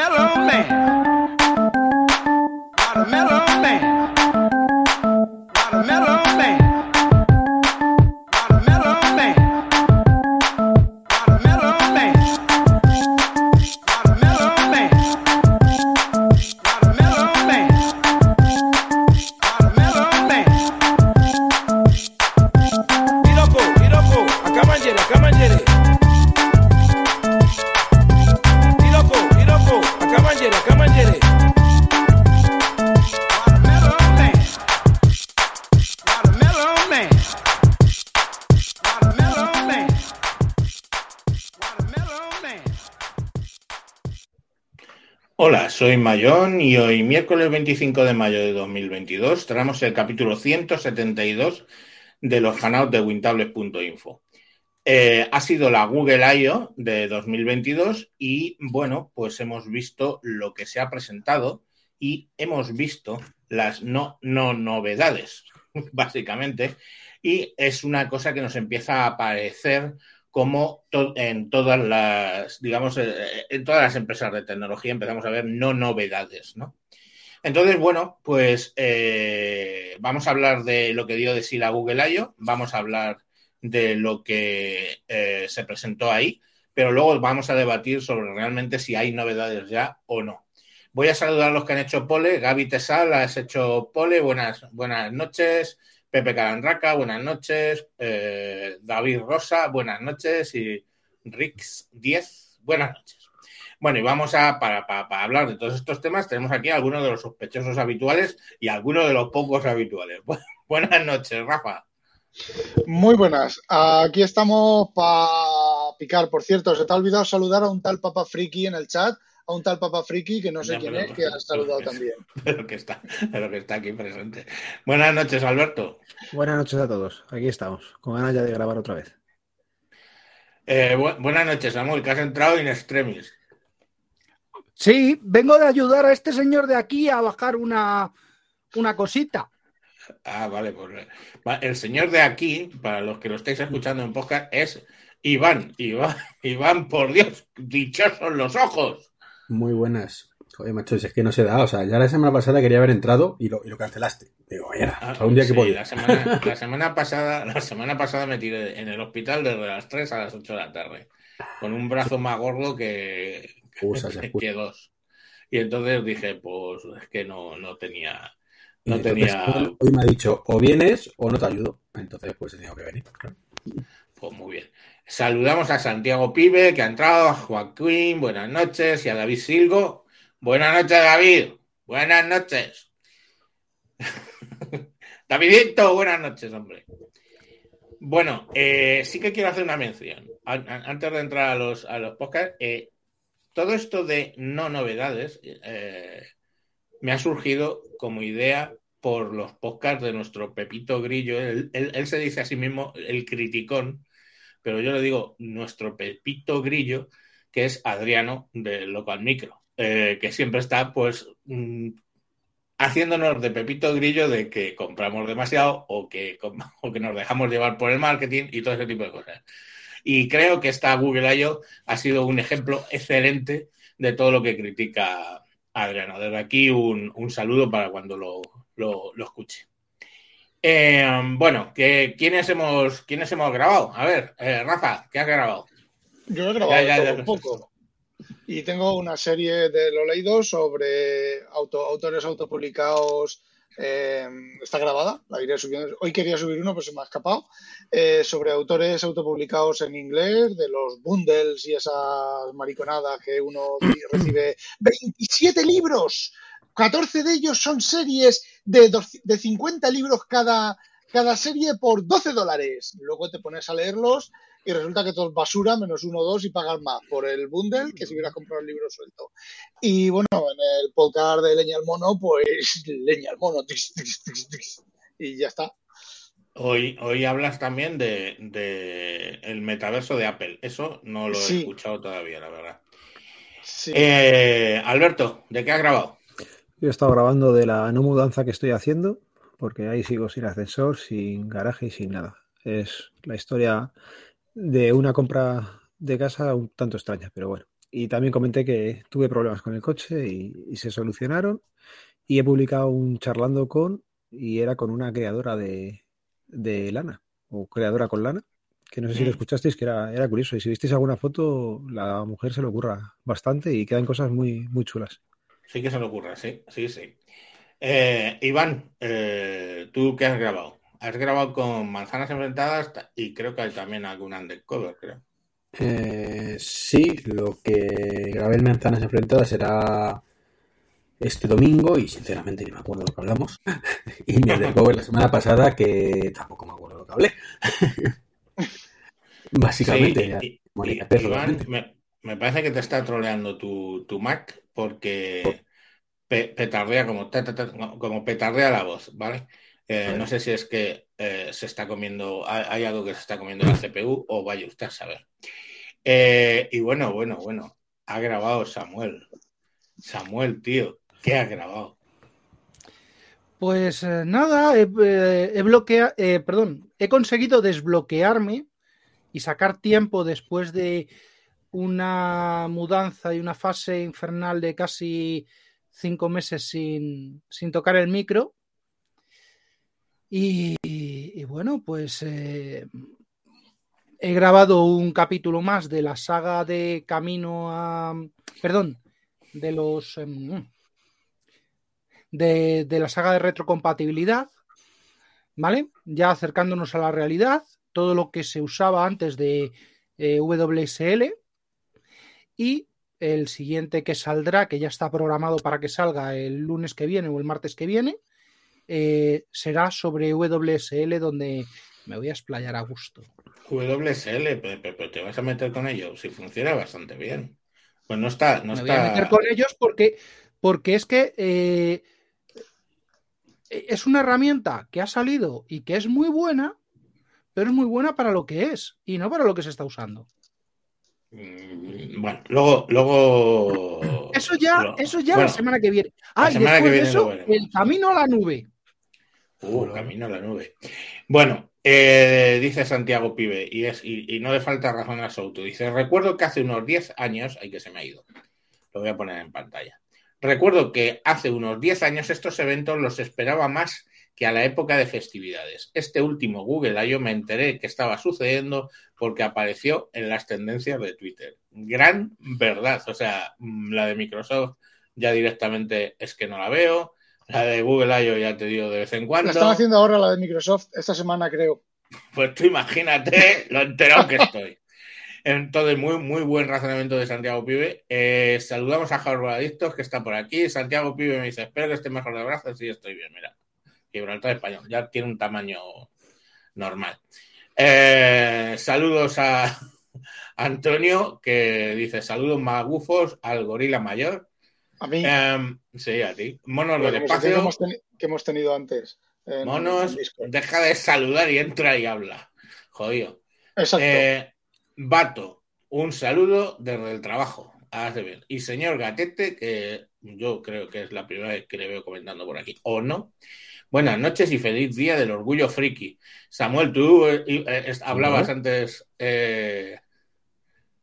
fellow man. Y hoy, miércoles 25 de mayo de 2022, traemos el capítulo 172 de los canales de Wintables.info. Eh, ha sido la Google I.O. de 2022 y, bueno, pues hemos visto lo que se ha presentado y hemos visto las no, no novedades, básicamente, y es una cosa que nos empieza a aparecer como en todas las, digamos, eh, en todas las empresas de tecnología empezamos a ver no novedades, ¿no? Entonces, bueno, pues eh, vamos a hablar de lo que dio de sí la Google I.O., vamos a hablar de lo que eh, se presentó ahí, pero luego vamos a debatir sobre realmente si hay novedades ya o no. Voy a saludar a los que han hecho pole. Gaby Tesal, has hecho pole. Buenas, buenas noches. Pepe Calandraca, buenas noches. Eh, David Rosa, buenas noches. Y Rix 10, buenas noches. Bueno, y vamos a, para, para, hablar de todos estos temas, tenemos aquí algunos de los sospechosos habituales y algunos de los pocos habituales. Bu- buenas noches, Rafa. Muy buenas. Aquí estamos para picar. Por cierto, se te ha olvidado saludar a un tal Papa Friki en el chat, a un tal Papa Friki que no sé Ya, quién pero- es, que ha saludado pero- también. Pero que está, pero que está aquí presente. Buenas noches, Alberto. Buenas noches a todos. Aquí estamos, con ganas ya de grabar otra vez. Eh, bu- buenas noches, Samuel, que has entrado in extremis. Sí, vengo de ayudar a este señor de aquí a bajar una, una cosita. Ah, vale, pues va, el señor de aquí, para los que lo estáis escuchando en podcast, es Iván. Iván, Iván, por Dios, dichosos los ojos. Muy buenas. Joder, macho, si es que no se da. O sea, ya la semana pasada quería haber entrado y lo, y lo cancelaste. Digo, era, Ah, un día que podía. La semana, la semana pasada, la semana pasada me tiré en el hospital desde las 3 a las 8 de la tarde, con un brazo más gordo que, que, dos. Y entonces dije, pues es que no, no tenía, no entonces, tenía, hoy- me ha dicho, o vienes o no te ayudo. Entonces, pues he tenido que venir. pues muy bien. Saludamos a Santiago Pibe, que ha entrado, a Joaquín, buenas noches, y a David Silgo. Buenas noches, David. Buenas noches. Davidito, buenas noches, hombre. Bueno, eh, sí que quiero hacer una mención. An- an- Antes de entrar a los, a los podcasts, eh, todo esto de no novedades eh, me ha surgido como idea por los podcasts de nuestro Pepito Grillo. Él, él- él se dice a sí mismo el criticón, pero yo le digo nuestro Pepito Grillo, que es Adriano de Local Micro, eh, que siempre está pues mm, haciéndonos de Pepito Grillo de que compramos demasiado o que, o que nos dejamos llevar por el marketing y todo ese tipo de cosas. Y creo que esta Google I.O. ha sido un ejemplo excelente de todo lo que critica Adriano. Desde aquí un, un saludo para cuando lo, lo- lo escuche. Eh, bueno, que, ¿quiénes, hemos, ¿quiénes hemos grabado? A ver, eh, Rafa, ¿qué has grabado? Yo he grabado Ya, ya, todo ya, un poco. Y tengo una serie de lo leído sobre auto- autores autopublicados. eh, está grabada, la iré subiendo. Hoy quería subir uno, pero se me ha escapado. eh, sobre autores autopublicados en inglés, de los bundles y esas mariconadas que uno recibe. ¡27 libros! 14 de ellos son series de, dos- de 50 libros cada, cada serie por 12 dólares. Luego te pones a leerlos y resulta que todo es basura, menos uno o dos y pagas más por el bundle que si hubieras comprado el libro suelto. Y bueno, en el podcast de Leña al Mono, pues Leña al Mono, tis, tis, tis, y ya está. Hoy, hoy hablas también de, de el metaverso de Apple. Eso no lo he Sí. escuchado todavía, la verdad. Sí. Eh, Alberto, ¿de qué has grabado? Yo he estado grabando de la no mudanza que estoy haciendo, porque ahí sigo sin ascensor, sin garaje y sin nada. Es la historia de una compra de casa un tanto extraña, pero bueno. Y también comenté que tuve problemas con el coche y, y se solucionaron. Y he publicado un charlando con, y era con una creadora de, de lana, o creadora con lana, que no sé si lo Mm. escuchasteis, que era, era curioso. Y si visteis alguna foto, la mujer se le ocurra bastante y quedan cosas muy, muy chulas. Sí que se le ocurra, sí, sí, sí. Eh, Iván, eh, ¿tú qué has grabado? Has grabado con manzanas enfrentadas y creo que hay también algún undercover, creo. Eh, sí, lo que grabé en Manzanas Enfrentadas será este domingo y sinceramente ni me acuerdo lo que hablamos. y mi undercover la semana pasada que tampoco me acuerdo lo que hablé. Básicamente, Sí, ya, y- y- moría y- perro, Iván, me, me parece que te está troleando tu, tu Mac porque pe- petardea como, ta, ta, ta, como petardea la voz, ¿vale? Eh, no sé si es que eh, se está comiendo, hay, algo que se está comiendo la CPU o vaya usted a saber. Eh, y bueno, bueno, bueno, ha grabado Samuel. Samuel, tío, ¿qué ha grabado? Pues nada, he, he bloquea- eh, perdón, he conseguido desbloquearme y sacar tiempo después de una mudanza y una fase infernal de casi cinco meses sin, sin tocar el micro. Y, bueno, pues eh, he grabado un capítulo más de la saga de Camino a... Perdón, de los... em, de, de la saga de retrocompatibilidad, ¿vale? Ya acercándonos a la realidad, todo lo que se usaba antes de eh, WSL y el siguiente que saldrá, que ya está programado para que salga el lunes que viene o el martes que viene, eh, será sobre WSL donde me voy a explayar a gusto. WSL, pero, pero te vas a meter con ello, si funciona bastante bien. Pues no está, no me voy está. a meter con ellos porque, porque es que eh, es una herramienta que ha salido y que es muy buena, pero es muy buena para lo que es y no para lo que se está usando. Mm, Bueno, luego, luego. Eso ya, eso ya bueno, la semana que viene. Ah, y semana después que de viene lo eso, el camino a la nube. Uh, camino a la nube. Bueno, eh, dice Santiago Pibe, y, es, y, y no le falta razón a Souto. Dice: Recuerdo que hace unos 10 años, ay que se me ha ido, lo voy a poner en pantalla. Recuerdo que hace unos 10 años estos eventos los esperaba más que a la época de festividades. Este último Google I.O. me enteré que estaba sucediendo porque apareció en las tendencias de Twitter. Gran verdad. O sea, mm, la de Microsoft ya directamente es que no la veo. La de Google I.O. ya te digo de vez en La cuando. están haciendo ahora la de Microsoft esta semana, creo. Pues tú imagínate lo enterado que estoy. Entonces, muy, muy buen razonamiento de Santiago Pibe. Eh, saludamos a Adictos que está por aquí. Santiago Pibe me dice, espero que esté mejor de brazos. Sí, estoy bien, mira. Gibraltar español, ya tiene un tamaño normal. Eh, saludos a Antonio, que dice, saludos magufos al gorila mayor. A mí, Eh, sí, a ti. Monos del que espacio. hemos, que hemos tenido antes. en- Monos, en deja de saludar y entra y habla. Jodido. Exacto. Eh, Vato, un saludo desde el trabajo. Hace bien. Y señor Gatete, que yo creo que es la primera vez que le veo comentando por aquí, o no. Buenas noches y feliz día del orgullo friki. Samuel, tú eh, eh, hablabas antes. eh,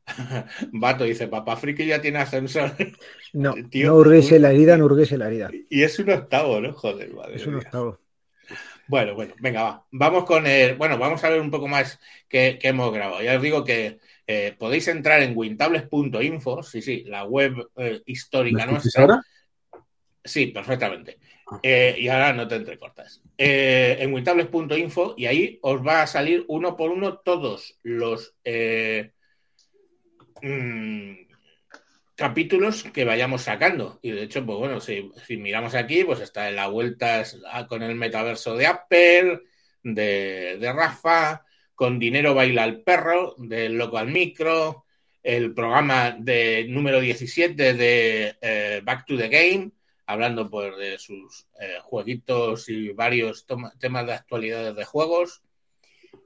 Vato dice: Papá friki ya tiene ascensor. No, Tío, no hurguese la herida, no hurguese la herida. Y es un octavo, ¿no? Joder, madre Es un mía. octavo. Bueno, bueno, venga, va. Vamos con el. Bueno, vamos a ver un poco más qué, qué hemos grabado. Ya os digo que eh, podéis entrar en wintables.info, sí, sí, la web eh, ¿Me histórica nuestra. ahora? Sí, perfectamente. Eh, y ahora no te entrecortas. Eh, en wintables.info y ahí os va a salir uno por uno todos los eh, mm, capítulos que vayamos sacando. Y de hecho, pues bueno, si, si miramos aquí, pues está en la vuelta con el metaverso de Apple, de, de Rafa, con Dinero Baila el Perro, del Loco al Micro, el programa de número 17 de eh, Back to the Game, hablando pues de sus eh, jueguitos y varios temas de actualidades de juegos.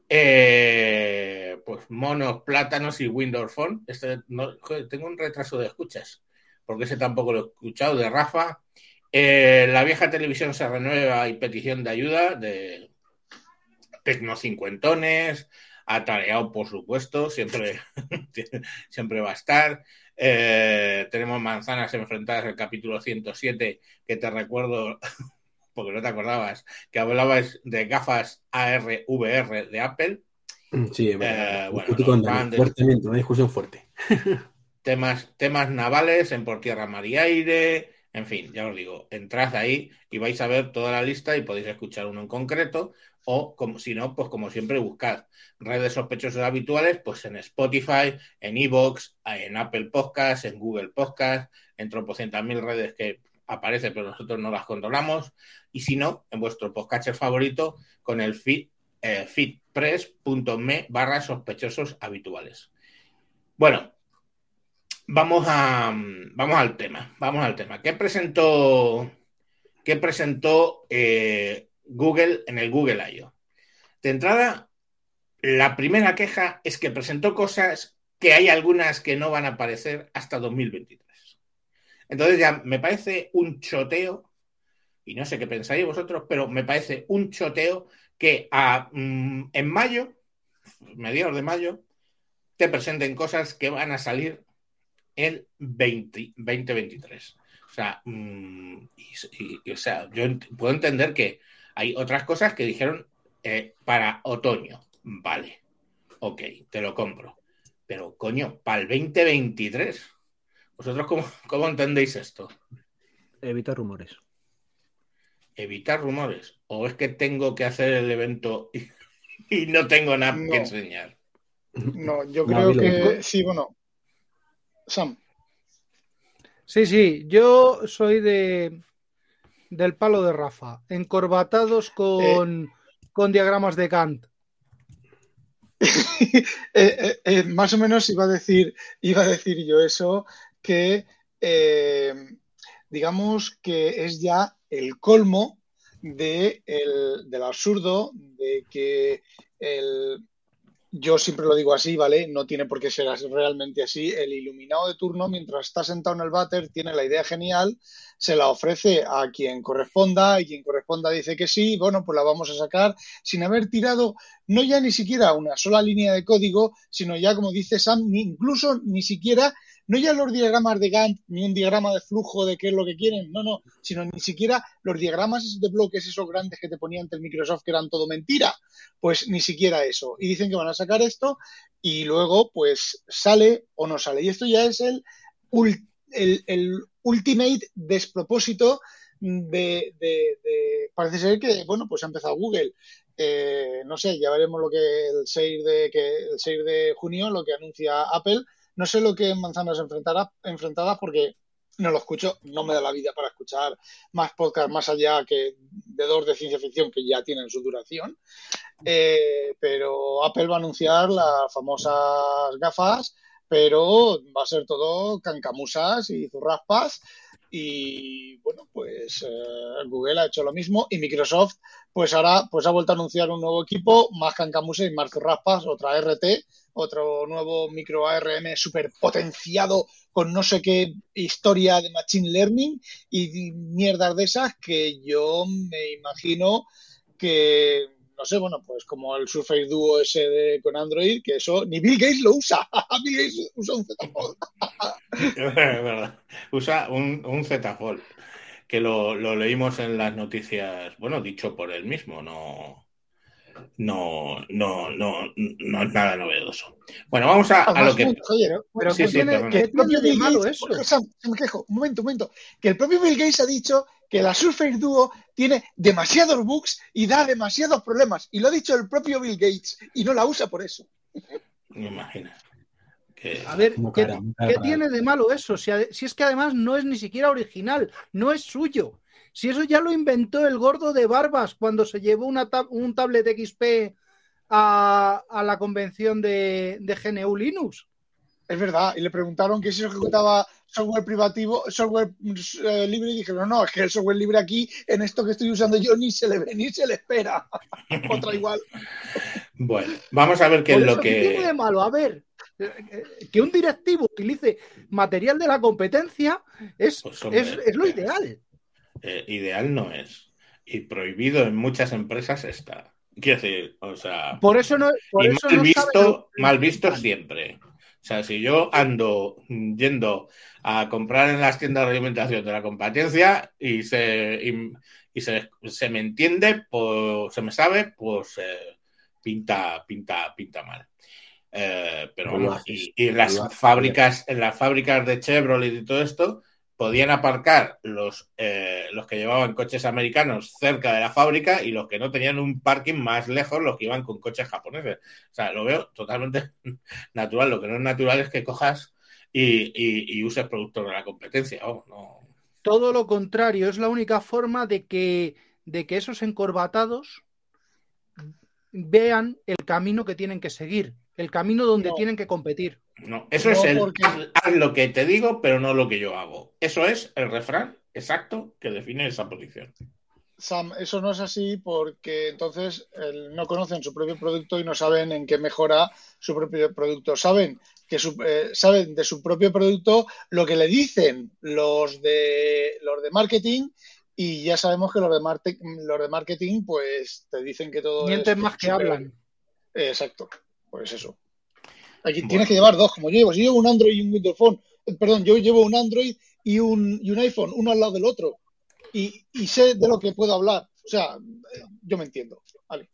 Eh, pues monos, plátanos y Windows Phone. Este, no, tengo un retraso de escuchas, porque ese tampoco lo he escuchado, de Rafa. Eh, la vieja televisión se renueva y petición de ayuda de Tecnocincuentones, atareado por supuesto, siempre, siempre va a estar. Eh, tenemos manzanas enfrentadas el capítulo 107, que te recuerdo, porque no te acordabas, que hablabas de gafas AR VR de Apple. Sí, es verdad. Eh, bueno, grandes- fuertemente, una discusión fuerte. temas, temas navales en por tierra, mar y aire, en fin, ya os digo, entrad ahí y vais a ver toda la lista y podéis escuchar uno en concreto o como si no, pues como siempre buscad redes sospechosos habituales, pues en Spotify, en Evox, en Apple Podcast, en Google Podcast, en tropocientas mil redes que aparece, pero nosotros no las controlamos, y si no, en vuestro podcatcher favorito con el feed, eh, feedpress.me barra sospechosos habituales. Bueno, vamos a vamos al tema. Vamos al tema. ¿Qué presentó, qué presentó eh, Google en el Google I.O.? De entrada, la primera queja es que presentó cosas que hay algunas que no van a aparecer hasta 2023. Entonces ya me parece un choteo, y no sé qué pensáis vosotros, pero me parece un choteo que a, mm, en mayo, mediados de mayo, te presenten cosas que van a salir 20, 2023. O sea, mm, o sea, yo puedo entender que hay otras cosas que dijeron eh, para otoño. Vale, ok, te lo compro. Pero coño, para el 2023, ¿vosotros cómo, cómo entendéis esto? Evitar rumores. Evitar rumores. ¿O es que tengo que hacer el evento y, y no tengo nada No. que enseñar? No, yo creo que sí, bueno. Sam, Sí, sí, yo soy de del palo de Rafa, encorbatados con, con diagramas de Kant. eh, eh, eh, más o menos iba a decir, iba a decir yo eso, que eh, digamos que es ya el colmo de el- del absurdo de que el, yo siempre lo digo así, ¿vale? No tiene por qué ser realmente así. El iluminado de turno, mientras está sentado en el váter, tiene la idea genial, se la ofrece a quien corresponda y quien corresponda dice que sí, bueno, pues la vamos a sacar sin haber tirado no ya ni siquiera una sola línea de código, sino ya, como dice Sam, ni, incluso ni siquiera, no ya los diagramas de Gantt, ni un diagrama de flujo de qué es lo que quieren, no, no, sino ni siquiera los diagramas de bloques, esos grandes que te ponía ante el Microsoft, que eran todo mentira, pues ni siquiera eso. Y dicen que van a sacar esto y luego, pues sale o no sale. Y esto ya es el, el, ultimate despropósito de, de- de- parece ser que, bueno, pues ha empezado Google. Eh, no sé, ya veremos lo que el 6 de, que el 6 de junio, lo que anuncia Apple. No sé lo que Manzanas enfrentará, enfrentadas porque no lo escucho, no me da la vida para escuchar más podcasts más allá que de dos de ciencia ficción que ya tienen su duración. Eh, pero Apple va a anunciar las famosas gafas, pero va a ser todo cancamusas y zurraspas. Y bueno, pues eh, Google ha hecho lo mismo y Microsoft, pues ahora pues ha vuelto a anunciar un nuevo equipo, más cancamusas y más zurraspas, otra RT, otro nuevo micro ARM super potenciado con no sé qué historia de Machine Learning y mierdas de esas que yo me imagino que, no sé, bueno, pues como el Surface Duo ese de, con Android, que eso ni Bill Gates lo usa. Bill Gates usa un Z Fold. Es verdad. Usa un, un Z-Fold, que lo, lo leímos en las noticias, bueno, dicho por él mismo, no, no, no, no, no es nada novedoso. Bueno, vamos a, lo que... ¿eh? Pero Sí, ¿qué sí, tiene, que el propio Bill malo Gates, eso? Sam, me quejo, un momento, un momento, que el propio Bill Gates ha dicho que la Surface Duo tiene demasiados bugs y da demasiados problemas. Y lo ha dicho el propio Bill Gates y no la usa por eso. Me imagino. Que, A ver, ¿qué, cara, cara tiene de malo eso? Si, si es que además no es ni siquiera original, no es suyo. Si eso ya lo inventó el gordo de Barbas cuando se llevó una tab- un tablet XP a, a la convención de, de GNU Linux. Es verdad. Y le preguntaron que si ejecutaba software privativo, software eh, libre, y dijeron, no, es que el software libre aquí, en esto que estoy usando yo, ni se le ve, ni se le espera. Otra igual. Bueno, vamos a ver qué Por es lo eso, ¿qué tiene de que... malo? A ver, eh, eh, que un directivo utilice material de la competencia es, Pues, hombre, es, es lo ideal. Eh, ideal no es. Y prohibido en muchas empresas está. Quiero decir, o sea... Por eso no, por y eso mal no visto, mal visto siempre. O sea, si yo ando yendo a comprar en las tiendas de alimentación de la competencia y se, y, y se, se me entiende, pues se me sabe, pues eh, pinta, pinta, pinta mal. Eh, pero vamos, y, y en las fábricas, en las fábricas de Chevrolet y todo esto, podían aparcar los, eh, los que llevaban coches americanos cerca de la fábrica y los que no tenían un parking más lejos, los que iban con coches japoneses. O sea, lo veo totalmente natural. Lo que no es natural es que cojas y, y- uses productos de la competencia. No. Todo lo contrario, es la única forma de que, de que esos encorbatados vean el camino que tienen que seguir, el camino donde No. tienen que competir. No, eso No, es el porque- haz, haz lo que te digo, pero no lo que yo hago. Eso es el refrán exacto que define esa posición. Sam, eso no es así porque entonces no conocen su propio producto y no saben en qué mejora su propio producto. Saben que su- eh, saben de su propio producto lo que le dicen los de los de marketing y ya sabemos que los de, marte- los de marketing pues te dicen que todo Mienten es más que hablan. Eh, Exacto, pues eso. Bueno. tienes que llevar dos, como yo llevo. Si llevo un Android y un Windows Phone, eh, perdón, yo llevo un Android y un, y un iPhone, uno al lado del otro. Y, y sé de lo que puedo hablar. O sea, eh, yo me entiendo. Vale.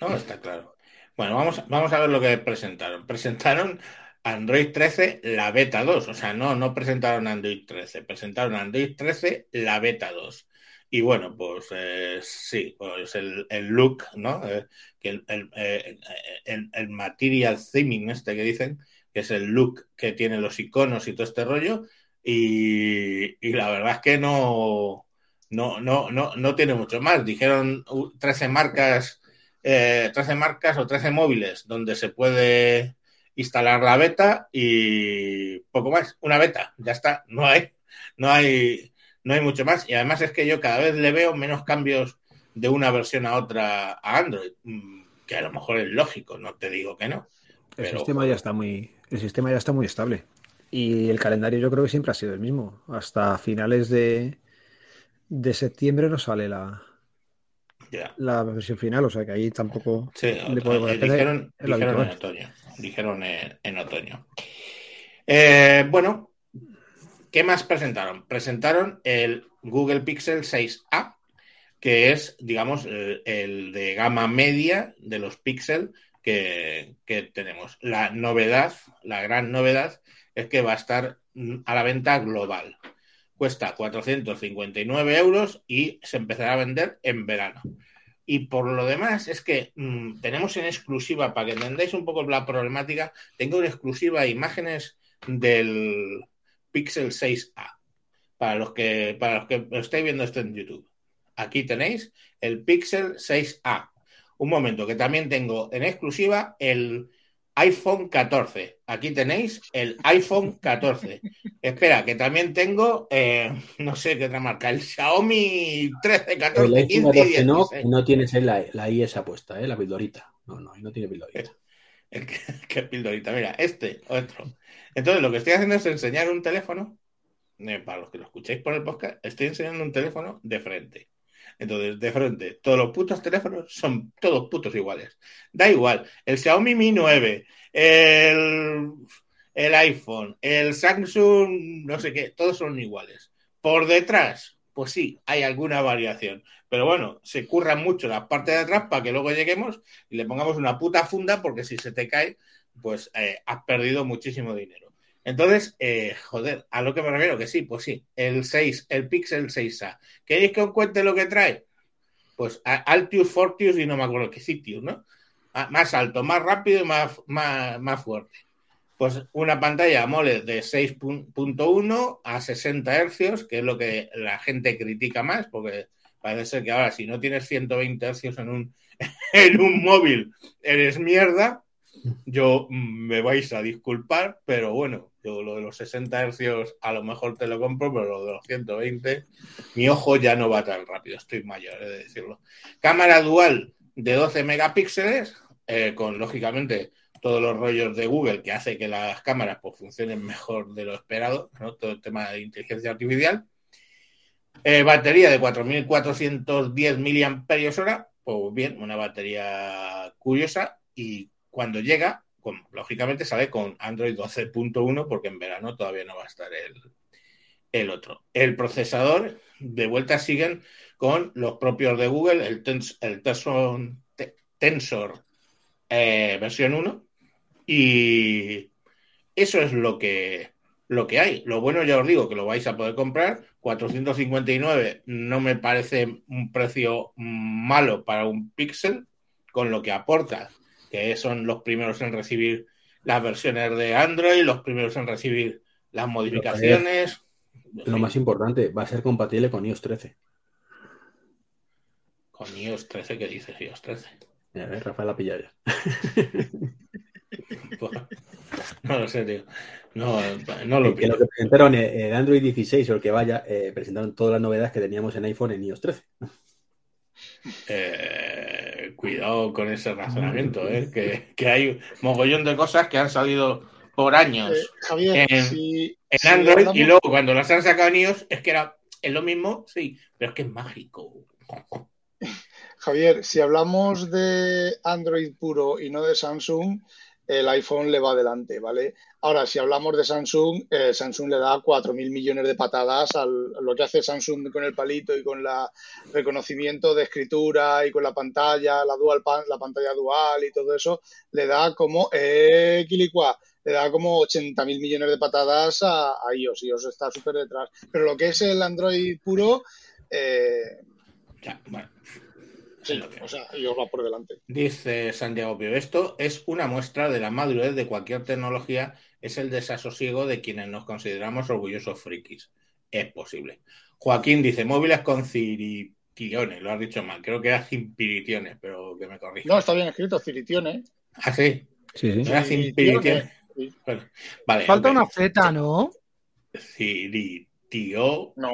No, está claro. Bueno, vamos, vamos a ver lo que presentaron. Presentaron Android 13, la beta 2. O sea, no, no presentaron Android 13, presentaron Android 13, la beta 2. Y bueno, pues eh, sí, pues el, el look, ¿no? Eh, que el, el, eh, el- el material theming este que dicen, que es el look que tienen los iconos y todo este rollo. Y, y la verdad es que no, no, no, no, no tiene mucho más. Dijeron uh, 13 marcas eh, 13 marcas o 13 móviles donde se puede instalar la beta y poco más, una beta, ya está, no hay, no hay, no hay mucho más. Y además es que yo cada vez le veo menos cambios de una versión a otra a Android, mm, que a lo mejor es lógico, no te digo que no. El Pero, sistema ya está muy, el sistema ya está muy estable. Y el calendario yo creo que siempre ha sido el mismo. Hasta finales de, de septiembre no sale la, la versión final, o sea que ahí tampoco Sí, le podemos eh, dijeron, en otoño. Dijeron en, en otoño. Eh, bueno, ¿qué más presentaron? Presentaron el Google Pixel 6a, que es, digamos, el, de gama media de los Pixel que, tenemos. La novedad, la gran novedad, es que va a estar mm, a la venta global. Cuesta 459 euros y se empezará a vender en verano. Y por lo demás, es que mmm, tenemos en exclusiva, para que entendáis un poco la problemática, tengo en exclusiva imágenes del Pixel 6A. Para los que, para los que estáis viendo esto en YouTube. Aquí tenéis el Pixel 6A. Un momento, que también tengo en exclusiva el iPhone 14. Aquí tenéis el iPhone 14. Espera, que también tengo, eh, no sé qué otra marca, el Xiaomi 13, 14, El iPhone 15 y 14 no, 16. no tienes ahí la, la I esa puesta, ¿eh? la pildorita. No, no, ahí no tiene pildorita. El que, pildorita, mira, este, otro. Entonces, lo que estoy haciendo es enseñar un teléfono, eh, para los que lo escuchéis por el podcast, estoy enseñando un teléfono de frente. Entonces, de frente, todos los putos teléfonos son todos putos iguales. Da igual, el Xiaomi Mi 9, el, el iPhone, el Samsung, no sé qué, todos son iguales. Por detrás, pues sí, hay alguna variación. Pero bueno, se curran mucho la parte de atrás para que luego lleguemos y le pongamos una puta funda porque si se te cae, pues eh, has perdido muchísimo dinero. Entonces, eh, joder, a lo que me refiero, que sí, pues sí, el 6, el Pixel 6A. ¿Queréis que os cuente lo que trae? Pues Altius, Fortius y no me acuerdo qué sitios, ¿no? Más alto, más rápido y más, más, más fuerte. Pues una pantalla AMOLED de 6.1 a 60 Hz, que es lo que la gente critica más, porque parece ser que ahora si no tienes 120 Hz en un, en un móvil, eres mierda. Yo me vais a disculpar, pero bueno, yo lo de los 60 Hz a lo mejor te lo compro, pero lo de los 120, mi ojo ya no va tan rápido, estoy mayor, he de decirlo. Cámara dual de 12 megapíxeles, eh, con lógicamente todos los rollos de Google que hace que las cámaras pues, funcionen mejor de lo esperado, ¿no? todo el tema de inteligencia artificial. Eh, batería de 4.410 miliamperios hora, pues bien, una batería curiosa y cuando llega lógicamente sale con Android 12.1 porque en verano todavía no va a estar el, el otro. El procesador, de vuelta siguen con los propios de Google, el, Tens- el Tensor, Te- Tensor eh, versión 1 y eso es lo que, lo que hay. Lo bueno, ya os digo, que lo vais a poder comprar. 459 no me parece un precio malo para un Pixel, con lo que aporta, que son los primeros en recibir las versiones de Android, los primeros en recibir las modificaciones. Lo más importante, va a ser compatible con iOS 13. Con iOS 13, ¿qué dices iOS 13? Mira, a ver, Rafael la pilla ya. No lo sé, tío. No, no lo Que lo pillo. que presentaron eh, en Android 16 o el que vaya, eh, presentaron todas las novedades que teníamos en iPhone en iOS 13. Eh, cuidado con ese razonamiento, ¿eh? que, que hay mogollón de cosas que han salido por años Eh, Javier, En- si, en si Android hablamos- y luego cuando las han sacado en iOS es que era es lo mismo, sí, pero es que es mágico. Javier, si hablamos de Android puro y no de Samsung, el iPhone le va adelante, ¿vale? Ahora, si hablamos de Samsung, eh, Samsung le da 4.000 millones de patadas a lo que hace Samsung con el palito y con la reconocimiento de escritura y con la pantalla, la dual la pantalla dual y todo eso, le da como eh, quilicua, le da como 80.000 millones de patadas a, a iOS. iOS está súper detrás. Pero lo que es el Android puro, eh, Ya, bueno. Sí, o sea, iOS va por delante. Dice Santiago Pío, esto es una muestra de la madurez de cualquier tecnología, es el desasosiego de quienes nos consideramos orgullosos frikis. Es posible. Joaquín dice, móviles con ciritiones, lo has dicho mal, creo que era cimpiritiones, pero que me corrija. No, está bien escrito, Ciritione. Ah, sí, Sí, sí. era cimpiritiones. Sí. Bueno, vale, Falta una Z, ¿no? Ciritio. No.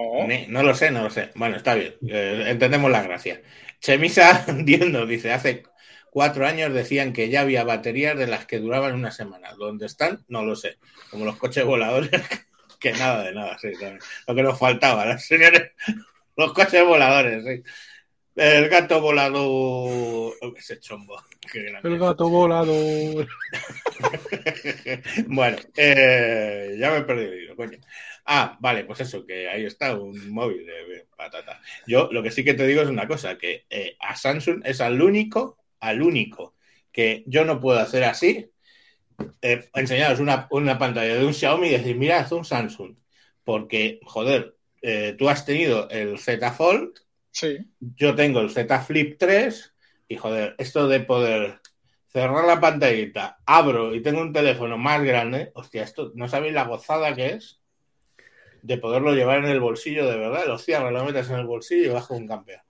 No lo sé, no lo sé. Bueno, está bien. eh, entendemos la gracia. Chemisa Diendo dice: Hace cuatro años decían que ya había baterías de las que duraban una semana. ¿Dónde están? No lo sé. Como los coches voladores, que nada de nada. Sí, también. Lo que nos faltaba, los señores. Los coches voladores, sí. El gato volador. Ese chombo. Qué grande. El gato volador. bueno, eh, ya me he perdido el hilo, coño. Ah, vale, pues eso, que ahí está un móvil de, patata. Yo lo que sí que te digo es una cosa, que eh, a Samsung es al único, al único que yo no puedo hacer así, eh, enseñaros una, una pantalla de un Xiaomi y decir, mira, es un Samsung. Porque, joder, eh, tú has tenido el Z Fold, Sí. yo tengo el Z Flip 3 y joder, esto de poder cerrar la pantallita, abro y tengo un teléfono más grande, hostia, esto no sabéis la gozada que es de poderlo llevar en el bolsillo de verdad, lo cierras, lo metes en el bolsillo y bajo un campeón.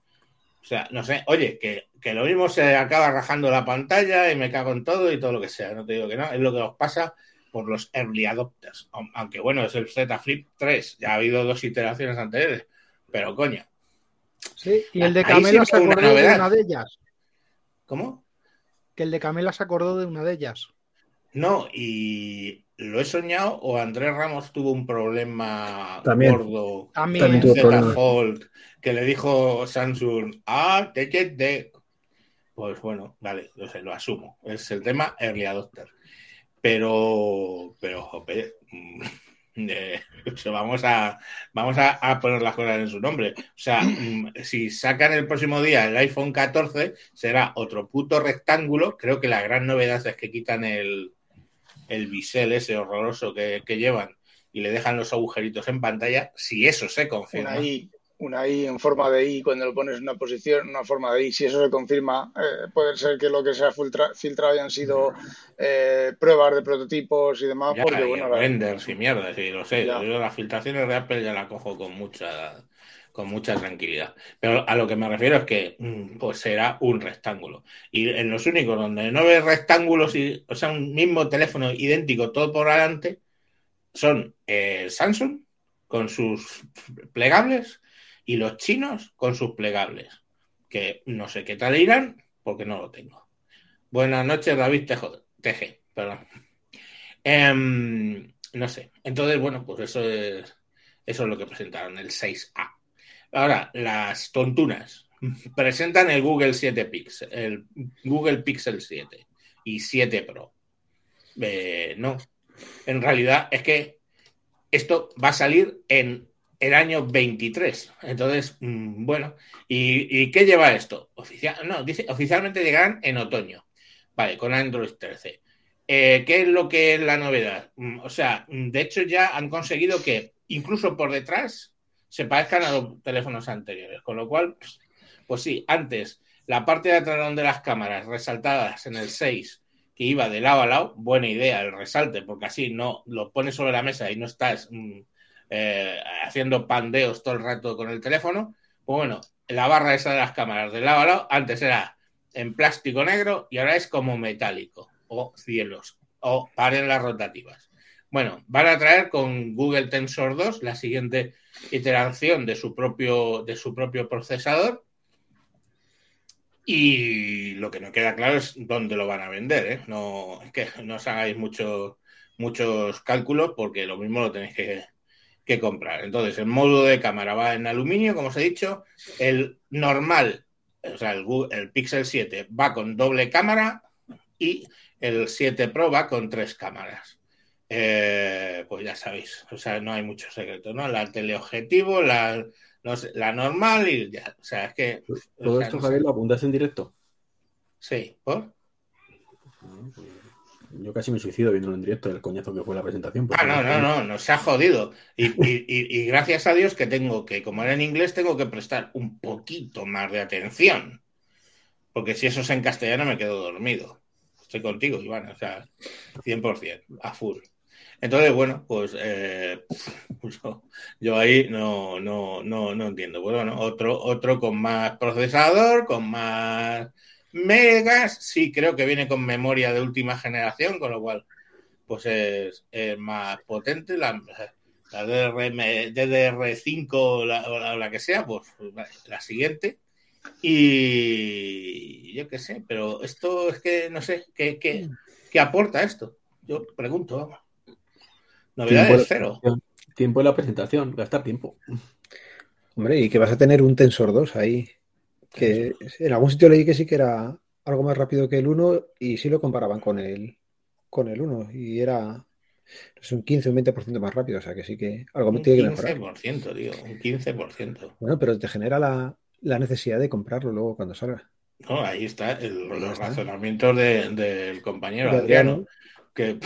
O sea, no sé, oye, que, que lo mismo se acaba rajando la pantalla y me cago en todo y todo lo que sea, no te digo que no, es lo que os pasa por los early adopters, aunque bueno, es el Z Flip 3, ya ha habido dos iteraciones anteriores, pero coño, Sí, y el de Camela se una acordó de una de ellas. ¿cómo? Que el de Camela se acordó de una de ellas. No, y lo he soñado o Andrés Ramos tuvo un problema También. gordo También. También con tuvo. Fold que le dijo Samsung, ah, take it de. Pues bueno, vale, lo sé, lo asumo. Es el tema early adopter. Pero, pero, jope, mm, eh, o sea, vamos a vamos a, a poner las cosas en su nombre. O sea, mm, si sacan el próximo día el iPhone 14, será otro puto rectángulo. Creo que la gran novedad es que quitan el, el bisel ese horroroso que, que llevan y le dejan los agujeritos en pantalla. Si eso se confirma. Una I, una I en forma de I cuando lo pones en una posición, una forma de I. Si eso se confirma, eh, puede ser que lo que se ha filtra- filtrado hayan sido eh, pruebas de prototipos y demás, Ya, porque y bueno, la- y mierda, sí, lo sé. Yo las filtraciones de Apple ya la cojo con mucha con mucha tranquilidad. Pero a lo que me refiero es que mm, pues será un rectángulo. Y en los únicos donde no ves rectángulos, y, o sea, un mismo teléfono idéntico todo por adelante, son eh, Samsung con sus plegables y los chinos con sus plegables. Que no sé qué tal irán porque no lo tengo. Buenas noches, David Tejo- perdón. Em, no sé. Entonces, bueno, pues eso es, eso es lo que presentaron, el 6A. Ahora, las tontunas. Presentan el Google 7 Pixel, el Google Pixel 7 y 7 Pro. Eh, no. En realidad es que esto va a salir en el año 23. Entonces, mm, bueno, ¿y, qué lleva esto? Oficial, no, dice, oficialmente llegarán en otoño. Vale, con Android 13. Eh, ¿Qué es lo que es la novedad? Mm, O sea, de hecho ya han conseguido que incluso por detrás se parezcan a los teléfonos anteriores. Con lo cual, pues, sí, antes la parte de atrás de las cámaras resaltadas en el 6 que iba de lado a lado, buena idea el resalte, porque así no lo pones sobre la mesa y no estás mm, eh, haciendo pandeos todo el rato con el teléfono. Pues bueno, la barra esa de las cámaras de lado a lado antes era en plástico negro y ahora es como metálico o cielos o paredes rotativas. Bueno, van a traer con Google Tensor 2 la siguiente iteración de su propio, de su propio procesador. Y lo que no queda claro es dónde lo van a vender. ¿eh? No, es que no os hagáis mucho, muchos cálculos porque lo mismo lo tenéis que, que comprar. Entonces, el módulo de cámara va en aluminio, como os he dicho. El normal, o sea, el, el Pixel 7 va con doble cámara y el 7 Pro va con tres cámaras. Eh, pues ya sabéis, o sea, no hay mucho secreto, ¿no? La teleobjetivo, la, no sé, la normal y ya. O sea, es que. o Todo sea, esto, no sé. Javier, lo apuntas en directo. Sí, ¿por? Yo casi me suicido viéndolo en directo, el coñazo que fue la presentación. Ah, no, no, no, no se ha jodido. Y, y- y- y gracias a Dios que tengo que, como era en inglés, tengo que prestar un poquito más de atención. Porque si eso es en castellano me quedo dormido. Estoy contigo, Iván, o sea, 100%, a full. Entonces, bueno, pues eh, yo, yo ahí no, no, no, no entiendo. Pues bueno, otro, otro con más procesador, con más megas, sí, creo que viene con memoria de última generación, con lo cual pues es, más potente. La, la DRM, DDR5 o la, la- la que sea, pues la siguiente. Y yo qué sé, pero esto es que no sé, ¿qué, qué, qué aporta esto? Yo pregunto, vamos. Novedades cero. Tiempo en la presentación, gastar tiempo. Hombre, y que vas a tener un Tensor 2 ahí. Que en algún sitio leí que sí que era algo más rápido que el 1 y sí lo comparaban con el, con el 1 y era es un 15 o un 20% más rápido, o sea que sí que algo Un tiene que mejorar. 15%, tío, un 15%. Bueno, pero te genera la, la necesidad de comprarlo luego cuando salga. No, ahí está el- Ahí los está. razonamientos de- del compañero De Adriano, Adriano. que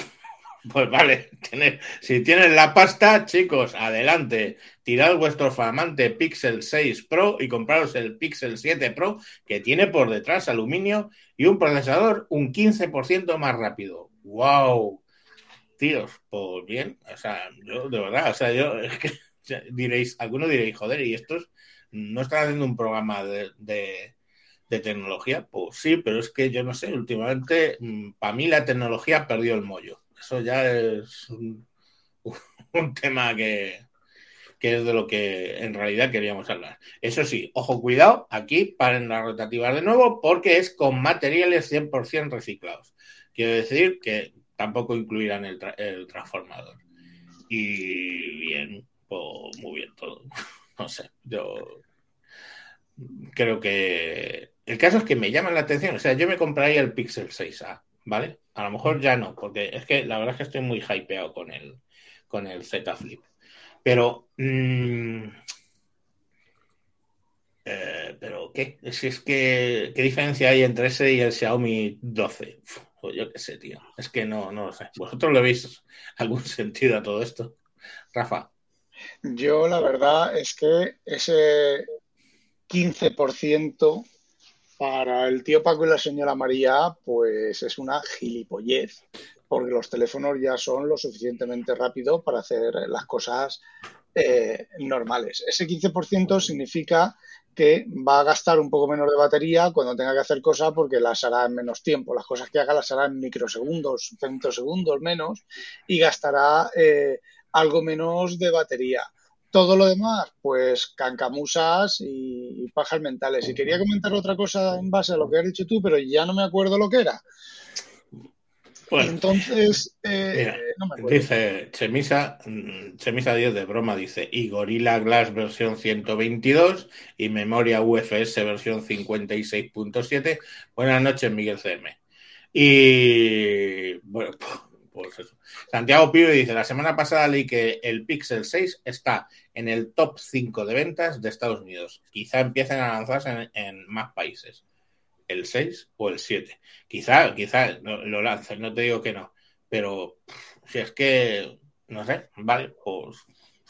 pues vale, tener- si tienes la pasta, chicos, adelante, tirad vuestro flamante Pixel 6 Pro y compraros el Pixel 7 Pro, que tiene por detrás aluminio y un procesador un 15% más rápido. ¡Wow! Tíos, pues bien, o sea, yo de verdad, o sea, yo es que diréis, algunos diréis, joder, y estos no están haciendo un programa de, de- de tecnología, pues sí, pero es que yo no sé, últimamente para mí la tecnología perdió el mollo. Eso ya es un, tema que, que es de lo que en realidad queríamos hablar. Eso sí, ojo, cuidado, aquí paren las rotativas de nuevo porque es con materiales 100% reciclados. Quiero decir que tampoco incluirán el, el transformador. Y bien, pues muy bien todo. No sé, yo creo que el caso es que me llama la atención. O sea, yo me compraría el Pixel 6A, ¿vale? A lo mejor ya no, porque es que la verdad es que estoy muy hypeado con el, con el Z Flip. Pero, mm, eh, pero ¿qué? Si es que, ¿qué diferencia hay entre ese y el Xiaomi 12? Uf, pues yo qué sé, tío. Es que no, no lo sé. ¿Vosotros le veis algún sentido a todo esto? Rafa. Yo la verdad es que ese 15% para el tío Paco y la señora María, pues es una gilipollez, porque los teléfonos ya son lo suficientemente rápidos para hacer las cosas eh, normales. Ese 15% significa que va a gastar un poco menos de batería cuando tenga que hacer cosas porque las hará en menos tiempo. Las cosas que haga las hará en microsegundos, femtosegundos menos y gastará eh, algo menos de batería. Todo lo demás, pues cancamusas y, y pajas mentales. Y quería comentar otra cosa en base a lo que has dicho tú, pero ya no me acuerdo lo que era. Bueno, Entonces, eh, Mira, no me acuerdo. dice Chemisa, mm, Chemisa 10 de broma, dice, y Gorilla Glass versión 122 y memoria UFS versión 56.7. Buenas noches, Miguel CM. Y bueno, pues eso. Santiago Pibe dice, la semana pasada leí que el Pixel 6 está en el top 5 de ventas de Estados Unidos. Quizá empiecen a lanzarse en, más países. El 6 o el 7. Quizá, quizá lo, lo lancen, no te digo que no. Pero si es que, no sé, vale, pues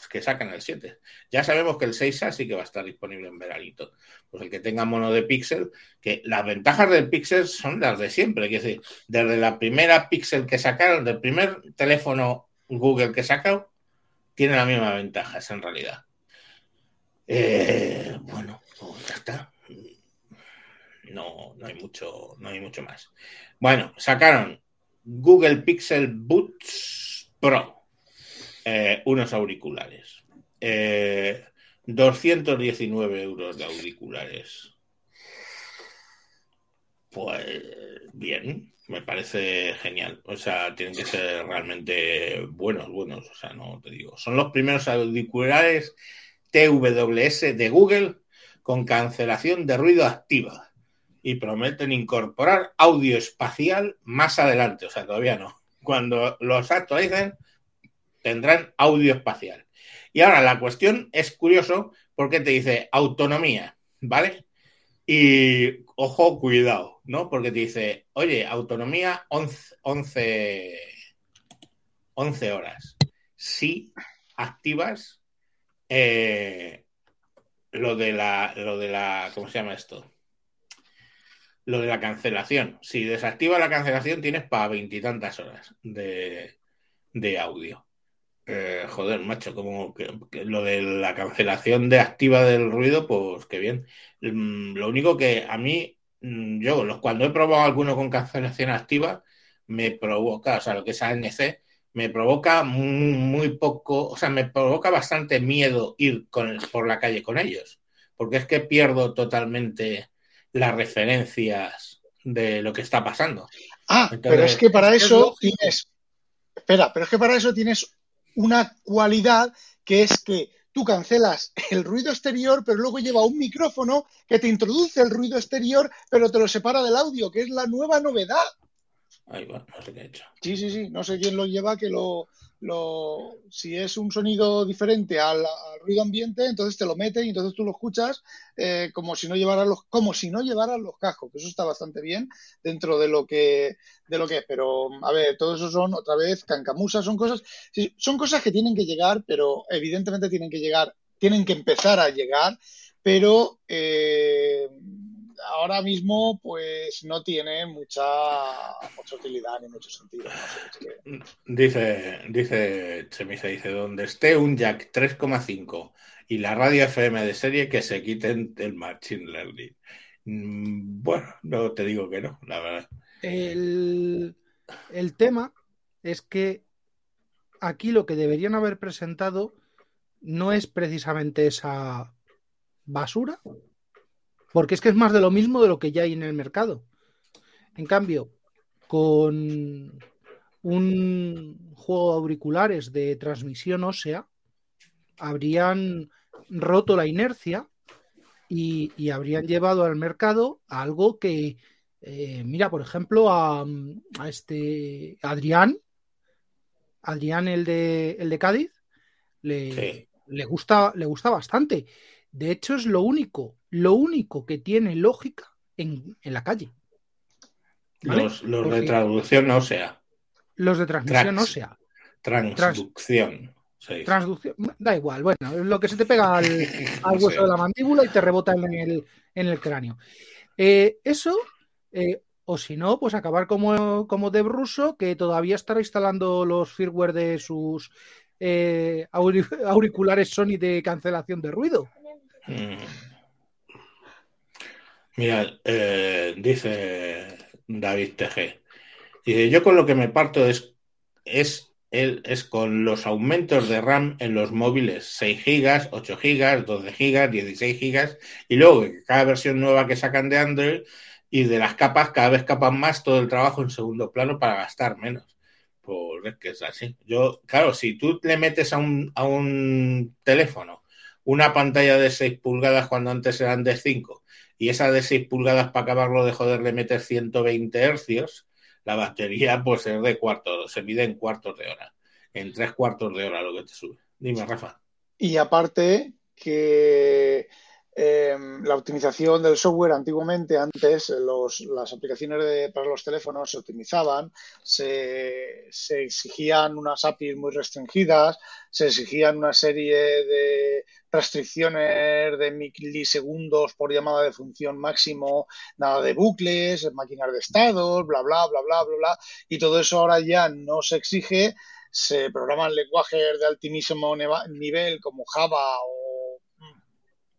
que saquen el 7. Ya sabemos que el 6A sí que va a estar disponible en veranito. Pues el que tenga mono de Pixel, que las ventajas del Pixel son las de siempre. Es decir, desde la primera Pixel que sacaron, del primer teléfono Google que sacaron, tiene las mismas ventajas en realidad. Eh, bueno, pues ya está. No, no hay mucho, no hay mucho más. Bueno, sacaron Google Pixel Buds Pro eh, unos auriculares. Eh, 219 euros de auriculares. Pues bien, me parece genial. O sea, tienen que ser realmente buenos, buenos. O sea, no te digo. Son los primeros auriculares TWS de Google con cancelación de ruido activa y prometen incorporar audio espacial más adelante. O sea, todavía no. Cuando los actualicen, tendrán audio espacial. Y ahora la cuestión es curioso porque te dice autonomía, ¿vale? Y ojo, cuidado, ¿no? Porque te dice, oye, autonomía 11, 11, 11 horas. Si activas eh, lo de la, lo de la, ¿cómo se llama esto? Lo de la cancelación. Si desactiva la cancelación, tienes para veintitantas horas de audio. Eh, joder, macho, como que, que lo de la cancelación de activa del ruido, pues qué bien. Mm, Lo único que a mí, mm, yo, los, cuando he probado alguno con cancelación activa, me provoca, o sea, lo que es ANC, me provoca muy, muy poco, o sea, me provoca bastante miedo ir con, por la calle con ellos, porque es que pierdo totalmente las referencias de lo que está pasando. Ah, pero es que para es eso tienes. Espera, pero es que para eso tienes una cualidad que es que tú cancelas el ruido exterior, pero luego lleva un micrófono que te introduce el ruido exterior, pero te lo separa del audio, que es la nueva novedad. Ahí va, no sé hecho. Sí, sí, sí, no sé quién lo lleva, que lo, lo si es un sonido diferente al, ruido ambiente, entonces te lo mete y entonces tú lo escuchas eh, como si no llevaras los, como si no llevaras los cascos, eso está bastante bien dentro de lo que, de lo que es. Pero, a ver, todo eso son otra vez cancamusas, son cosas, son cosas que tienen que llegar, pero evidentemente tienen que llegar, tienen que empezar a llegar, pero eh, ahora mismo pues no tiene mucha, mucha utilidad ni mucho sentido. No sé, es que... Dice, dice Chemisa, dice, donde esté un jack 3,5 y la radio FM de serie que se quiten el Machine Learning. Mm, Bueno, no te digo que no, la verdad. El, el tema es que aquí lo que deberían haber presentado no es precisamente esa basura, porque es que es más de lo mismo de lo que ya hay en el mercado. En cambio, con un juego de auriculares de transmisión ósea, habrían roto la inercia y, y habrían llevado al mercado algo que, eh, mira, por ejemplo, a, a este Adrián, Adrián el de, el de Cádiz, le, Sí. le gusta, le gusta bastante. De hecho, es lo único, lo único que tiene lógica en, en la calle. ¿Vale? Los, los de traducción ósea, los de transmisión Trans- ósea, transducción. dice. transducción, da igual, bueno, es lo que se te pega al, al Sí. hueso de la mandíbula y te rebota en el, en el cráneo. Eh, eso, eh, o si no, pues acabar como, como Dev Russo, que todavía estará instalando los firmware de sus eh, auri- auriculares Sony de cancelación de ruido. Mm. Mira, eh, dice David. Dice, yo con lo que me parto es, es, es con los aumentos de RAM en los móviles, 6 gigas, 8 gigas, 12 gigas, 16 gigas, y luego cada versión nueva que sacan de Android y de las capas cada vez capan más todo el trabajo en segundo plano para gastar menos. Pues es que es así. Yo, claro, si tú le metes a un, a un teléfono una pantalla de 6 pulgadas cuando antes eran de 5 y esa de 6 pulgadas para acabarlo de joder le metes 120 hercios, la batería pues es de cuarto, se mide en cuartos de hora, en tres cuartos de hora lo que te sube. Dime, Rafa. Y aparte que eh, la optimización del software antiguamente, antes los, las aplicaciones de, para los teléfonos se optimizaban, se, se, exigían unas APIs muy restringidas, se exigían una serie de restricciones de milisegundos por llamada de función máximo, nada de bucles, máquinas de estados, bla, bla, bla, bla, bla, bla, y todo eso ahora ya no se exige, se programan lenguajes de altísimo nivel como Java o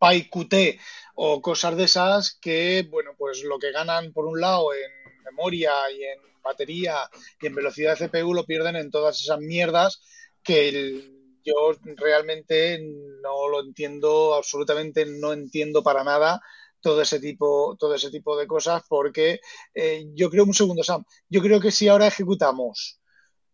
PyQt o cosas de esas que, bueno, pues lo que ganan por un lado en memoria y en batería y en velocidad de CPU lo pierden en todas esas mierdas que yo realmente no lo entiendo, absolutamente no entiendo para nada todo ese tipo, todo ese tipo de cosas, porque eh, yo creo, un segundo, Sam, yo creo que si ahora ejecutamos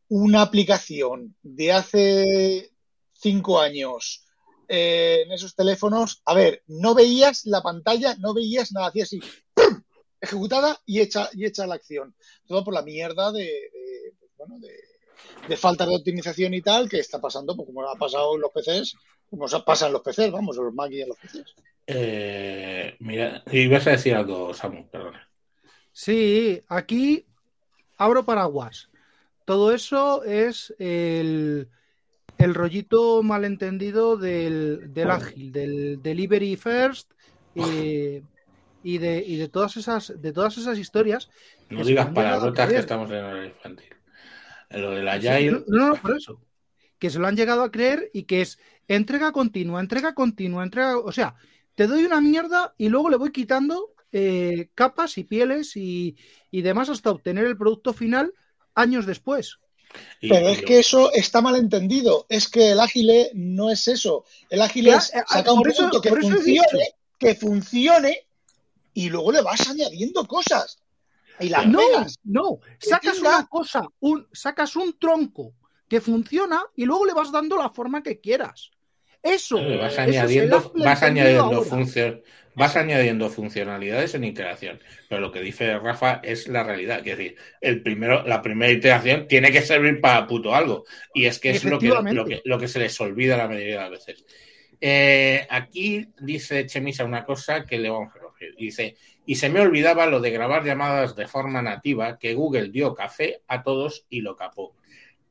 una aplicación de hace cinco años eh, en esos teléfonos, a ver, no veías la pantalla, no veías nada, hacía así, ¡pum! ejecutada y hecha, y hecha la acción. Todo por la mierda de, de bueno, de, de, falta de optimización y tal que está pasando, pues como ha pasado en los PCs, como pasa en los PCs, vamos, en los Mac y en los PCs. Eh, mira, ibas a decir algo, Samu, perdona. Sí, aquí abro paraguas. Todo eso es el el rollito malentendido del, del ágil, del delivery first y, y, de, y de todas esas de todas esas historias. No digas palabrotas que estamos en el infantil. Lo del agile. No, no, no, por eso. Que se lo han llegado a creer y que es entrega continua, entrega continua, entrega. O sea, te doy una mierda y luego le voy quitando eh, capas y pieles y, y demás hasta obtener el producto final años después. Y, Pero es que eso está mal entendido. Es que el ágil no es eso. El ágil es sacar un producto eso, que funcione, que funcione y luego le vas añadiendo cosas. Y las no, pegas. no, sacas una cosa, un, sacas un tronco que funciona y luego le vas dando la forma que quieras. Eso. Vas añadiendo, vas añadiendo función, vas añadiendo funcionalidades en iteración. Pero lo que dice Rafa es la realidad. Es decir, el primero, la primera iteración tiene que servir para puto algo. Y es que es lo que, lo que, lo que se les olvida la mayoría de las veces. Eh, aquí dice Chemisa una cosa que le vamos a corregir. Dice, y se me olvidaba lo de grabar llamadas de forma nativa, que Google dio café a todos y lo capó.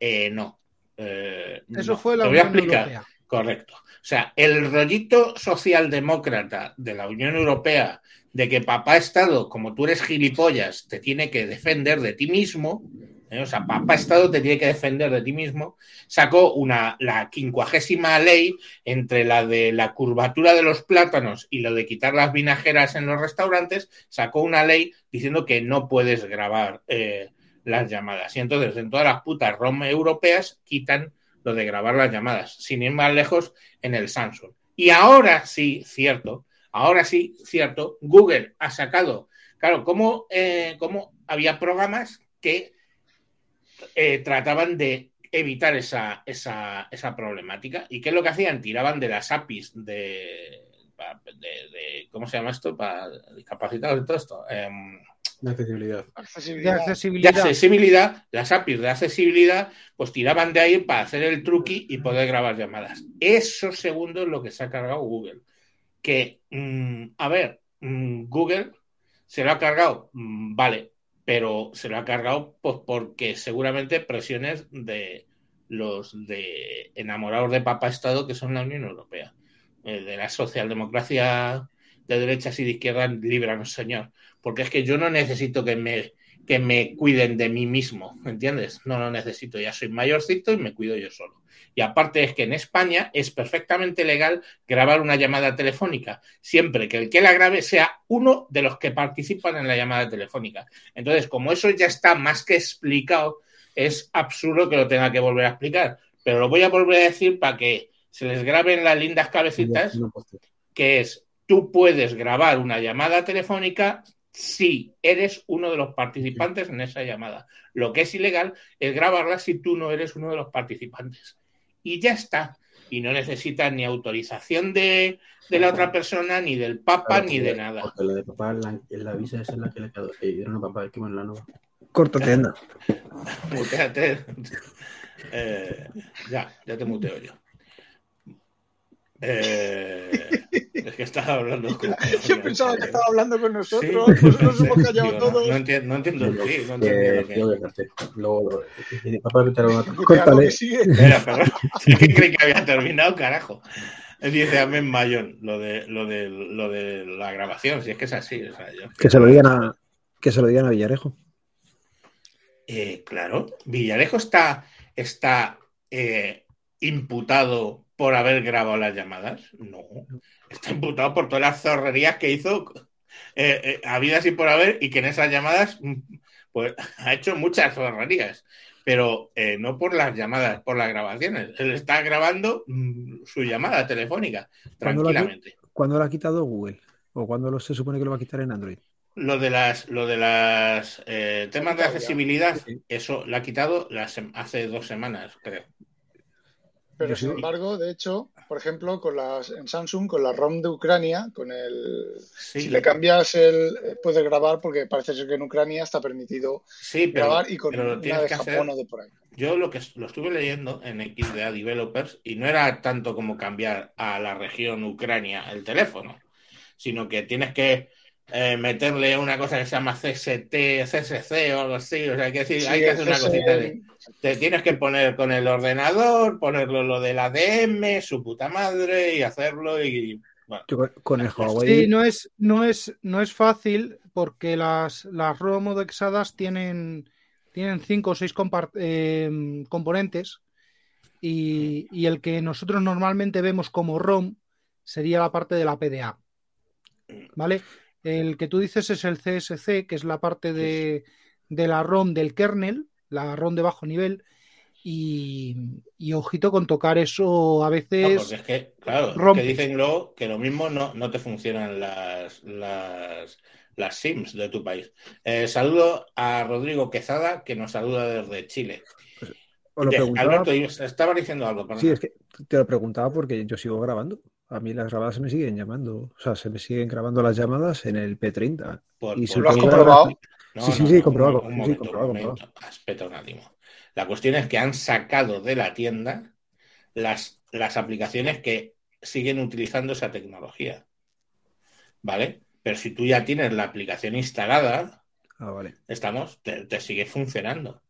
Eh, no. Eh, Eso no. fue la Te voy a explicar. Europea. Correcto. O sea, el rollito socialdemócrata de la Unión Europea de que papá Estado, como tú eres gilipollas, te tiene que defender de ti mismo, ¿eh? o sea, papá Estado te tiene que defender de ti mismo, sacó una, la quincuagésima ley entre la de la curvatura de los plátanos y lo de quitar las vinajeras en los restaurantes, sacó una ley diciendo que no puedes grabar eh, las llamadas. Y entonces en todas las putas ROM europeas quitan lo de grabar las llamadas, sin ir más lejos en el Samsung. Y ahora sí, cierto, ahora sí, cierto, Google ha sacado, claro, como, eh, como había programas que eh, trataban de evitar esa, esa, esa, problemática. ¿Y qué es lo que hacían? Tiraban de las APIs de, de, de ¿cómo se llama esto? Para discapacitados y todo esto. Eh, de accesibilidad. De accesibilidad. De accesibilidad, las APIs de accesibilidad, pues tiraban de ahí para hacer el truqui y poder grabar llamadas. Eso segundo es lo que se ha cargado Google. Que, mmm, a ver, mmm, Google se lo ha cargado, mmm, vale, pero se lo ha cargado pues porque seguramente presiones de los de enamorados de Papa Estado que son la Unión Europea. Eh, de la socialdemocracia de derechas y de izquierdas, líbranos, señor. Porque es que yo no necesito que me, que me cuiden de mí mismo, ¿entiendes? No lo necesito, ya soy mayorcito y me cuido yo solo. Y aparte es que en España es perfectamente legal grabar una llamada telefónica, siempre que el que la grabe sea uno de los que participan en la llamada telefónica. Entonces, como eso ya está más que explicado, es absurdo que lo tenga que volver a explicar. Pero lo voy a volver a decir para que se les graben las lindas cabecitas, que es tú puedes grabar una llamada telefónica si eres uno de los participantes en esa llamada. Lo que es ilegal es grabarla si tú no eres uno de los participantes. Y ya está. y no necesitas ni autorización de, de la otra persona, ni del Papa, ni de nada. Porque la de papá, la, la visa esa es la que le dieron a papá, que bueno, la nueva. Córtate, anda. Muteate. Eh, ya, ya te muteo yo. Eh, es que estaba hablando con. Yo pensaba que estaba hablando con Sí, nosotros, yo pues nos pensé, hemos callado no, todos. No, entiendo, no entiendo el sí, no entiendo dejarte. Luego, Córtale. Espera, perdón. Que creí que había terminado, carajo. Dice Amén Mayón, lo de, lo, de, lo de la grabación, si es que es así. o sea, yo- Que se lo digan a, que se lo digan a Villarejo. Eh, claro, Villarejo está, está eh, imputado por haber grabado las llamadas. No, está imputado por todas las zorrerías que hizo eh, eh, habidas y por haber y que en esas llamadas mm, pues, ha hecho muchas zorrerías. Pero eh, no por las llamadas, por las grabaciones. Él está grabando mm, su llamada telefónica ¿Cuándo la- tranquilamente. ¿Cuándo lo ha quitado Google? ¿O cuándo lo, se supone que lo va a quitar en Android? Lo de las, lo de las eh, temas de accesibilidad, eso lo ha quitado las sem- hace dos semanas, creo. Pero sin embargo, de hecho, por ejemplo, con las en Samsung, con la ROM de Ucrania, con el Sí, si le cambias el eh, puedes grabar porque parece ser que en Ucrania está permitido sí, pero, grabar y con pero lo una de Japón hacer. o de por ahí. Yo lo que lo estuve leyendo en XDA Developers y no era tanto como cambiar a la región Ucrania el teléfono, sino que tienes que eh, meterle una cosa que se llama CST, CSC o algo así. O sea, hay que, decir, Sí, hay que hacer una cosita de. Te tienes que poner con el ordenador, ponerlo lo del ADM, su puta madre y hacerlo y. Bueno, con, el Huawei. Sí, no es, no es, no es fácil porque las, las ROM odexadas tienen, tienen cinco o seis eh, componentes y, y el que nosotros normalmente vemos como ROM sería la parte de la PDA. ¿Vale? El que tú dices es el CSC, que es la parte de, de la ROM del kernel, la ROM de bajo nivel. Y, y ojito con tocar eso a no, veces. porque es que, claro, que dicen luego que lo mismo no, no te funcionan las, las, las SIMs de tu país. Eh, saludo a Rodrigo Quezada, que nos saluda desde Chile. Os lo De- preguntaba, Alberto, estaba diciendo algo, perdón. sí, es que te lo preguntaba porque yo sigo grabando. A mí las grabadas se me siguen llamando. O sea, se me siguen grabando las llamadas en el P30. Por- Y por- se ¿Lo has comprobado? No, Sí, sí, no, sí, no, comprobado, Un, un sí, comprobado, un. Aspecto. La cuestión es que han sacado de la tienda las, las aplicaciones que siguen utilizando esa tecnología. ¿Vale? Pero si tú ya tienes la aplicación instalada, Ah, vale. estamos, te, te sigue funcionando.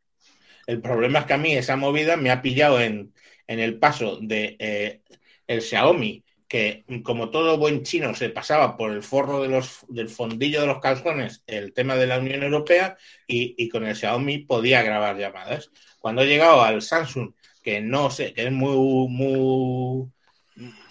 El problema es que a mí esa movida me ha pillado en, en el paso de eh, el Xiaomi, que como todo buen chino se pasaba por el forro de los, del fondillo de los calzones el tema de la Unión Europea y, y con el Xiaomi podía grabar llamadas. Cuando he llegado al Samsung, que no sé, que es muy, muy,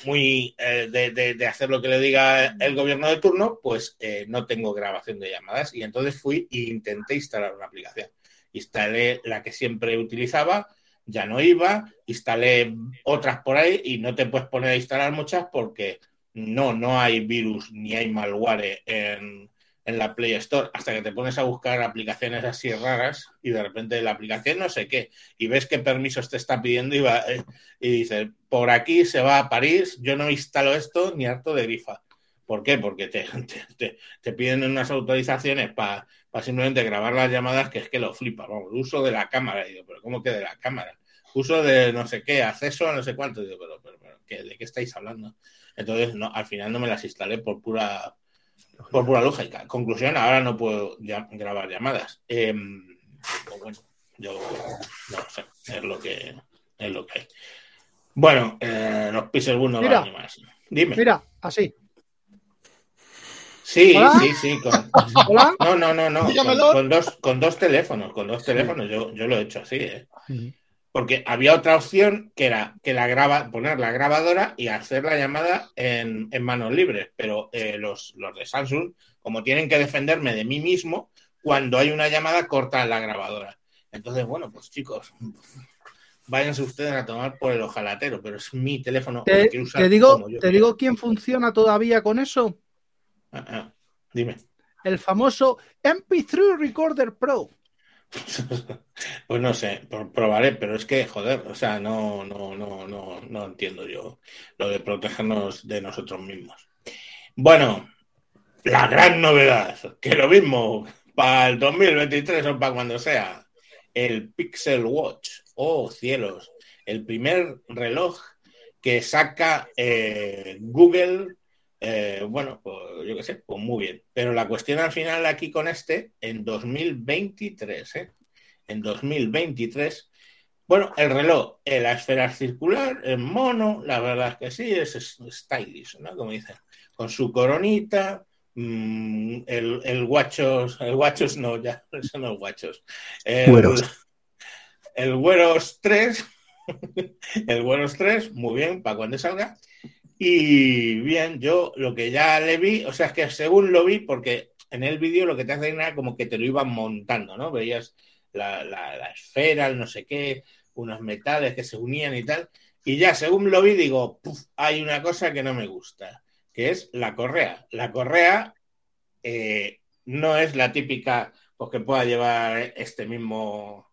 muy eh, de, de- de hacer lo que le diga el gobierno de turno, pues eh, no tengo grabación de llamadas. Y entonces fui e intenté instalar una aplicación. Instalé la que siempre utilizaba, ya no iba, instalé otras por ahí y no te puedes poner a instalar muchas porque no, no hay virus ni hay malware en, en la Play Store hasta que te pones a buscar aplicaciones así raras y de repente la aplicación no sé qué y ves qué permisos te está pidiendo y, va, eh, y dices, por aquí se va a París, yo no instalo esto ni harto de grifa. ¿Por qué? Porque te, te, te- te piden unas autorizaciones para simplemente grabar las llamadas que es que lo flipa. Vamos, uso de la cámara. Digo, pero ¿cómo que de la cámara? Uso de no sé qué, acceso a no sé cuánto. Digo, pero, pero, pero ¿qué- ¿de qué estáis hablando? Entonces, no, al final no me las instalé por pura, por pura lógica. Conclusión, ahora no puedo ya- grabar llamadas. Eh, pues bueno, yo no sé, es lo que, es lo que hay. Bueno, eh, los Pixelbook no van más. Dime. Mira, así. Sí, ¿Hola? sí, sí. Con, Hola. no, no, no, no. Con, dos, con dos teléfonos, con dos teléfonos. Yo, yo lo he hecho así, ¿eh? Porque había otra opción que era que la graba, poner la grabadora y hacer la llamada en, en manos libres. Pero eh, los, los de Samsung, como tienen que defenderme de mí mismo, cuando hay una llamada cortan la grabadora. Entonces, bueno, pues chicos, váyanse ustedes a tomar por el ojalatero, pero es mi teléfono. Te, quiero usar te digo, como yo te digo quién funciona todavía con eso. Ah, ah. Dime. El famoso MP3 Recorder Pro. Pues no sé, probaré, pero es que, joder, o sea, no, no, no, no, no entiendo yo lo de protegernos de nosotros mismos. Bueno, la gran novedad, que lo mismo para el 2023 o para cuando sea, el Pixel Watch. Oh, cielos, el primer reloj que saca eh, Google. Eh, bueno, pues yo qué sé, pues muy bien. Pero la cuestión al final aquí con este, en 2023, ¿eh? En 2023. Bueno, el reloj, eh, la esfera es circular, en mono, la verdad es que sí, es, es stylish, ¿no? Como dicen, con su coronita, mm, el, el guachos, el guachos no, ya, eso no es guachos. El, Güeros. el güeros 3, el güeros 3, muy bien, para cuando salga. Y bien, yo lo que ya le vi, o sea, es que según lo vi, porque en el vídeo lo que te hacen era como que te lo iban montando, ¿no? Veías la, la, esfera, el no sé qué, unos metales que se unían y tal. Y ya según lo vi, digo, "Puf, hay una cosa que no me gusta, que es la correa. La correa eh, no es la típica, pues que pueda llevar este mismo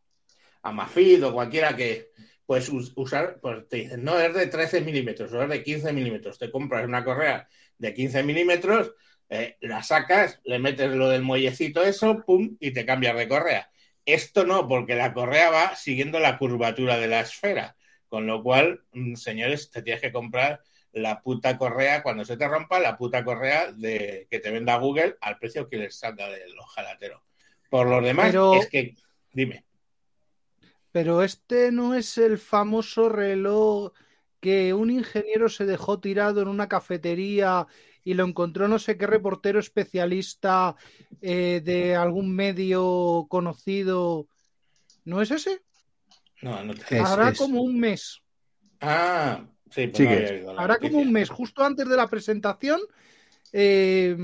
Amafid o cualquiera que pues us- usar, pues te dicen, no, es de 13 milímetros o es de 15 milímetros. Te compras una correa de 15 milímetros, eh, la sacas, le metes lo del muellecito, eso, pum, y te cambias de correa. Esto no, porque la correa va siguiendo la curvatura de la esfera. Con lo cual, mm, señores, te tienes que comprar la puta correa, cuando se te rompa, la puta correa de que te venda Google al precio que les salga del ojalatero. Por lo demás, Pero- es que, dime. Pero este no es el famoso reloj que un ingeniero se dejó tirado en una cafetería y lo encontró no sé qué reportero especialista eh, de algún medio conocido. ¿No es ese? No, no te... Es- es- como un mes. Ah, sí, pues Sí no que había es. oído la Hará como un mes, justo antes de la presentación. Eh,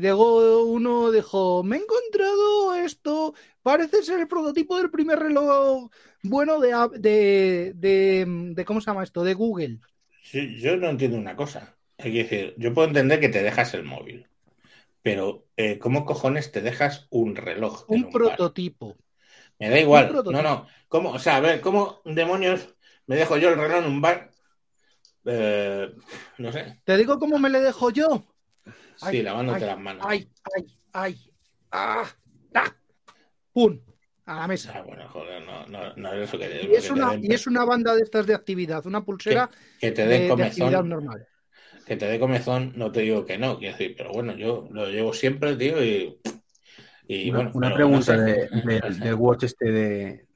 llegó uno, dijo: Me he encontrado esto. Parece ser el prototipo del primer reloj bueno de, de, de, de- ¿cómo se llama esto? De Google. Sí, yo no entiendo una cosa. Hay que decir, yo puedo entender que te dejas el móvil, pero eh, ¿cómo cojones te dejas un reloj Un bar? prototipo. Me da igual. No, no. ¿Cómo? O sea, a ver, ¿cómo demonios me dejo yo el reloj en un bar? Eh, no sé. ¿Te digo cómo me le dejo yo? Sí, Ay, lavándote ay, las manos. Ay, ay, ay. Ah, ah. ¡Pum! A la mesa. Ah, bueno, joder, no, no, no es eso que, Y que es, te una, den- y es una banda de estas de actividad, una pulsera que te de, den de actividad comezón. normal. Que te dé comezón, no te digo que no, quiero decir, pero bueno, yo lo llevo siempre, tío, y, y Una, bueno, una pregunta no sé, de- del Watch este de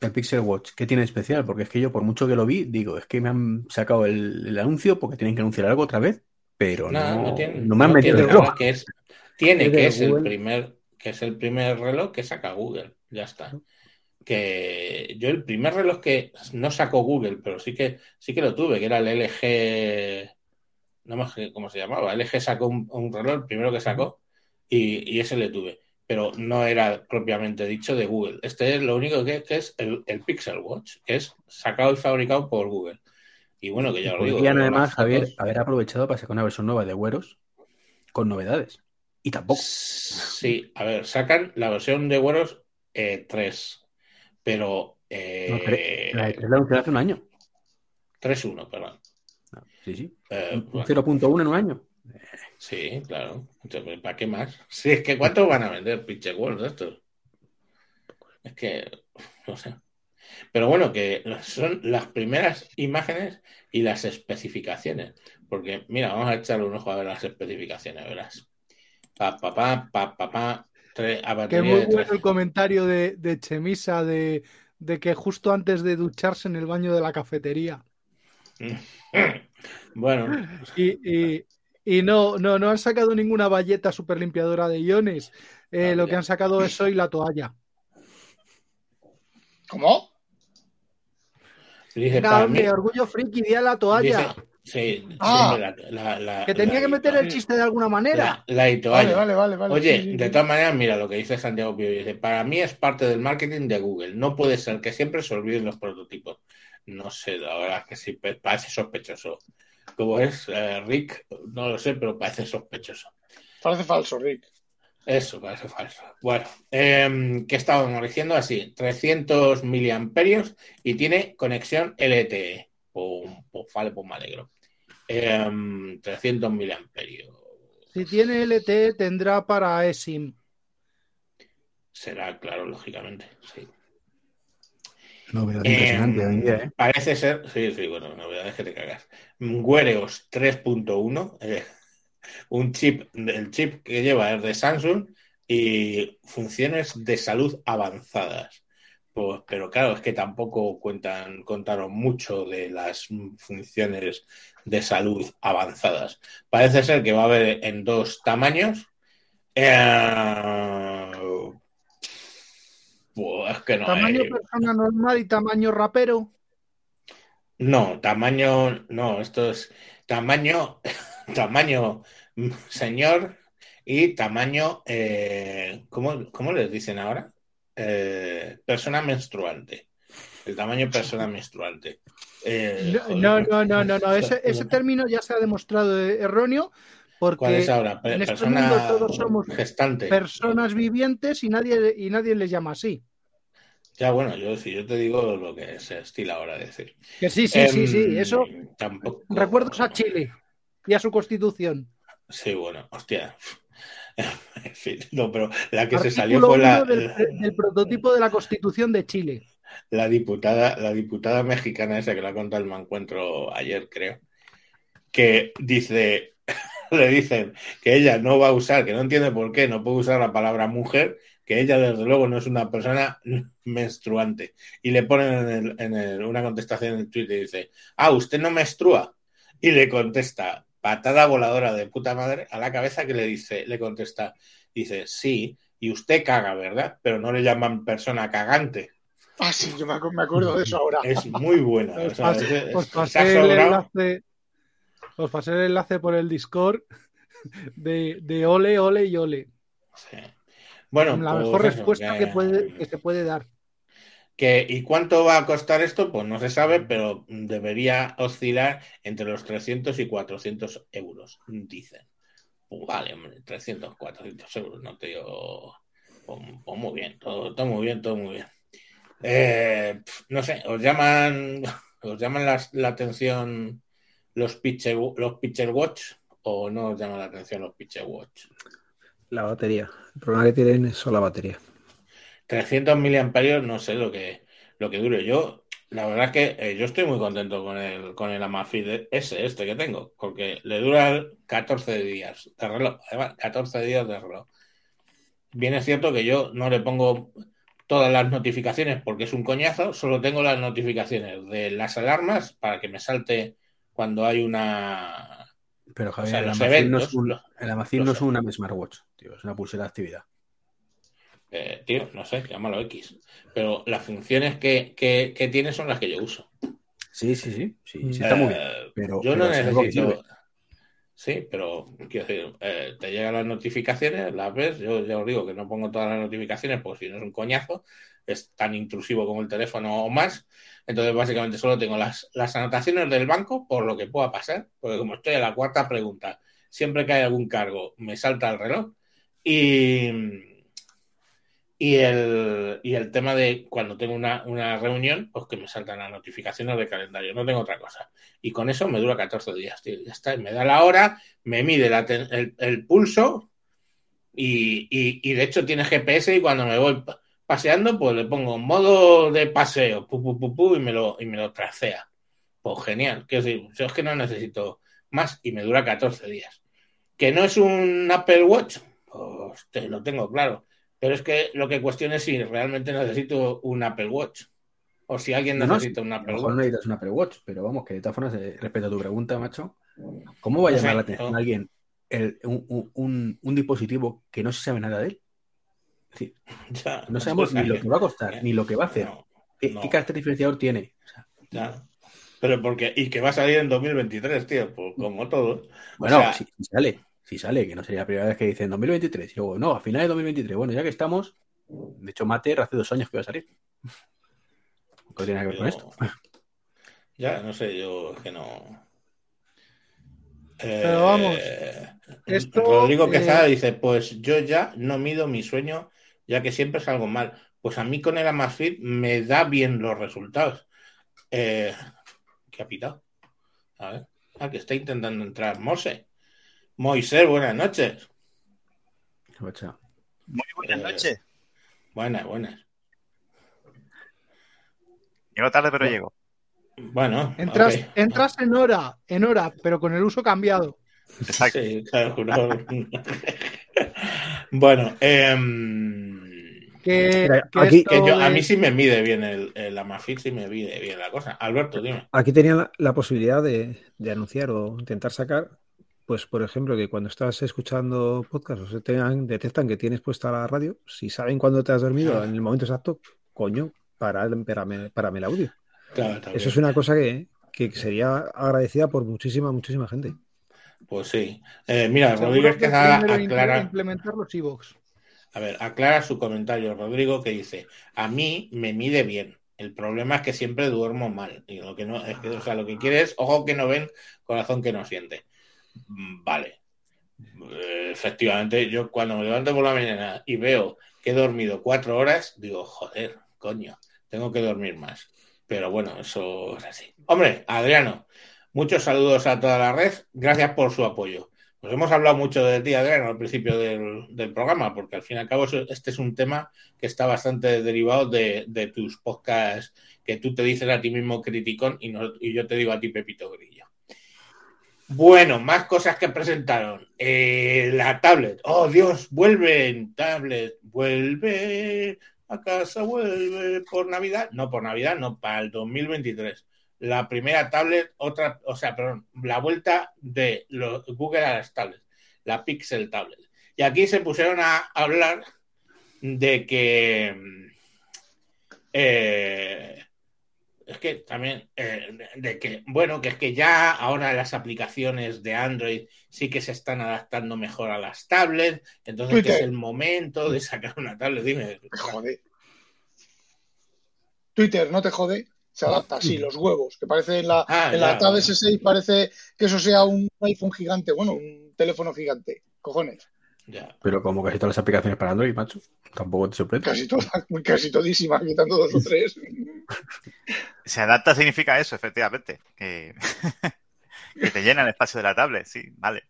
el Pixel Watch, ¿qué tiene de especial? Porque es que yo por mucho que lo vi, digo, es que me han sacado el, el anuncio porque tienen que anunciar algo otra vez, pero No, no, no tiene, no me han no metido tiene el reloj. que es, tiene que es el primer, que es el primer reloj que saca Google, ya está. Que yo el primer reloj que no sacó Google, pero sí que sí que lo tuve, que era el LG, no me acuerdo cómo se llamaba, LG sacó un, un reloj, el primero que sacó, y, y ese le tuve, pero no era propiamente dicho de Google. Este es lo único que, que es el, el Pixel Watch, que es sacado y fabricado por Google. Y bueno, que ya lo digo. Podrían pero además haber, haber aprovechado para sacar una versión nueva de Güeros con novedades. Y tampoco. Sí, a ver, sacan la versión de Güeros eh, 3, pero eh, No, tre- La de 3 la hace un año. 3.1, perdón. No, sí, sí. Eh, bueno, 0.1 en un año. sí, claro. Entonces, ¿Para qué más? Sí, es que ¿cuántos van a vender pinche de estos? Es que, no sé. Pero bueno, que son las primeras imágenes y las especificaciones. Porque, mira, vamos a echarle un ojo a ver las especificaciones, verás. Pa, pa, pa, pa, pa, pa, tre- a Que muy de bueno tres- el comentario de, de Chemisa de, de que justo antes de ducharse en el baño de la cafetería. Bueno, Y, y- y no, no, no han sacado ninguna valleta super limpiadora de iones. Eh, lo que han sacado es hoy la toalla. ¿Cómo? Dice Venga, para hombre, mí. orgullo friki, di a la toalla. dice- sí, Ah. siempre la, la- la- que tenía la que meter el chiste de alguna manera. La, la itoalla. Vale, vale, vale. vale. Oye, sí, sí, de sí. todas maneras, mira lo que dice Santiago Pío. Dice, para mí es parte del marketing de Google. No puede ser que siempre se olviden los prototipos. No sé, la verdad es que sí, parece sospechoso. Como es eh, Rick, no lo sé, pero parece sospechoso. Parece falso, Rick. Eso parece falso. Bueno, eh, ¿qué estábamos diciendo? Así, 300 miliamperios y tiene conexión LTE. Pues, pues vale, pues me alegro. Eh, 300 miliamperios. Si tiene LTE, tendrá para eSIM. Será, claro, lógicamente, sí. Novedad Eh, impresionante hoy en día, ¿eh? Parece ser, sí, sí, bueno, novedades que te cagas. Wereos 3.1, eh, un chip, el chip que lleva es de Samsung y funciones de salud avanzadas. Pues, pero claro, es que tampoco cuentan, contaron mucho de las funciones de salud avanzadas. Parece ser que va a haber en dos tamaños. Eh, pues es que no Tamaño hay- persona normal y tamaño rapero. No, tamaño, no, esto es tamaño, tamaño mm, señor y tamaño, eh, ¿cómo, cómo les dicen ahora? Eh, persona menstruante. El tamaño persona menstruante. Eh, No, no, no, no, no. Ese, ese término ya se ha demostrado erróneo ¿Cuál porque es ahora? Pe- en este persona mundo todos somos gestante. personas vivientes y nadie, y nadie les llama así. Ya, bueno, yo si yo te digo lo que se estila ahora decir. Que sí, sí, sí, Em, sí. Eso, Tampoco. recuerdos a Chile y a su constitución. Sí, bueno, hostia. En fin, no, pero la que se salió fue la, del, del prototipo de la constitución de Chile. la diputada, la diputada mexicana esa que la contado el encuentro ayer, creo, que dice, le dicen que ella no va a usar, que no entiende por qué no puede usar la palabra mujer, que ella desde luego no es una persona menstruante. Y le ponen en, el- en el- una contestación en el Twitter y dice, ah, usted no menstrua. Y le contesta, patada voladora de puta madre a la cabeza que le dice, le contesta, dice, sí, y usted caga, ¿verdad? Pero no le llaman persona cagante. Ah, sí, yo me, acu- me acuerdo de eso ahora. Es muy buena. Os o sea, pasé, es- es- os se ha pasé el enlace. Os pasé el enlace por el Discord de, de ole, ole y ole. Sí. Bueno, la pues mejor respuesta que, puede, que se puede dar. Que- ¿Y cuánto va a costar esto? Pues no se sabe, pero debería oscilar entre los 300 y 400 euros, dicen. Pues vale, hombre, 300, 400 euros, no te digo. Pues, pues muy bien, todo, todo muy bien, todo muy bien. Eh, no sé, ¿os llaman, os llaman las- la, atención los Picture, los Picture Watch o no os llaman la atención los Picture Watch? La batería. El problema que tienen es solo la batería. 300 miliamperios, no sé lo que, lo que dure. Yo, la verdad es que eh, yo estoy muy contento con el, con el Amazfit S, este que tengo, porque le dura 14 días de reloj. Además, 14 días de reloj. Bien es cierto que yo no le pongo todas las notificaciones porque es un coñazo, solo tengo las notificaciones de las alarmas para que me salte cuando hay una... Pero O Javier, sea, el los Amazfit no es un, el no es una smartwatch, tío, es una pulsera de actividad. Eh, tío, no sé, llámalo X. Pero las funciones que, que, que tiene son las que yo uso. Sí, sí, sí, sí, sí está muy bien. Eh, Pero, yo pero no necesito. Sí, pero quiero decir, eh, te llegan las notificaciones, las ves. Yo ya os digo que no pongo todas las notificaciones porque si no es un coñazo, es tan intrusivo como el teléfono o más. Entonces, básicamente, solo tengo las, las anotaciones del banco por lo que pueda pasar, porque como estoy a la cuarta pregunta, siempre que hay algún cargo, me salta el reloj. Y, y, el, y el tema de cuando tengo una, una reunión, pues que me saltan las notificaciones de calendario, no tengo otra cosa. Y con eso me dura 14 días. Ya está, me da la hora, me mide la el, el pulso y, y- y de hecho tiene GPS y cuando me voy pa- paseando, pues le pongo modo de paseo, pu, pu, pu, y, me lo, y me lo tracea. Pues genial. Quiero decir, es que no necesito más y me dura 14 días. ¿Que no es un Apple Watch? Pues te lo tengo claro. Pero es que lo que cuestiona es si realmente necesito un Apple Watch. O si alguien No, no, necesita sí, un Apple mejor no Watch. necesitas un Apple Watch, pero vamos, que de todas formas, eh, respecto a tu pregunta, macho, ¿cómo va a No llamar sé, la atención no. a alguien el- un, un- dispositivo que no se sabe nada de él? Es decir, Ya, no sabemos ni lo que va a costar, ni lo que va a hacer, No, qué, no. qué carácter diferenciador tiene. O sea, ya. Pero porque, y que va a salir en 2023, tío, pues como todo. bueno, O sea, si sale, si sale, que no sería la primera vez que dicen 2023, y luego, no, a finales de 2023, bueno, ya que estamos, de hecho, Mater hace dos años que va a salir. ¿Qué tiene que ver con esto? Ya, no sé, yo es que no. Pero vamos, Eh, esto, Rodrigo eh, Quesada dice, pues yo ya no mido mi sueño, ya que siempre salgo mal. Pues a mí con el Amazfit me da bien los resultados. Eh, ¿Qué ha pitado? A ver. Ah, que está intentando entrar Mose. Moisés, buenas noches. Ocha. Muy buenas Eh, noches. Buenas, buenas. Llego tarde, pero bueno. llego. Bueno, entras, entras en hora, en hora, pero con el uso cambiado. Exacto. Sí, claro, no. bueno, em, Que, Mira, que aquí- esto que yo, a mí sí me mide bien el, el Amazfit, sí me mide bien la cosa. Alberto, dime. Aquí tenían la, la posibilidad de, de anunciar o intentar sacar, pues por ejemplo, que cuando estás escuchando podcast o se tengan, detectan que tienes puesta la radio, si saben cuándo te has dormido en el momento exacto, coño, para, párame, párame el audio. Claro, Eso es una cosa que, que sería agradecida por muchísima, muchísima gente. Pues sí. Eh, mira, Rodríguez que aclara, implementar los iVoox. a ver, aclara su comentario, Rodrigo, que dice, a mí me mide bien. El problema es que siempre duermo mal. Y lo que no, es que, o sea, lo que quiere es ojo que no ven, corazón que no siente. Mm, Vale. Eh, Efectivamente, yo cuando me levanto por la mañana y veo que he dormido cuatro horas, digo, joder, coño, tengo que dormir más. Pero bueno, eso es así. Hombre, Adriano, muchos saludos a toda la red. Gracias por su apoyo. Pues hemos hablado mucho de ti, Adriano, al principio del, programa, porque al fin y al cabo este es un tema que está bastante derivado de, de tus podcasts que tú te dices a ti mismo criticón y, no- y yo te digo a ti Pepito Grillo. Bueno, más cosas que presentaron. Eh, la tablet. Oh, Dios, vuelven, tablet, vuelve a casa, vuelve por Navidad. No, por Navidad, no, para el 2023. La primera tablet, otra, o sea, perdón, la vuelta de los, Google a las tablets, la Pixel Tablet. Y aquí se pusieron a hablar de que eh, es que también eh, de que bueno que es que ya ahora las aplicaciones de Android sí que se están adaptando mejor a las tablets entonces que es el momento de sacar una tablet dime Me jode. Twitter, no te jode. Se adapta así, los huevos, que parece en la, Ah, en la ya, Tab vale. S6 parece que eso sea un iPhone gigante, bueno, un teléfono gigante. Cojones, ya Pero como casi todas las aplicaciones para Android, macho, tampoco te sorprende. casi todas, casi todísimas, quitando dos o tres. Se adapta significa eso, efectivamente. Que, que te llena el espacio de la tablet, sí, vale.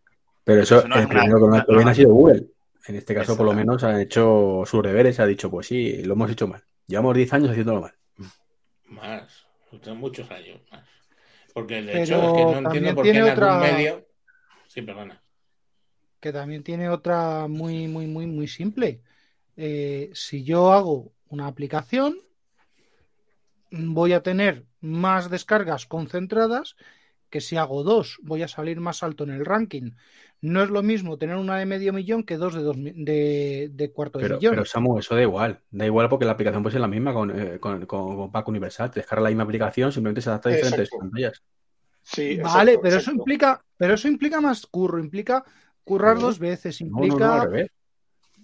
Pero eso, Eso no es el una- primero que lo ha hecho bien ha sido Google. En este caso, por lo menos, ha hecho sus deberes, ha dicho, pues sí, lo hemos hecho mal. Llevamos 10 años haciéndolo mal. más muchos años más porque de Pero hecho es que no entiendo por qué en algún otra- medio sí perdona que también tiene otra muy, muy, muy, muy simple. Eh, si yo hago una aplicación, voy a tener más descargas concentradas que si hago dos, voy a salir más alto en el ranking. No es lo mismo tener una de medio millón que dos de, dos mi- de, de cuarto de Pero, millón. pero Samu, eso da igual. Da igual porque la aplicación puede ser la misma con, eh, con, con, con pack universal. Te descarga la misma aplicación, simplemente se adapta a diferentes Exacto. pantallas. Sí, Vale, exacto, pero eso implica, pero eso implica más curro, implica currar No. dos veces, No, no, no, implica. al revés.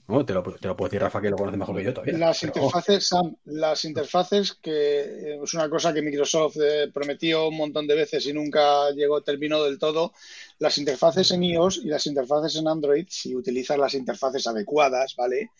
No, te lo, te lo puedo decir Rafa que lo conoce mejor que yo todavía. Las Pero, interfaces, Sam, las interfaces, que eh, es una cosa que Microsoft eh, prometió un montón de veces y nunca llegó, terminó del todo. Las interfaces en iOS y las interfaces en Android, si utilizas las interfaces adecuadas, ¿vale?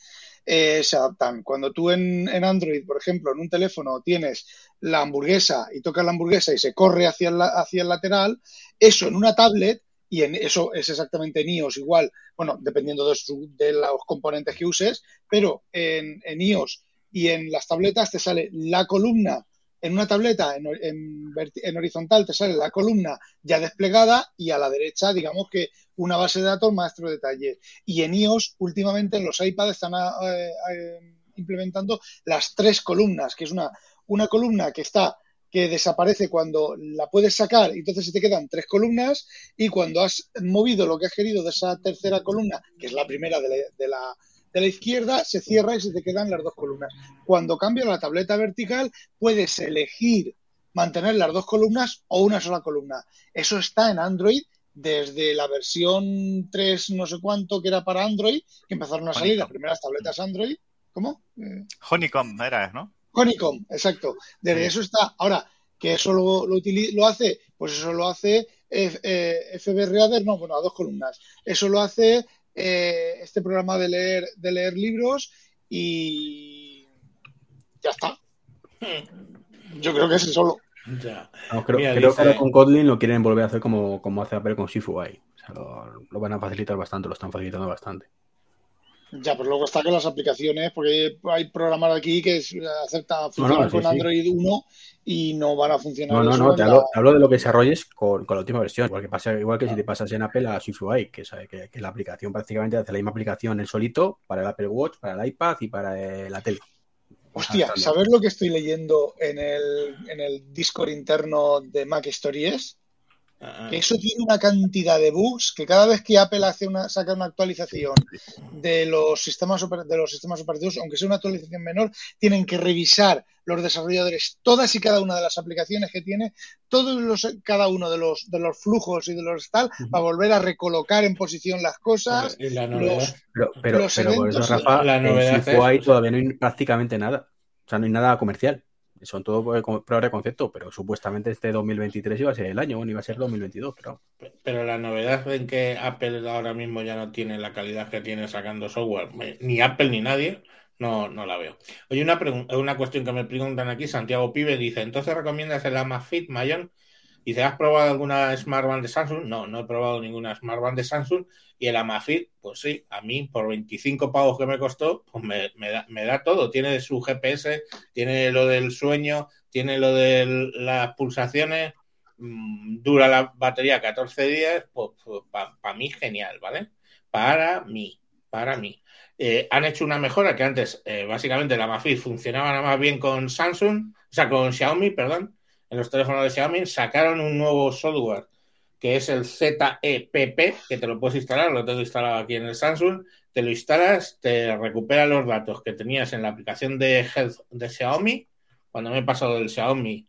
Eh, se adaptan. Cuando tú en, en Android, por ejemplo, en un teléfono tienes la hamburguesa y tocas la hamburguesa y se corre hacia el, hacia el lateral, eso en una tablet, y en eso es exactamente en iOS igual, bueno, dependiendo de, su- de los componentes que uses, pero en, en iOS y en las tabletas te sale la columna, en una tableta en, en en horizontal te sale la columna ya desplegada y a la derecha, digamos que una base de datos maestro detalle. Y en iOS, últimamente en los iPads están eh, eh, implementando las tres columnas, que es una, una columna que está que desaparece cuando la puedes sacar y entonces se te quedan tres columnas y cuando has movido lo que has querido de esa tercera columna, que es la primera de la, de la, de la izquierda, se cierra y se te quedan las dos columnas. Cuando cambia la tableta vertical, puedes elegir mantener las dos columnas o una sola columna. Eso está en Android desde la versión 3 no sé cuánto que era para Android, que empezaron a salir las primeras tabletas Android. ¿Cómo? Honeycomb era, ¿no? Honeycomb, exacto. Desde Sí. eso está. Ahora, que eso lo, lo, hace, pues eso lo hace F- eh, FB Reader, no, bueno, a dos columnas. Eso lo hace eh, este programa de leer, de leer libros y ya está. Yo creo que es solo. Ya. No, creo Mira, creo dice- que ahora con Kotlin lo quieren volver a hacer como, como hace Apple con SwiftUI. O sea, lo, lo van a facilitar bastante, lo están facilitando bastante. Ya, pero luego está que las aplicaciones, porque hay, programas aquí que aceptan funcionar No, no, sí, con sí. Android 1 y no van a funcionar. No, no, no, te la- hablo, te hablo de lo que desarrolles con, con la última versión. Igual que, pasa, igual que si te pasas en Apple a SwiftUI, que, que, que la aplicación prácticamente hace la misma aplicación en solito para el Apple Watch, para el iPad y para eh, la tele. Hostia, ¿sabes lo que estoy leyendo en el, en el Discord interno de Mac Stories? Ah, Que eso tiene una cantidad de bugs que cada vez que Apple hace una, saca una actualización de los sistemas oper- de los sistemas operativos, aunque sea una actualización menor, tienen que revisar los desarrolladores todas y cada una de las aplicaciones que tiene, todos los cada uno de los de los flujos y de los tal, para volver a recolocar en posición las cosas. Y la novedad. Los, Pero, pero, Los pero por eso, eventos- Rafa, La en novedad es- SwiftUI todavía no hay prácticamente nada. O sea, no hay nada comercial. Son todo pues, pruebas de concepto, pero supuestamente este 2023 iba a ser el año, bueno, iba a ser 2022, pero Pero la novedad en que Apple ahora mismo ya no tiene la calidad que tiene sacando software, me- ni Apple ni nadie, no, no la veo. Oye, una, una cuestión que me preguntan aquí, Santiago Pibe dice, ¿entonces recomiendas el Amazfit Mayon? Dice, ¿has probado alguna Smartband de Samsung? No, no he probado ninguna Smartband de Samsung. Y el Amazfit, pues sí, a mí por 25 pavos que me costó, pues me, da, me da todo. Tiene su GPS, tiene lo del sueño, tiene lo de las pulsaciones, mm, dura la batería 14 días, pues, para mí genial, ¿vale? Para mí, para mí. Eh, han hecho una mejora que antes, eh, básicamente, la Amazfit funcionaba nada más bien con Samsung, o sea, con Xiaomi, perdón, en los teléfonos de Xiaomi, sacaron un nuevo software que es el ZEPP, que te lo puedes instalar, lo tengo instalado aquí en el Samsung, te lo instalas, te recupera los datos que tenías en la aplicación de Health de Xiaomi, cuando me he pasado del Xiaomi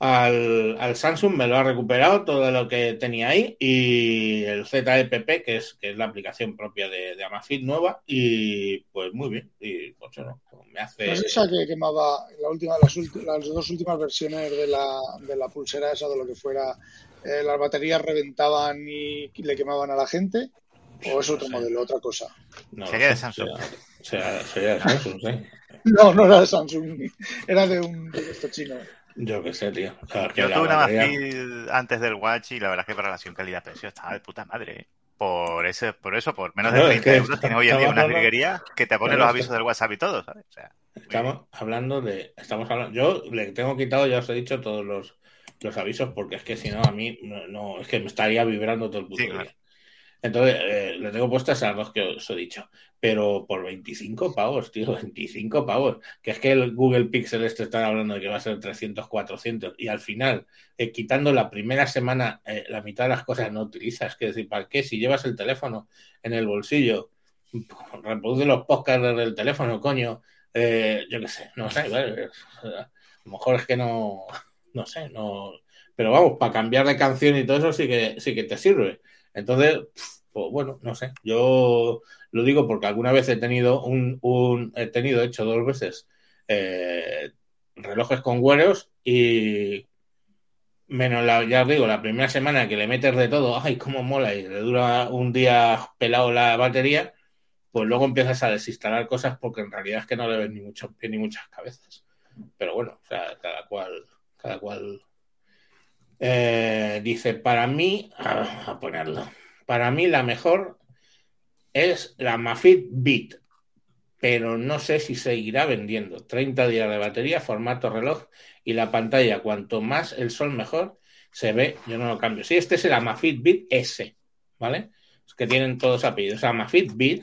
al, al Samsung, me lo ha recuperado todo lo que tenía ahí, y el ZEPP, que es, que es la aplicación propia de, de Amazfit nueva, y pues muy bien, y pues eso, me hace... ¿No es esa que quemaba la última, las, las dos últimas versiones de la, de la pulsera esa de lo que fuera? eh, las baterías reventaban y le quemaban a la gente. ¿O es otro No sé. modelo, otra cosa? No, Sería no de Samsung. Sería, sería- sería de Samsung, sí. No, no era de Samsung, era de un de estos chinos. Yo qué sé, tío. Yo tuve una Amazfit antes del Watch y la verdad es que para relación calidad-precio estaba de puta madre. ¿eh? Por ese, por eso, por menos de Claro, es 30 que euros tienes hoy en día una virguería que te pone Claro, los está- avisos del WhatsApp y todo, ¿sabes? O sea. Estamos hablando de. Estamos hablando. Yo le tengo quitado, ya os he dicho, todos los, los avisos, porque es que si no, a mí no, no- es que me estaría vibrando todo el puto Sí, día. Entonces, eh, le tengo puestas esas dos que os he dicho. Pero por 25 pavos, tío, 25 pavos. Que es que el Google Pixel este está hablando de que va a ser 300, 400. Y al final, eh, quitando la primera semana, eh, la mitad de las cosas no utilizas. Que decir, ¿para qué? Si llevas el teléfono en el bolsillo, reproduce los podcasts desde el teléfono, coño. Eh, yo qué sé, no sé. a lo mejor es que no, no sé, no. Pero vamos, para cambiar de canción y todo eso sí que, sí que te sirve. Entonces, pues bueno, no sé. Yo lo digo porque alguna vez he tenido un, un he tenido hecho dos veces eh, relojes con güeros y menos la, ya os digo, la primera semana que le metes de todo, ay, cómo mola, y le dura un día pelado la batería, pues luego empiezas a desinstalar cosas porque en realidad es que no le ves ni mucho pie ni muchas cabezas. Pero bueno, o sea, cada cual, cada cual eh, dice, para mí, a, ponerlo, para mí la mejor es la Mafit Beat, pero no sé si seguirá vendiendo. 30 días de batería, formato reloj y la pantalla, cuanto más el sol mejor, se ve, yo no lo cambio. Sí, este es el Amafit Beat S, ¿vale? Es que tienen todos apellidos. Amafit Beat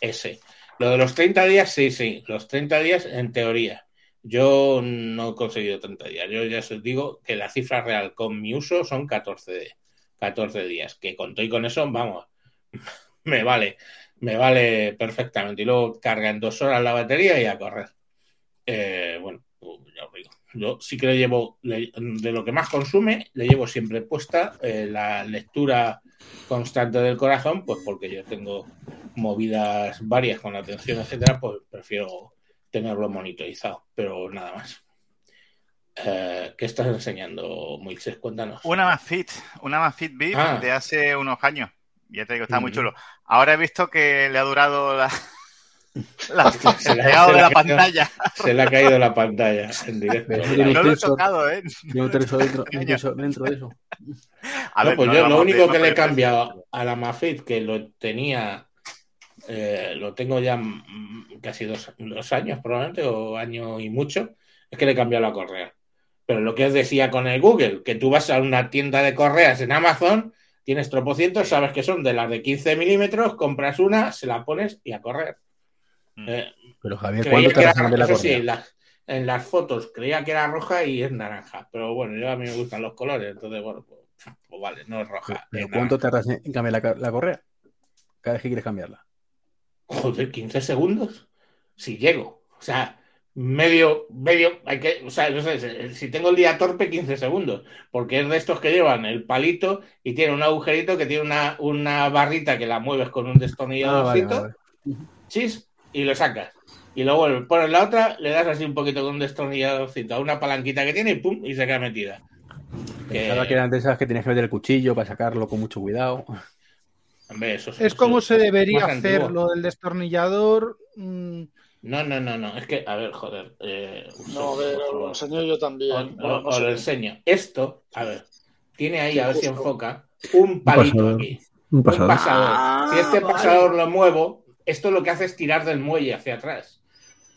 S. Lo de los 30 días, sí, sí, los 30 días en teoría. Yo no he conseguido 30 días. Yo ya os digo que la cifra real con mi uso son 14, 14 días. Que con y con eso, vamos, me vale, me vale perfectamente. Y luego carga en dos horas la batería y a correr. Eh, bueno, ya os digo. Yo sí que le llevo, le, de lo que más consume, le llevo siempre puesta eh, la lectura constante del corazón, pues porque yo tengo movidas varias con la atención, etcétera, pues prefiero tenerlo monitorizado, pero nada más. Eh, ¿Qué estás enseñando, Moisés? Cuéntanos. Una más fit, una más fit VIP Ah. de hace unos años. Ya te digo, está muy Mm. chulo. Ahora he visto que le ha durado la, la Hostia, se pegado se de la ha caído- pantalla. Se le ha caído la pantalla en directo. No, No lo he tocado, ¿eh? un tensor dentro, dentro de eso. A ver, pues no yo lo único que le he cambiado a la Mafit, que lo tenía, eh, lo tengo ya mm, casi dos, dos años probablemente, o año y mucho, es que le he cambiado la correa. Pero lo que os decía con el Google, que tú vas a una tienda de correas en Amazon, tienes tropocientos, sabes que son de las de 15 milímetros, compras una, se la pones y a correr. Mm. Eh, Pero Javier, ¿cuándo te vas a cambiar la eso sí, correa? en las, en las fotos creía que era roja y es naranja. Pero bueno, yo a mí me gustan los colores, entonces bueno, pues, pues vale, no es roja. ¿Pero es cuánto tardas en cambiar la, la correa? Cada vez que quieres cambiarla. Joder, 15 segundos. Si llego. O sea, medio, medio, hay que, o sea, no sé, si tengo el día torpe, 15 segundos. Porque es de estos que llevan el palito y tiene un agujerito que tiene una, una barrita que la mueves con un Ah, destornilladorcito, vale, vale. chis, y lo sacas. Y luego pones la otra, le das así un poquito con un destornilladorcito a una palanquita que tiene y pum, y se queda metida. Que- Pensaba que eran de esas que tenías que meter el cuchillo para sacarlo con mucho cuidado. Hombre, eso Es como se debería hacer antiguo. lo del destornillador. mm, No, no, no, no. Es que, a ver, joder. eh, No, a ver, lo enseño yo también. Os, Bueno, no os sé. lo enseño. Esto, a ver, tiene ahí, a ver si enfoca, un palito pasador. aquí. Un Un pasador. pasador. Ah, si este vale. pasador lo muevo, esto lo que hace es tirar del muelle hacia atrás.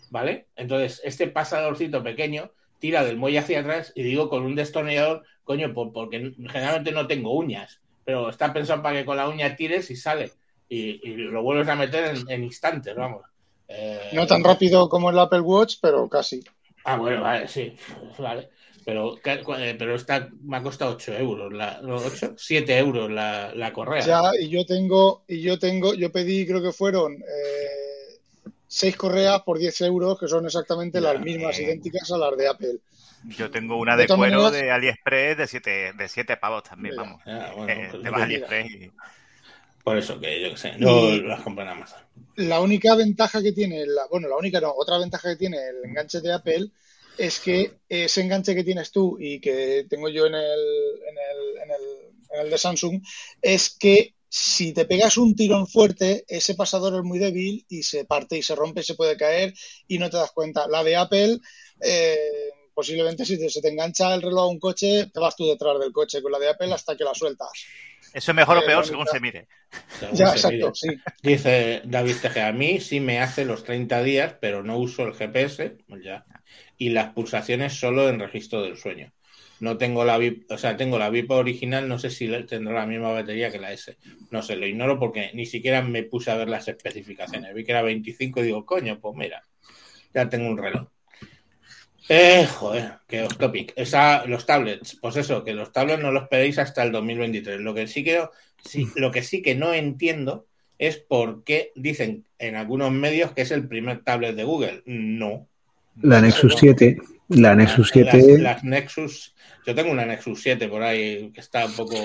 ¿Vale? Entonces, este pasadorcito pequeño tira del muelle hacia atrás y digo con un destornillador, coño, por- porque generalmente no tengo uñas, pero está pensado para que con la uña tires y sale. Y, y lo vuelves a meter en, en instantes, vamos. Eh, No tan rápido como el Apple Watch, pero casi. Ah, bueno, vale, sí, vale. Pero, eh, pero esta me ha costado 8 euros, la, ¿no, 8? 7 euros la, la correa. Ya, y yo tengo, y yo tengo, yo pedí, creo que fueron eh, seis correas por 10 euros, que son exactamente Ya, las mismas, eh. idénticas a las de Apple. Yo tengo una De cuero maneras- de AliExpress de 7 de siete pavos también, Mira, vamos. Bueno, Eh, pues te yo vas a qué- AliExpress y... por eso que yo qué sé, no Y- las compré en Amazon. La única ventaja que tiene, la, bueno, la única no, otra ventaja que tiene el enganche de Apple es que ese enganche que tienes tú y que tengo yo en el, en el, en el, en el de Samsung es que si te pegas un tirón fuerte, ese pasador es muy débil y se parte y se rompe y se puede caer y no te das cuenta. La de Apple, eh, posiblemente si te- se te engancha el reloj a un coche, te vas tú detrás del coche con la de Apple hasta que la sueltas. Eso es mejor o peor según mitad. se mire. según Ya, se exacto, mire. sí. Dice David Tejeda, a mí sí me hace los 30 días, pero no uso el GPS, pues ya. Y las pulsaciones solo en registro del sueño. No tengo la VIP, o sea, tengo la VIP original, no sé si tendrá la misma batería que la S. No sé, lo ignoro porque ni siquiera me puse a ver las especificaciones. Vi que era 25 y digo, coño, pues mira, ya tengo un reloj. Eh, joder, que off topic. Esa, los tablets, pues eso, que los tablets no los esperéis hasta el 2023. Lo que sí que, sí, lo que sí que no entiendo es por qué dicen en algunos medios que es el primer tablet de Google. No. La Nexus 7. La Nexus Las, 7. las Nexus, yo tengo una Nexus 7 por ahí que está un poco.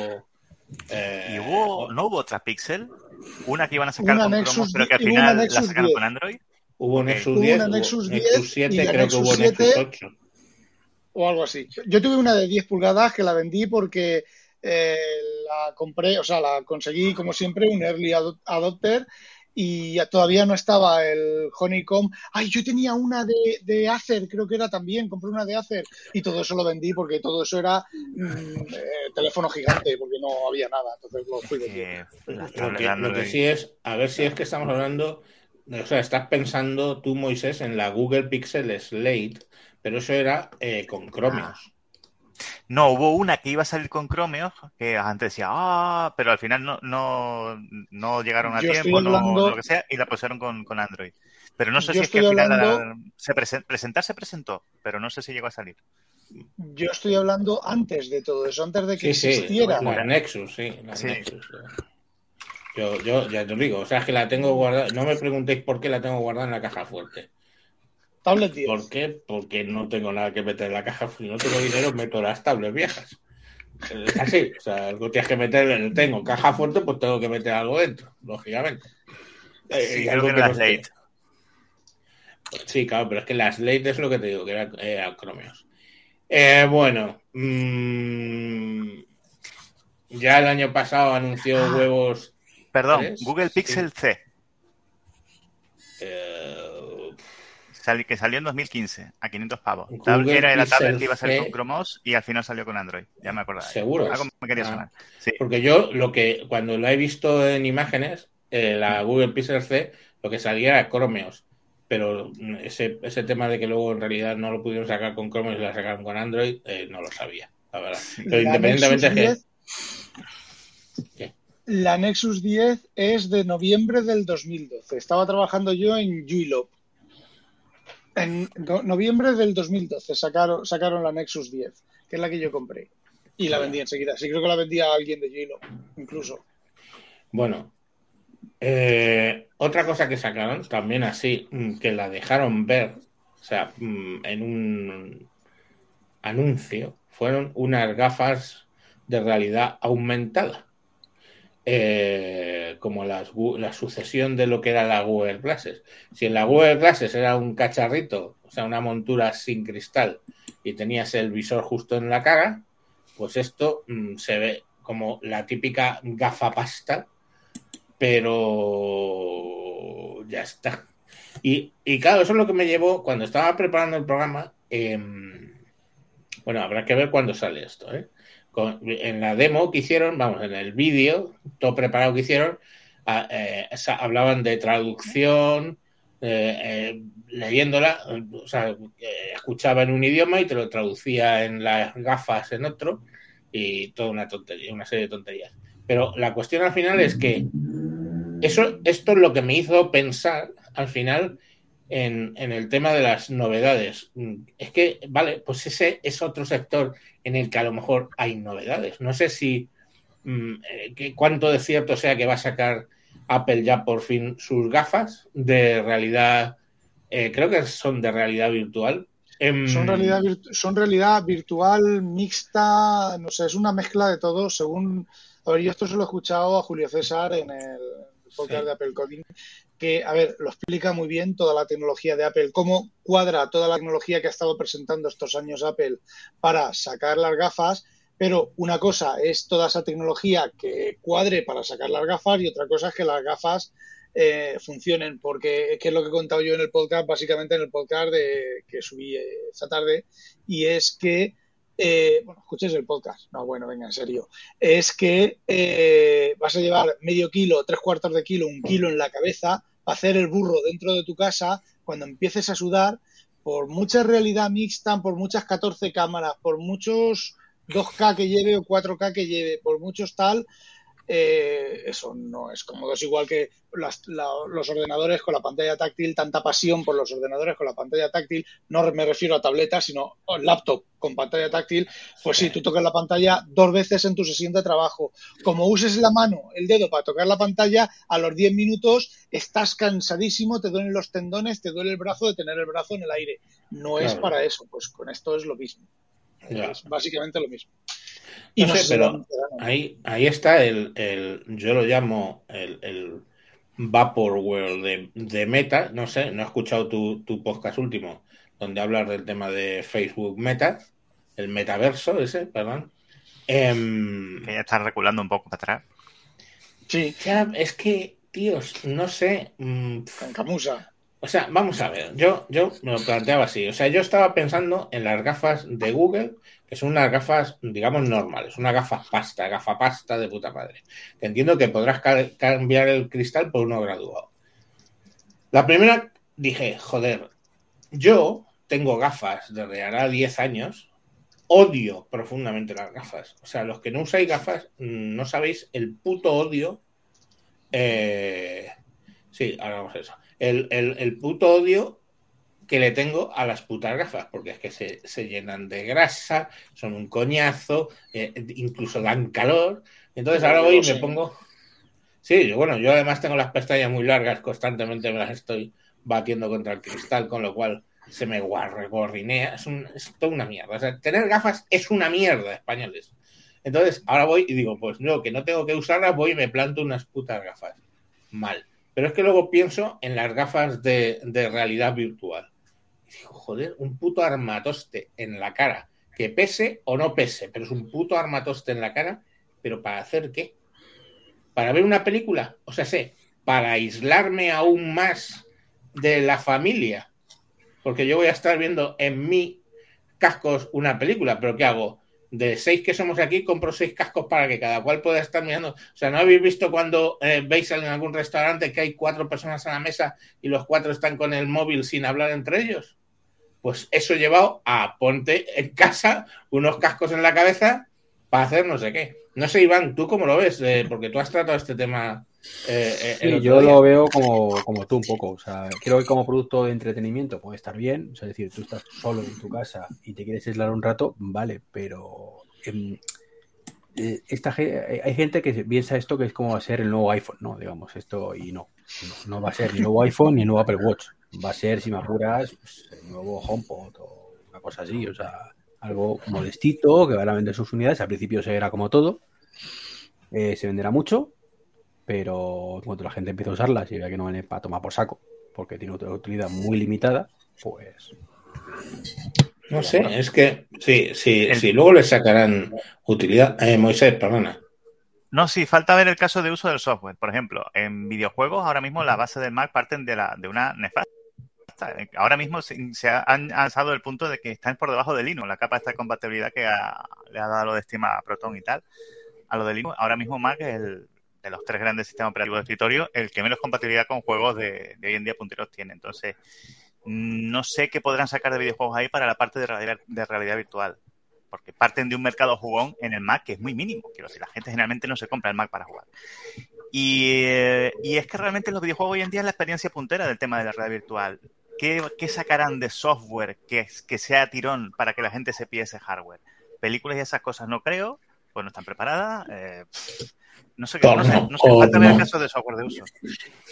eh, ¿Y hubo, no hubo otra Pixel? Una que iban a sacar Una con Nexus cromos, pero que al final la sacaron 10. con Android. Hubo. Nexus Hubo 10, una hubo Nexus 10 Nexus y 7, la creo que Nexus hubo 7. Nexus 8. o algo así. Yo tuve una de 10 pulgadas que la vendí porque eh, la compré, o sea, la conseguí como siempre, un early ado- adopter y todavía no estaba el Honeycomb. Ay, yo tenía una de, de Acer, creo que era también, compré una de Acer y todo eso lo vendí porque todo eso era mm, eh, teléfono gigante porque no había nada, entonces lo fui vendiendo. Que Lo que, lo que sí es, a ver si es que estamos hablando, o sea, estás pensando tú, Moisés, en la Google Pixel Slate, pero eso era eh, con Chromeos. No, hubo una que iba a salir con Chromeos, que antes decía, ah, pero al final no, no, no llegaron a Yo tiempo, no, hablando- lo que sea, y la pusieron con, con Android. Pero no sé Yo si es que al final hablando- la- se presen- presentar se presentó, pero no sé si llegó a salir. Yo estoy hablando antes de todo eso, antes de que Sí, sí, existiera. la Nexus, sí, la Sí. Nexus. Eh. Yo, yo ya te lo digo, o sea, es que la tengo guardada, no me preguntéis por qué la tengo guardada en la caja fuerte. Tablet 10. ¿Por qué? Porque no tengo nada que meter en la caja, si no tengo dinero meto las tablets viejas. Es así, o sea, algo tienes que meter, tengo caja fuerte, pues tengo que meter algo dentro, lógicamente. Eh, Sí, y creo algo que no. Slate. Sí, claro, pero es que las Slate es lo que te digo, que era, era Chromeos. Eh, bueno, mm, ya el año pasado anunció Ah. huevos. Perdón, ¿Tres? Google Sí. Pixel C, eh, que salió en 2015 a 500 pavos. Google Era la Pixel tablet que iba a salir C. con Chrome OS y al final salió con Android. Ya me acuerdo. ¿Seguro? Algo me quería Ah. sonar. Sí. porque yo lo que cuando la he visto en imágenes, eh, la Google Pixel C, lo que salía era Chromeos. Pero mm, ese, ese tema de que luego en realidad no lo pudieron sacar con Chromeos y la sacaron con Android, eh, no lo sabía, la verdad. Pero La independientemente es que 10 ¿Qué? La Nexus 10 es de noviembre del 2012. Estaba trabajando yo en Juilop. En no- noviembre del 2012 sacaron, sacaron la Nexus 10, que es la que yo compré. Y la vendí enseguida. Sí, creo que la vendía a alguien de Juilop, incluso. Bueno, eh, otra cosa que sacaron, también así, mm, que la dejaron ver, o sea, mm, en un anuncio, fueron unas gafas de realidad aumentada. Eh, como las, la sucesión de lo que era la Google Glasses. Si en la Google Glasses era un cacharrito, o sea, una montura sin cristal, y tenías el visor justo en la cara, pues esto mm, se ve como la típica gafa pasta, pero ya está. Y, y claro, eso es lo que me llevó cuando estaba preparando el programa. em, bueno, habrá que ver cuándo sale esto. ¿eh? Con- en la demo que hicieron, vamos, en el vídeo, todo preparado que hicieron, a- eh, sa- hablaban de traducción, eh, eh, leyéndola, eh, o sea, eh, escuchaba en un idioma y te lo traducía en las gafas en otro, y toda una tontería, una serie de tonterías. Pero la cuestión al final es que eso, esto es lo que me hizo pensar al final en, en el tema de las novedades. Mm, Es que, vale, pues ese es otro sector en el que a lo mejor hay novedades. No sé si mm, eh, que cuánto de cierto sea que va a sacar Apple ya por fin sus gafas de realidad, eh, creo que son de realidad virtual. Em, Son realidad, virtu- son realidad virtual, mixta, no sé, es una mezcla de todo según... A ver, yo esto se lo he escuchado a Julio César en el podcast Sí. de Apple Coding, que, a ver, lo explica muy bien toda la tecnología de Apple, cómo cuadra toda la tecnología que ha estado presentando estos años Apple para sacar las gafas, pero una cosa es toda esa tecnología que cuadre para sacar las gafas y otra cosa es que las gafas eh, funcionen, porque que es lo que he contado yo en el podcast, básicamente en el podcast de, que subí eh, esta tarde, y es que, eh, bueno, escuchéis el podcast, no, bueno, venga, en serio, es que eh, vas a llevar medio kilo, tres cuartos de kilo, un kilo en la cabeza, hacer el burro dentro de tu casa, cuando empieces a sudar, por mucha realidad mixta, por muchas 14 cámaras, por muchos 2K que lleve o 4K que lleve, por muchos tal, eh, eso no es cómodo. Es igual que las- la- los ordenadores con la pantalla táctil, tanta pasión por los ordenadores con la pantalla táctil, no me refiero a tabletas, sino a laptop con pantalla táctil, pues sí, tú tocas la pantalla dos veces en tu sesión de trabajo. Como uses la mano, el dedo para tocar la pantalla, a los 10 minutos estás cansadísimo, te duelen los tendones, te duele el brazo de tener el brazo en el aire. No es para eso, pues con esto es lo mismo. Ya. Es básicamente lo mismo. No sé, pero ahí, ahí está el, el- yo lo llamo el, el Vaporware de, de Meta, no sé, no he escuchado tu, tu podcast último, donde hablas del tema de Facebook Meta, el metaverso ese, perdón. Que ya está reculando un poco para atrás. Sí, ya, es que, tíos, no sé, mm, con camusa. o sea, vamos a ver, yo, yo me lo planteaba así, o sea, yo estaba pensando en las gafas de Google, que son unas gafas, digamos, normales, una gafa pasta, gafa pasta de puta madre. Que entiendo que podrás ca- cambiar el cristal por uno graduado. La primera dije, joder, yo tengo gafas desde hará 10 años, odio profundamente las gafas. O sea, los que no usáis gafas, mm, no sabéis el puto odio. eh, sí, ahora vamos a eso. El, el- el puto odio que le tengo a las putas gafas, porque es que se, se llenan de grasa, son un coñazo, eh, incluso dan calor. Entonces ahora voy y me pongo. Sí, bueno, yo además tengo las pestañas muy largas, constantemente me las estoy batiendo contra el cristal, con lo cual se me guarregorrinea. Es, un, es toda una mierda. O sea, tener gafas es una mierda, españoles. Entonces, ahora voy y digo, pues no, que no tengo que usarlas, voy y me planto unas putas gafas. Mal. Pero es que luego pienso en las gafas de, de realidad virtual. Joder, un puto armatoste en la cara, que que pese o no pese, pero es un puto armatoste en la cara, pero ¿para hacer qué? ¿Para ver una película? O sea, sé, para aislarme aún más de la familia, porque yo voy a estar viendo en mi cascos una película, pero ¿qué hago? De seis que somos aquí, compro seis cascos para que cada cual pueda estar mirando. O sea, ¿no habéis visto cuando eh, veis en algún restaurante que hay cuatro personas a la mesa y los cuatro están con el móvil sin hablar entre ellos? Pues eso llevado a ponte en casa unos cascos en la cabeza para hacer no sé qué. No sé, Iván, ¿tú cómo lo ves? Eh, porque tú has tratado este tema. eh, eh, Sí, yo día. lo veo como, como tú un poco. O sea, creo que como producto de entretenimiento puede estar bien. O sea, es decir, tú estás solo en tu casa y te quieres aislar un rato, vale, pero em, eh, esta, ge- hay gente que piensa esto que es como va a ser el nuevo iPhone, ¿no? Digamos, esto y no. No, no va a ser ni el nuevo iPhone ni el nuevo Apple Watch. Va a ser, si me apuras, pues, el nuevo HomePod o una cosa así. O sea, algo modestito que van a vender sus unidades. Al principio se verá como todo. Eh, se venderá mucho, pero en cuanto la gente empiece a usarlas y vea que no vale para tomar por saco, porque tiene otra utilidad muy limitada, pues No sé, es que sí, sí, El- sí, luego le sacarán utilidad. Eh, Moisés, perdona. No, sí, falta ver el caso de uso del software. Por ejemplo, en videojuegos ahora mismo la base del Mac parten de, la, de una nefasta. Ahora mismo se, se ha- han alzado el punto de que están por debajo de Linux, la capa esta de compatibilidad que le ha dado lo de estima a Proton y tal. A lo de Linux, ahora mismo Mac es el de los tres grandes sistemas operativos de escritorio, el que menos compatibilidad con juegos de, hoy en día punteros tiene. Entonces, no sé qué podrán sacar de videojuegos ahí para la parte de realidad, virtual porque parten de un mercado jugón en el Mac que es muy mínimo. Quiero decir, la gente generalmente no se compra el Mac para jugar. Y, eh, y es que realmente los videojuegos hoy en día es la experiencia puntera del tema de la realidad virtual. ¿Qué, qué sacarán de software que, que sea tirón para que la gente se pille ese hardware? Películas y esas cosas no creo, pues no están preparadas. eh, no sé, qué- no sé, no sé, Porno, falta ver el porno. caso de software de uso.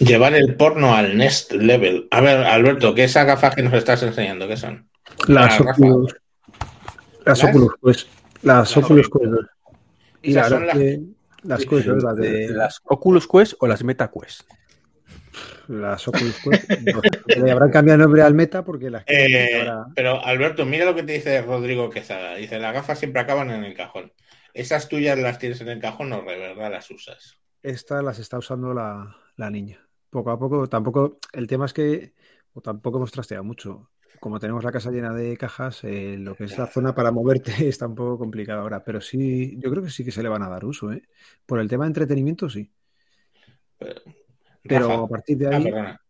Llevar el porno al next level. A ver, Alberto, ¿qué esas gafas que nos estás enseñando? ¿Qué son? Las Rafa. Oculus. Las ¿Las? Oculus Quest. Las Las Oculus. Quest. Y la son las- que las Quest, ¿no? las de las Oculus Quest o las Meta Quest. Las Oculus Quest. no le habrán cambiado el nombre al Meta porque las Eh, ahora pero Alberto, mira lo que te dice Rodrigo Quezada. Dice, las gafas siempre acaban en el cajón. Esas tuyas las tienes en el cajón, no, de verdad las usas. estas las está usando la, la niña. Poco a poco, tampoco, el tema es que o tampoco hemos trasteado mucho. Como tenemos la casa llena de cajas, eh, lo que es la zona para moverte está un poco complicado ahora. Pero sí, yo creo que sí que se le van a dar uso, ¿eh? Por el tema de entretenimiento, sí. Pero Rafa. a partir de Ah, ahí, perdona.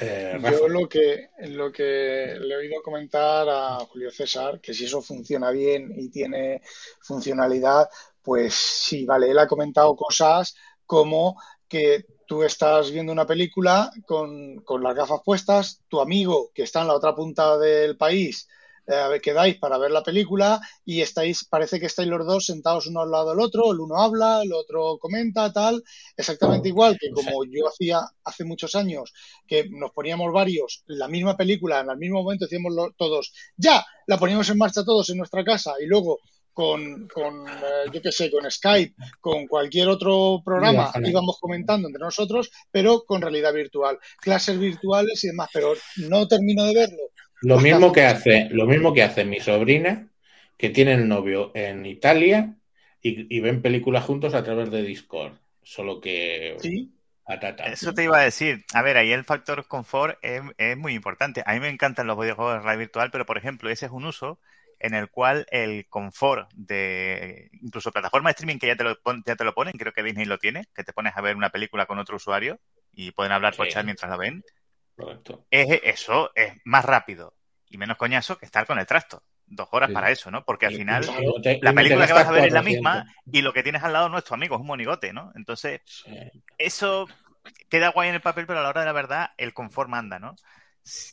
Eh. Yo lo que, lo que le he oído comentar a Julio César, que si eso funciona bien y tiene funcionalidad, pues sí, vale, él ha comentado cosas como que tú estás viendo una película con, con las gafas puestas, tu amigo que está en la otra punta del país, eh, quedáis para ver la película y estáis, parece que estáis los dos sentados uno al lado del otro, el uno habla, el otro comenta, tal, exactamente igual que como yo hacía hace muchos años que nos poníamos varios la misma película en el mismo momento, decíamos lo- todos, ya, la poníamos en marcha todos en nuestra casa y luego con, con eh, yo qué sé, con Skype, con cualquier otro programa, íbamos comentando entre nosotros, pero con realidad virtual, clases virtuales y demás, pero no termino de verlo. Lo Las mismo que hace, lo mismo que hace mi sobrina, que tiene el novio en Italia y, y ven películas juntos a través de Discord. Solo que Sí, patata. Eso te iba a decir. A ver, ahí el factor confort es, es muy importante. A mí me encantan los videojuegos de realidad virtual, pero por ejemplo, ese es un uso en el cual el confort de incluso plataformas de streaming que ya te lo, pon- ya te lo ponen, creo que Disney lo tiene, que te pones a ver una película con otro usuario y pueden hablar por Sí. chat mientras la ven, Correcto. es eso es más rápido y menos coñazo que estar con el trasto. Dos horas Sí. para eso, ¿no? Porque al final te- la película que vas a ver es la 400. misma y lo que tienes al lado no es tu amigo, es un monigote, ¿no? Entonces, Sí. eso queda guay en el papel, pero a la hora de la verdad el confort manda, ¿no?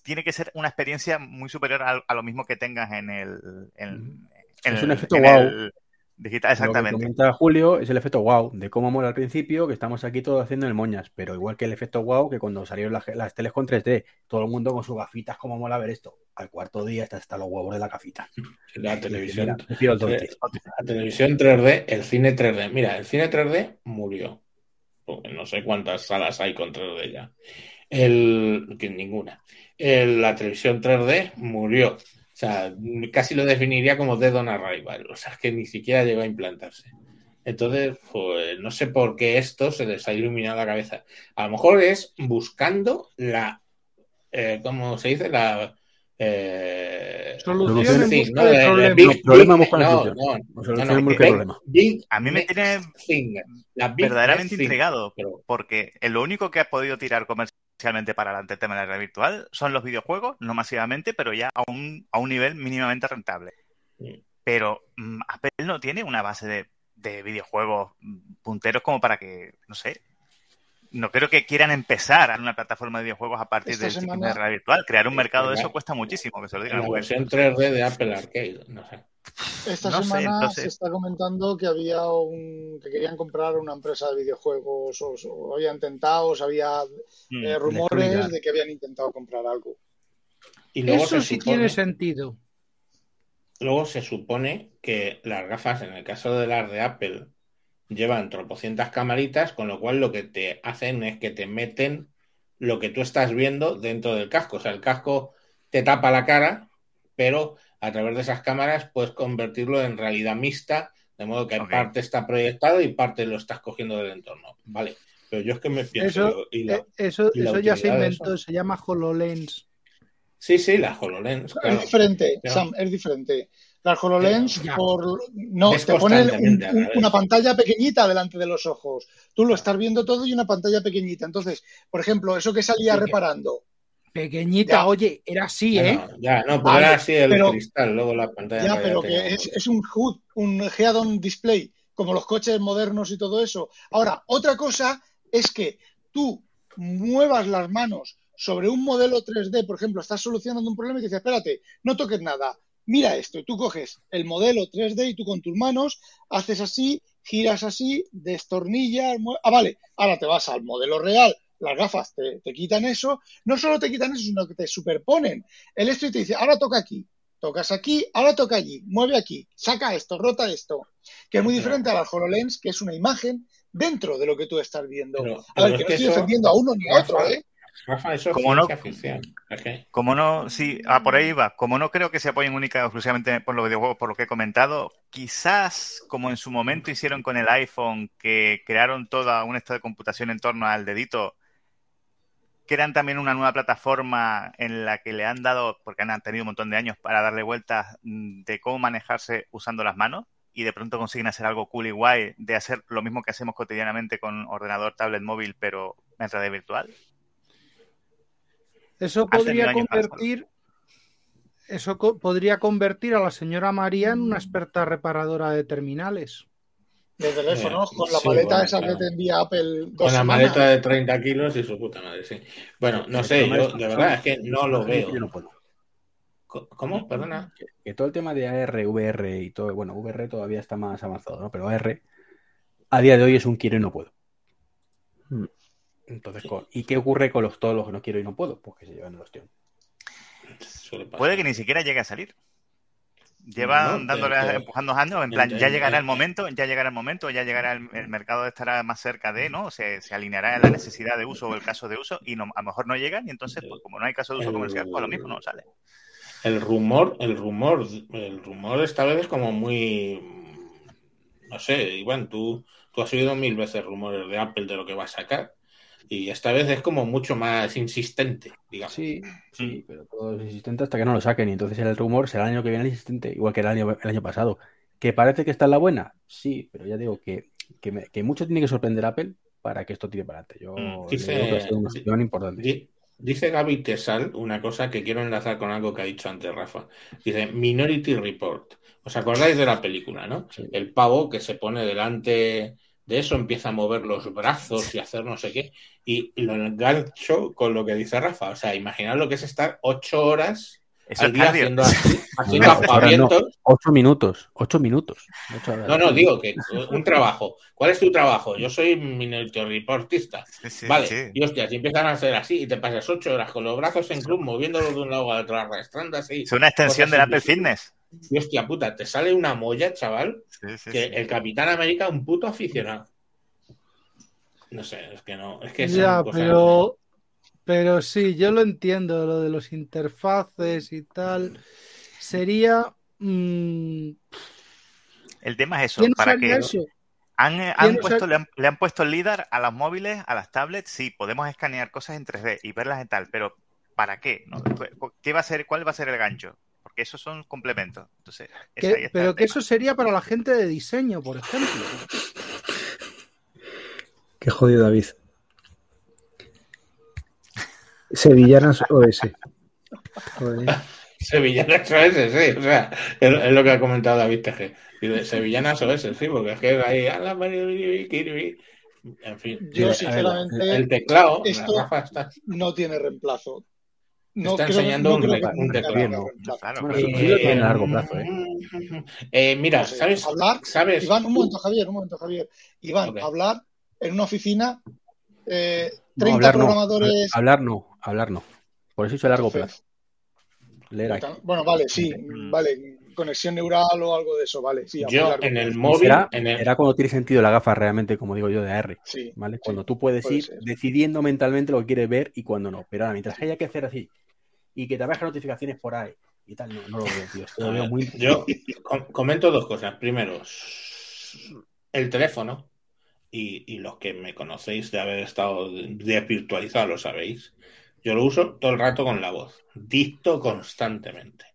Tiene que ser una experiencia muy superior a, a lo mismo que tengas en el, en, en Es un efecto en el digital, Lo que exactamente. comenta Julio es el efecto wow, de cómo mola al principio, que estamos aquí todos haciendo el moñas, pero igual que el efecto wow, que cuando salieron las, las teles con 3D, todo el mundo con sus gafitas, cómo mola ver esto. Al cuarto día está hasta los huevos de la gafita. La televisión, Mira, el la televisión 3D, el cine 3D. Mira, el cine 3D murió. Porque no sé cuántas salas hay con 3D ya. El, que ninguna. El- la televisión 3D murió. Sea, casi lo definiría como dead on arrival. O sea, que ni siquiera llegó a implantarse. Entonces, pues no sé por qué esto se les ha iluminado la cabeza. A lo mejor es buscando la, eh, ¿cómo se dice? La eh, Solución en sí, busca no, problemas. big- No, problema big- no, no, O no, problema. big A mí me tiene thing. Verdaderamente next thing. intrigado, Pero- porque lo único que ha podido tirar comercialmente para adelante el tema de la realidad virtual son los videojuegos, no masivamente, pero ya a un, a un nivel mínimamente rentable. Sí. Pero mm, Apple no tiene una base de, de videojuegos mm, punteros como para que, no sé, no creo que quieran empezar en una plataforma de videojuegos a partir sistema semana- de realidad virtual. Crear un mercado de eso cuesta muchísimo, que se lo digan. la a versión 3D de Apple Arcade, no sé. Esta No sé, semana entonces- se está comentando que había un que querían comprar una empresa de videojuegos o, o habían intentado, o había Mm. eh, rumores de que habían intentado comprar algo. Y luego Eso sí supone- tiene sentido. Luego se supone que las gafas, en el caso de las de Apple, llevan tropocientas camaritas, con lo cual lo que te hacen es que te meten lo que tú estás viendo dentro del casco. O sea, el casco te tapa la cara, pero a través de esas cámaras puedes convertirlo en realidad mixta, de modo que parte está proyectado y parte lo estás cogiendo del entorno. Vale, pero yo es que me pienso... Eso, y la- eh, eso, y la eso ya se inventó, eso. se llama HoloLens. Sí, sí, la HoloLens, claro. Es diferente, Sam, es diferente. La HoloLens, por, no, Ves te pone un- una pantalla pequeñita delante de los ojos. Tú lo estás viendo todo y una pantalla pequeñita. Entonces, por ejemplo, eso que salía Sí, que- reparando, Pequeñita, Ya. oye, era así, ¿eh? Ya, no, pero era así el pero- cristal, luego la pantalla. Ya, pero que es, un HUD, un head-on display, como los coches modernos y todo eso. Ahora, otra cosa es que tú muevas las manos sobre un modelo 3D, por ejemplo, estás solucionando un problema y te dices, espérate, no toques nada, mira esto, y tú coges el modelo 3D y tú con tus manos haces así, giras así, destornillas, ah, vale, ahora te vas al modelo real, las gafas te, te quitan eso, no solo te quitan eso, sino que te superponen el esto y te dice, ahora toca aquí, tocas aquí, ahora toca allí, mueve aquí, saca esto, rota esto, que es muy diferente a la HoloLens, que es una imagen dentro de lo que tú estás viendo. Pero- a ver, es que no estoy defendiendo a uno ni a otro, ¿eh? Rafa, eso es Como no- que- Como no, sí, ah, por ahí va. Como no creo que se apoyen única exclusivamente por los videojuegos, por lo que he comentado, quizás como en su momento hicieron con el iPhone, que crearon toda un estado de computación en torno al dedito, crean también una nueva plataforma en la que le han dado, porque han tenido un montón de años para darle vueltas mm, de cómo manejarse usando las manos y de pronto consiguen hacer algo cool y guay de hacer lo mismo que hacemos cotidianamente con ordenador, tablet, móvil, pero en realidad virtual. Eso podría convertir, eso co- podría convertir a la señora María en una experta reparadora de terminales. De teléfonos, Eh, con la sí, maleta bueno, esa claro. que te envía Apple dos Con la semanas. maleta de 30 kilos y su puta madre, sí. Bueno, no sé, yo de verdad es que no lo Yo veo. no puedo. ¿Cómo? Perdona. Que, que todo el tema de AR, VR y todo, bueno, VR todavía está más avanzado, ¿no? Pero AR a día de hoy es un quiero y no puedo. Hmm. Entonces, ¿y qué ocurre con los, todos los que no quiero y no puedo? Pues que se llevan el ostión. Puede que ni siquiera llegue a salir. Llevan No, dándole, pero- empujando años, en plan, ya llegará el en- momento, ya llegará el momento, ya llegará el, el mercado estará más cerca de, ¿no? Se, se alineará la necesidad de uso o el caso de uso y no, a lo mejor no llegan y entonces, pues como no hay caso de uso El- comercial, pues lo mismo no sale. El rumor, el rumor, el rumor esta vez es como muy. No sé, Iván, tú, tú has oído mil veces rumores de Apple de lo que va a sacar. Y esta vez es como mucho más insistente, digamos. Sí, sí, pero todo es insistente hasta que no lo saquen. Y entonces el rumor será el año que viene el insistente, igual que el año, el año pasado. ¿Que parece que está en la buena? Sí, pero ya digo que, que, me- que mucho tiene que sorprender a Apple para que esto tire para adelante. Yo Mm, dice- digo que ha sido una opción importante. Di- Dice Gaby Tesal una cosa que quiero enlazar con algo que ha dicho antes Rafa. Dice Minority Report. ¿Os acordáis de la película, no? Sí. El pavo que se pone delante de eso, empieza a mover los brazos y hacer no sé qué. Y lo engancho con lo que dice Rafa. O sea, imaginad lo que es estar ocho horas Eso al es día cardio. haciendo así, haciendo No, ocho no. minutos, ocho minutos. ocho horas. No, no, digo que un trabajo. ¿Cuál es tu trabajo? Yo soy Minority Reportista. Sí, sí, Vale, sí. y hostia, si empiezan a hacer así y te pasas ocho horas con los brazos en club moviéndolos de un lado a otro, arrastrando así. Es una extensión del Apple. Fitness. Y hostia puta, te sale una molla, chaval, Sí, sí, que sí. el Capitán América un puto aficionado. No sé, es que no, es que son Ya, cosas- pero, pero sí, yo lo entiendo, lo de los interfaces y tal. sería. mm, El tema es eso, ¿Quién para que eso? han, han ¿Quién puesto, le, han, le han puesto el LIDAR a los móviles, a las tablets, sí, podemos escanear cosas en 3D y verlas en tal, pero ¿para qué? ¿No? ¿Qué va a ser, ¿Cuál va a ser el gancho? Porque esos son complementos. Entonces, Que- pero el que tema. eso sería para la gente de diseño, por ejemplo. Qué jodido, David. Sevillanas OS. Joder. Sevillanas OS, sí, o sea, es, es lo que ha comentado David. Y de Sevillanas OS, sí, porque es que ahí. En fin. Yo, el- sinceramente, el teclado, esto- la gafa está. no tiene reemplazo. No Está creo, enseñando no un creo un teclado. tienen a largo plazo, ¿eh? Eh, mira, No sé, ¿sabes? hablar, ¿Sabes? Iván, un momento, Javier, un momento, Javier. Iván, hablar en una oficina, eh, No, 30 hablar no. programadores. Hablar no, hablar no. Por eso he dicho a largo Entonces, plazo. Leer aquí. Bueno, vale, sí, Mm. vale, conexión neural o algo de eso, vale, sí. Yo largo en el móvil, será, en el, será cuando tiene sentido la gafa realmente, como digo yo, de AR. Sí, ¿Vale? sí, Cuando tú puedes puede ir ser. decidiendo mentalmente lo que quieres ver y cuando no. Pero ahora, mientras haya que hacer así y que te aparezcan notificaciones por ahí y tal, no, no lo veo, tío. Esto lo A veo ver, muy. Yo com- comento dos cosas. Primero, el teléfono, y, y los que me conocéis de haber estado desvirtualizado lo sabéis. Yo lo uso todo el rato con la voz, dicto constantemente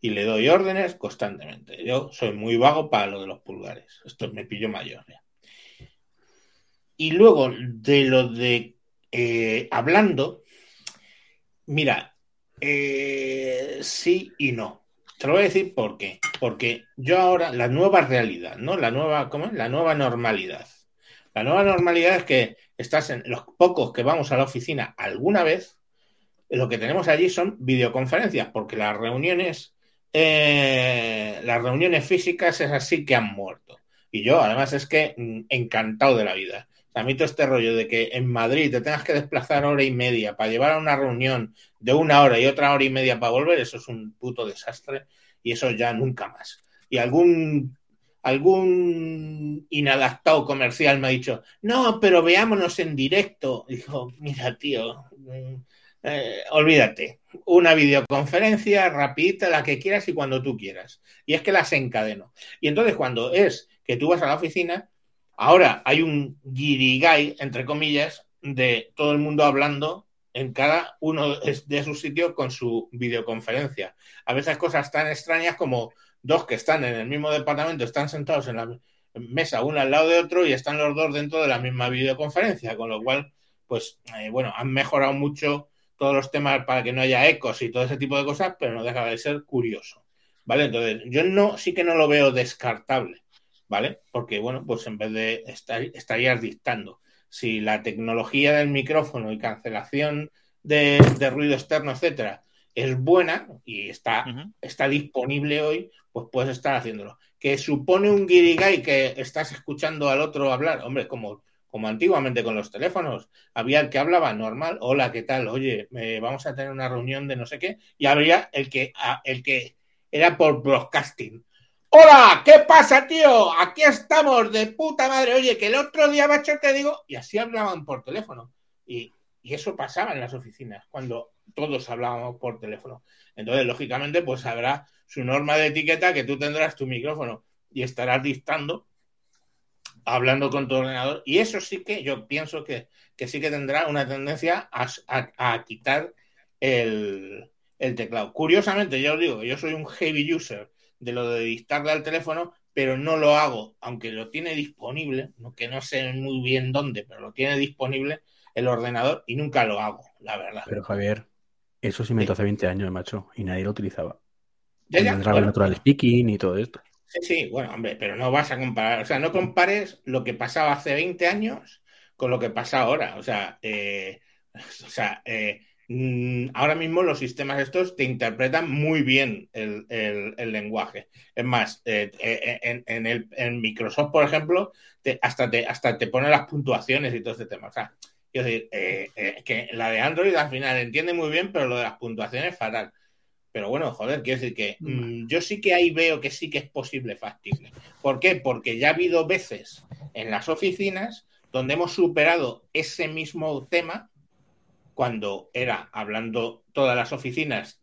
y le doy órdenes constantemente. Yo soy muy vago para lo de los pulgares. Esto me pillo mayor. ya. Y luego, de lo de eh, hablando, mira, eh, sí y no. Te lo voy a decir por qué. Porque yo ahora, la nueva realidad, ¿no? La nueva, ¿cómo es? La nueva normalidad. La nueva normalidad es que estás en los pocos que vamos a la oficina alguna vez, lo que tenemos allí son videoconferencias, porque las reuniones, eh, las reuniones físicas es así que han muerto. Y yo, además, es que mm, encantado de la vida. A mí todo este rollo de que en Madrid te tengas que desplazar hora y media para llevar a una reunión de una hora y otra hora y media para volver, eso es un puto desastre y eso ya nunca más. Y algún algún inadaptado comercial me ha dicho, no, pero veámonos en directo. Y digo, mira, tío, mm, eh, olvídate, una videoconferencia rapidita, la que quieras y cuando tú quieras. Y es que las encadeno. Y entonces cuando es que tú vas a la oficina, ahora hay un guirigay, entre comillas, de todo el mundo hablando en cada uno de sus sitios con su videoconferencia. A veces cosas tan extrañas como dos que están en el mismo departamento, están sentados en la mesa uno al lado de otro y están los dos dentro de la misma videoconferencia, con lo cual, pues, eh, bueno, han mejorado mucho todos los temas para que no haya ecos y todo ese tipo de cosas, pero no deja de ser curioso, ¿vale? Entonces, yo no, sí que no lo veo descartable, ¿vale? Porque, bueno, pues en vez de estar, estarías dictando. Si la tecnología del micrófono y cancelación de, de ruido externo, etcétera, es buena y está, está disponible hoy, pues puedes estar haciéndolo. Que supone un guirigay que estás escuchando al otro hablar, hombre, como, como antiguamente con los teléfonos, había el que hablaba normal, hola, ¿qué tal? Oye, eh, vamos a tener una reunión de no sé qué, y habría el que, el que era por broadcasting. Hola, ¿qué pasa, tío? Aquí estamos de puta madre. Oye, que el otro día, macho, te digo, y así hablaban por teléfono. Y, eso pasaba en las oficinas, cuando todos hablábamos por teléfono. Entonces, lógicamente, pues habrá su norma de etiqueta que tú tendrás tu micrófono y estarás dictando, hablando con tu ordenador. Y eso sí que yo pienso que, que sí que tendrá una tendencia a, a, quitar el, el, teclado. Curiosamente, yo os digo, yo soy un heavy user de lo de dictarle al teléfono, pero no lo hago, aunque lo tiene disponible, que no sé muy bien dónde, pero lo tiene disponible el ordenador y nunca lo hago, la verdad. Pero Javier, eso se inventó hace 20 años, macho, y nadie lo utilizaba. Ya, ya, el bueno, natural speaking y todo esto. Sí, sí, bueno, hombre, pero no vas a comparar, o sea, no compares lo que pasaba hace 20 años con lo que pasa ahora, o sea, eh, o sea, eh, ahora mismo los sistemas estos te interpretan muy bien el, el, el lenguaje. Es más, eh, en, en, el, en, Microsoft, por ejemplo, te, hasta, te, hasta te pone las puntuaciones y todo este tema. O sea, quiero decir, eh, eh, que la de Android al final entiende muy bien, pero lo de las puntuaciones es fatal. Pero bueno, joder, quiero decir que mmm, yo sí que ahí veo que sí que es posible, factible. ¿Por qué? Porque ya ha habido veces en las oficinas donde hemos superado ese mismo tema cuando era hablando todas las oficinas,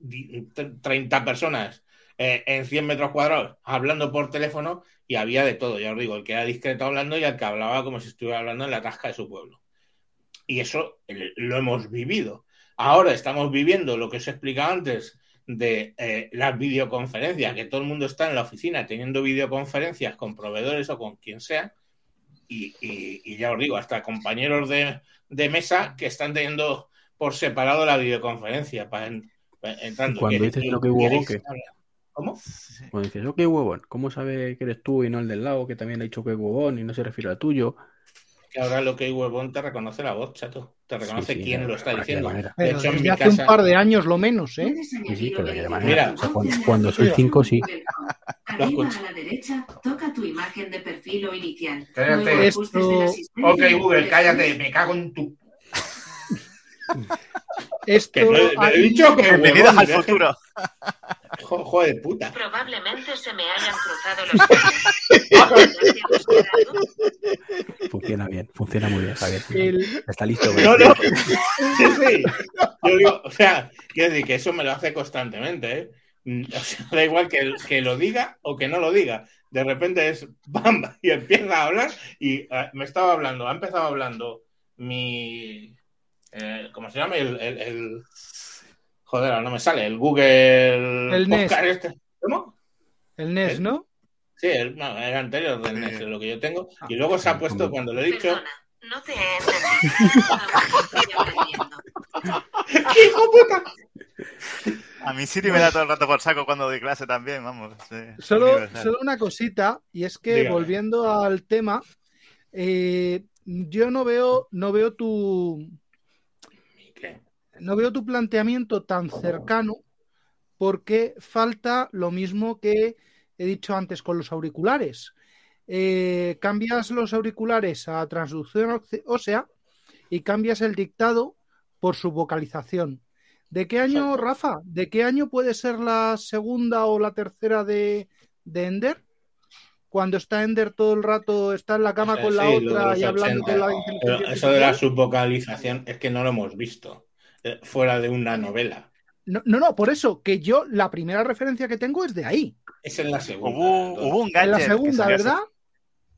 30 personas eh, en 100 metros cuadrados hablando por teléfono y había de todo. Ya os digo, el que era discreto hablando y el que hablaba como si estuviera hablando en la tasca de su pueblo. Y eso lo hemos vivido. Ahora estamos viviendo lo que os he explicado antes de eh, las videoconferencias, que todo el mundo está en la oficina teniendo videoconferencias con proveedores o con quien sea. Y, y- y ya os digo, hasta compañeros de, de mesa que están teniendo por separado la videoconferencia para en- para entrando. Cuando ¿Queréis- dices lo que hubo. ¿Cómo? Cuando dices, ok, huevón, ¿cómo sabe que eres tú y no el del lado que también ha dicho que es huevón y no se refiere al tuyo? Que ahora lo que hay huevón te reconoce la voz, chato. Te reconoce Sí, sí, quién lo está diciendo. De Pero hecho, en desde mi hace casa. un par de años lo menos, ¿eh? Sí, sí, pero de manera. Mira, O sea, cuando, cuando soy cinco, sí. Arriba a la derecha, toca tu imagen de perfil o inicial. Cállate. Esto- Ok, Google, cállate, me cago en tu. Esto Que no, he- dicho que Bienvenidos huevón, al futuro. Jo- Joder, de puta. Probablemente se me hayan cruzado los. Funciona bien, funciona muy bien, Javier. el- Está listo. No, no. Sí, sí. Yo digo, o sea, quiero decir que eso me lo hace constantemente, ¿eh? O sea, da igual que, que lo diga o que no lo diga. De repente es bam y empieza a hablar y eh, me estaba hablando, ha empezado hablando mi. Eh, ¿Cómo se llama? El, el- el- Joder, ahora no me sale. El Google. El. Podcast este. ¿Cómo? el NES, ¿no? Sí, el, no, era anterior del. NES, es lo que yo tengo. Y luego se ha puesto, cuando lo he dicho. Perdona, no te he entendido. Aún estoy aprendiendo. ¡Qué hijo puta! A mí Siri me da todo el rato por saco cuando doy clase también, vamos. sí, Solo, solo una cosita, y es que Dígame. volviendo al tema, eh, yo no veo, no veo tu. No veo tu planteamiento tan cercano porque falta lo mismo que he dicho antes con los auriculares. Eh, cambias los auriculares a transducción óse- ósea y cambias el dictado por su vocalización. ¿De qué año, Exacto. Rafa? ¿De qué año puede ser la segunda o la tercera de, de Ender? Cuando está Ender todo el rato, está en la cama Eh, con la sí, otra y hablando 80. con la Pero eso de la subvocalización es que no lo hemos visto fuera de una novela. No, no, no, por eso que yo la primera referencia que tengo es de ahí. Es en la segunda. Hubo, un En gadget la que segunda, salió hace- ¿verdad?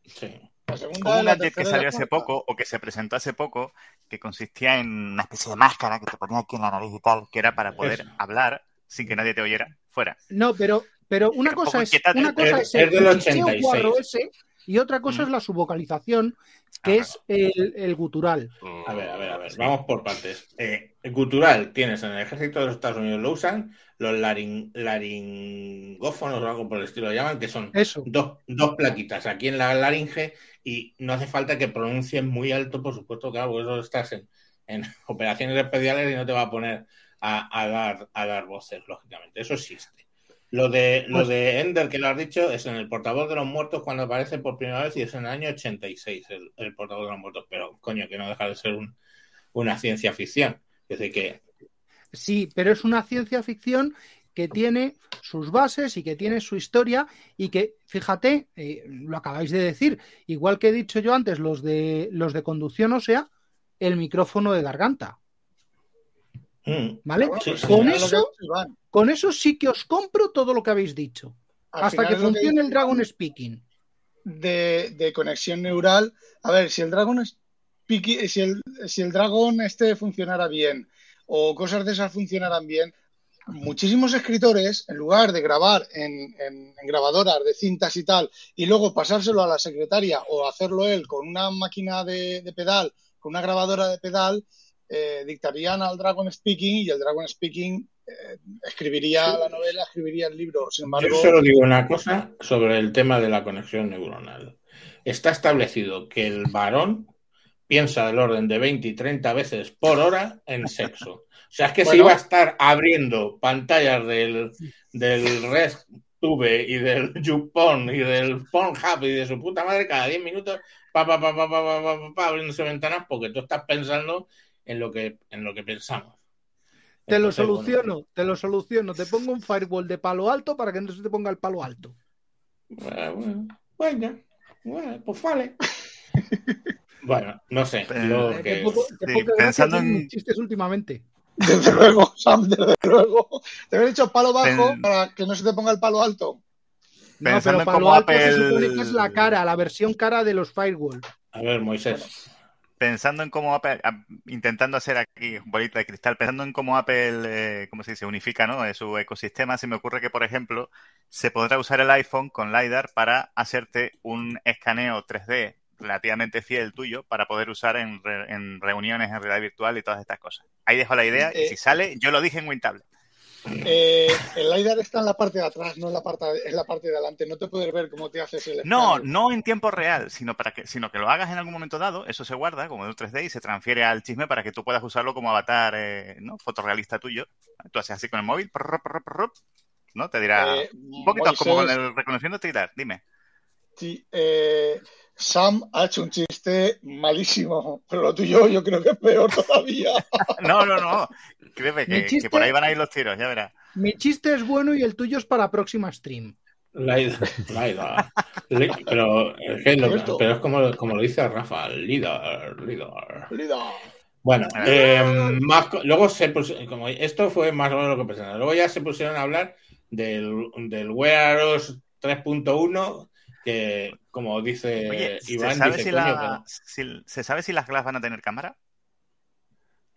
Sí. La segunda Hubo un la gadget que salió la hace poco o que se presentó hace poco que consistía en una especie de máscara que te ponía aquí en la nariz y tal, que era para poder Eso. hablar sin que nadie te oyera fuera. No, pero, pero una Un cosa es, una cosa Es- es, es del el chicheo 86. guarro ese y otra cosa es la subvocalización, que es el, el gutural. A ver, a ver, a ver. Vamos por partes. Eh, el gutural tienes en el ejército de los Estados Unidos lo usan, los laring- laringófonos o algo por el estilo lo llaman, que son Eso. dos, dos plaquitas aquí en la laringe y no hace falta que pronuncies muy alto, por supuesto, claro, porque eso estás en, en operaciones especiales y no te va a poner a, a dar, a dar voces, lógicamente. Eso existe. Lo de, lo Pues- de Ender, que lo has dicho, es en el portavoz de los muertos cuando aparece por primera vez y es en el año 86 el, el portavoz de los muertos. Pero, coño, que no deja de ser un- una ciencia ficción. Es decir, que Sí, pero es una ciencia ficción que tiene sus bases y que tiene su historia y que, fíjate, eh, lo acabáis de decir, igual que he dicho yo antes, los de los de conducción ósea, el micrófono de garganta, ¿vale? Bueno, Sí, pues. Con que eso, con eso sí que os compro todo lo que habéis dicho, Al hasta que funcione el Dragon Speaking. de, de conexión neural. A ver, si el Dragon Speaking- si el, si el Dragon este funcionara bien o cosas de esas funcionaran bien, muchísimos escritores, en lugar de grabar en, en- en grabadoras de cintas y tal, y luego pasárselo a la secretaria o hacerlo él con una máquina de, de pedal, con una grabadora de pedal, eh, dictarían al Dragon Speaking y el Dragon Speaking eh, escribiría la novela, escribiría el libro. Sin embargo, Yo solo digo una cosa sobre el tema de la conexión neuronal. Está establecido que el varón piensa del orden de 20 y 30 veces por hora en sexo. O sea, es que si Bueno. iba a estar abriendo pantallas del, del RedTube y del YouPorn y del Pornhub y de su puta madre cada 10 minutos, pa, pa, pa, pa, pa, pa, pa, pa, pa, abriéndose ventanas porque tú estás pensando en lo que, en lo que pensamos. Te lo bueno, soluciono, te lo soluciono. Te pongo un firewall de palo alto para que no se te ponga el palo alto. Bueno, bueno, bueno, bueno, pues vale. Bueno, no sé. Eh, Yo Eh, que- poco- sí, pensando en- chistes últimamente. Desde luego, Sam, desde luego. Te había dicho palo bajo Pen- para que no se te ponga el palo alto. No, Pensando pero en Palo Alto se supone que es la cara, la versión cara de los firewall. A ver, Moisés. Pensando en cómo Apple, a- intentando hacer aquí bolita de cristal, pensando en cómo Apple, eh, ¿cómo se dice? Unifica, ¿no? Eh, su ecosistema, se me ocurre que, por ejemplo, se podrá usar el iPhone con LiDAR para hacerte un escaneo 3D relativamente fiel tuyo para poder usar en, re- en reuniones en realidad virtual y todas estas cosas. Ahí dejo la idea y Eh, si sale, yo lo dije en WinTable. Eh, el LiDAR está en la parte de atrás, no en la parte, en la parte de adelante. No te puedes ver cómo te haces el No, escáner. no en tiempo real, sino para que, sino que lo hagas en algún momento dado, eso se guarda como de un 3D y se transfiere al chisme para que tú puedas usarlo como avatar, eh, ¿no? Fotorrealista tuyo. Tú haces así con el móvil, prr, prr, prr, ¿no? Te dirá Eh, un poquito como con el reconociendo titular, dime. Sí, eh, Sam ha hecho un chiste malísimo, pero lo tuyo yo creo que es peor todavía. No, no, no. Créeme que, chiste- que por ahí van a ir los tiros, ya verás. Mi chiste es bueno y el tuyo es para próxima stream. Pero, es que lo- pero es como, como lo dice Rafa, Lidar, Lidar. LiDAR. Bueno, eh, más co- luego se pus- como esto fue más o menos lo que pensaron. Luego ya se pusieron a hablar del, del Wear OS 3.1, que como dice Oye, ¿se Iván, sabe, dice, si "Coño, la- si- ¿se sabe si las Glass van a tener cámara?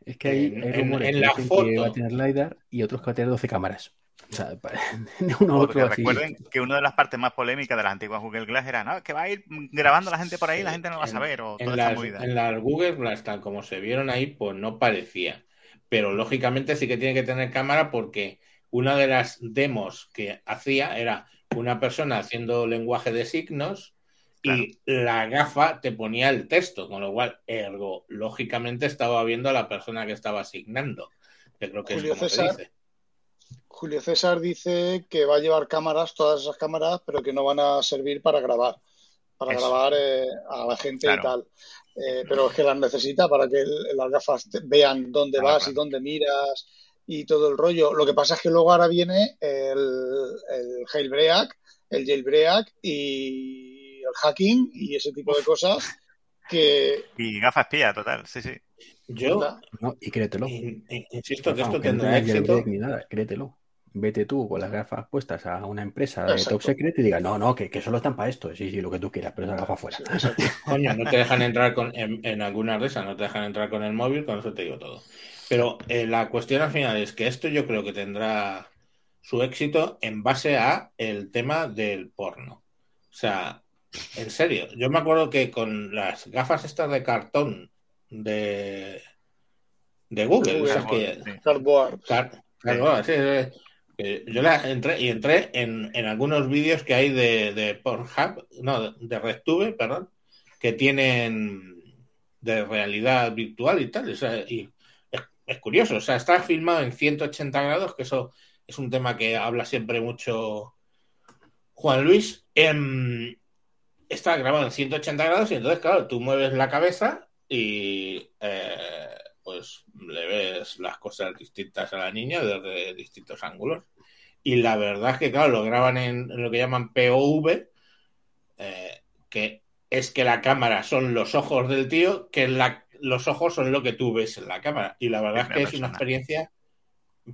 Es que hay, En- hay en- rumores en que la dicen que foto. va a tener LiDAR y otros que va a tener 12 cámaras. O sea, uno a Porque otro así. recuerden que una de las partes más polémicas de las antiguas Google Glass era, no, que va a ir grabando la gente por ahí, la gente no va a saber, o en toda las, movida. en las Google Glass, tal como se vieron ahí, pues no parecía. Pero lógicamente sí que tiene que tener cámara porque una de las demos que hacía era una persona haciendo lenguaje de signos y la gafa te ponía el texto, con lo cual, ergo, lógicamente estaba viendo a la persona que estaba asignando. Que creo que Julio es como se César. dice. Julio César dice que va a llevar cámaras, todas esas cámaras, pero que no van a servir para grabar, para Eso. grabar eh, a la gente Claro. y tal. Eh, pero es que las necesita para que las gafas vean dónde Claro, vas y dónde miras y todo el rollo. Lo que pasa es que luego ahora viene el, el jailbreak, el jailbreak y el hacking y ese tipo de cosas que Y gafas espía, total, sí, sí. Yo No, y créetelo. in- in- insisto que esto tendrá éxito. ni nada, créetelo. Vete tú con las gafas puestas a una empresa de Exacto. top secret y diga, no, no, que, que solo están para esto. Sí, sí, lo que tú quieras, pero esa gafa fuera. Sí. Coño, no te dejan entrar con, en, en algunas de esas, no te dejan entrar con el móvil, con eso te digo todo. Pero eh, la cuestión al final es que esto yo creo que tendrá su éxito en base a el tema del porno. O sea, en serio, yo me acuerdo que con las gafas estas de cartón de, de Google, Google, esas que, Sí. Cardboard. Car- sí, sí. Yo la entré y entré en, en algunos vídeos que hay de, de Pornhub, no, de RedTube, perdón, que tienen de realidad virtual y tal. o sea, y es, curioso, o sea, está filmado en 180 grados, que eso es un tema que habla siempre mucho Juan Luis. Em, está grabado en 180 grados y entonces, claro, tú mueves la cabeza y eh, pues le ves las cosas distintas a la niña desde distintos ángulos. Y la verdad es que, claro, lo graban en, en lo que llaman POV, eh, que es que la cámara son los ojos del tío, que la- los ojos son lo que tú ves en la cámara. Y la verdad es que es una experiencia,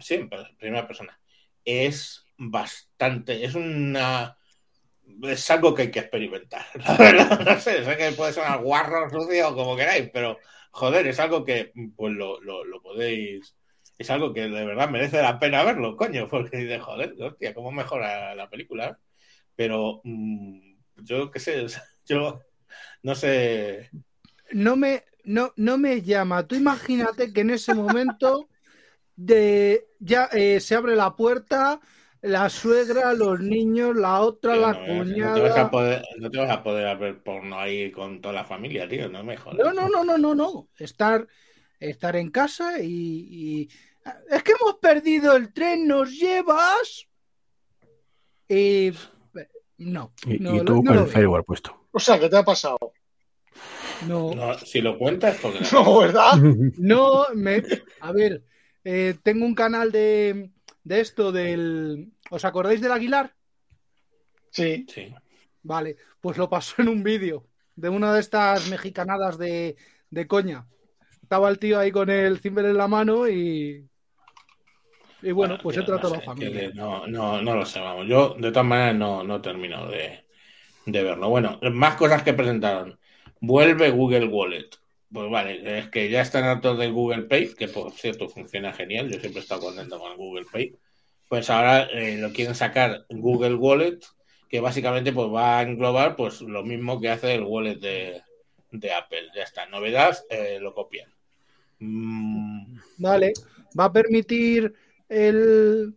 sí, en primera persona. Es bastante, es una es algo que hay que experimentar. La verdad, no sé, sé que puede sonar guarro, sucio o como queráis, pero joder, es algo que pues lo, lo, lo podéis. Es algo que de verdad merece la pena verlo, coño, porque de joder, hostia, cómo mejora la película. Pero mm, yo qué sé, yo no sé. No me, no, no me llama. Tú imagínate que en ese momento de ya eh, se abre la puerta, la suegra, los niños, la otra, tío, la no, me- no te vas a cuñada. poder, no te vas a poder ver porno ahí con toda la familia, tío, no me jodas. No, no, no, no, no, no. Estar, estar en casa y, y- es que hemos perdido el tren, ¿nos llevas? Y no, Y, no, y lo- tú no con el firewall puesto. O sea, ¿qué te ha pasado? No, No, si lo cuentas, porque No, ¿verdad? no, me, a ver, eh, tengo un canal de, de esto del, ¿os acordáis del Aguilar? Sí. sí. Vale, pues lo pasó en un vídeo de una de estas mexicanadas de, de coña. Estaba el tío ahí con el cimbel en la mano y, Y bueno, pues tío, entra no toda la familia. No, no, no lo sé, vamos. Yo, de todas maneras, no, no termino de, de verlo. Bueno, más cosas que presentaron. Vuelve Google Wallet. Pues vale, es que ya están hartos del Google Pay, que por cierto funciona genial. Yo siempre he estado contento con Google Pay. Pues ahora eh, lo quieren sacar Google Wallet, que básicamente pues va a englobar pues lo mismo que hace el wallet de, de Apple. Ya está, novedad, eh, lo copian. Mm, Vale, va a permitir el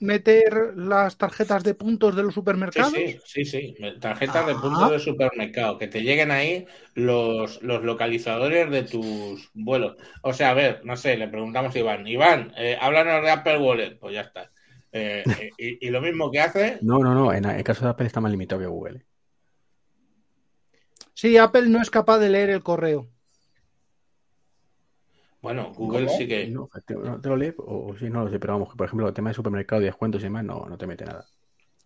meter las tarjetas de puntos de los Sí, supermercados. sí, sí, sí. Tarjetas de Ah. puntos de supermercado, que te lleguen ahí los, los localizadores de tus vuelos. O sea, a ver, no sé, le preguntamos a Iván, Iván, eh, háblanos de Apple Wallet, pues ya está. Eh, eh, y, y lo mismo que hace, No, no, no. En el caso de Apple está más limitado que Google. Sí, Apple no es capaz de leer el correo. Bueno, Google ¿Cómo? sí que... No, lee, o o sí, no lo sé, pero vamos, que por ejemplo, el tema de supermercado y descuentos y demás, no, no te mete nada.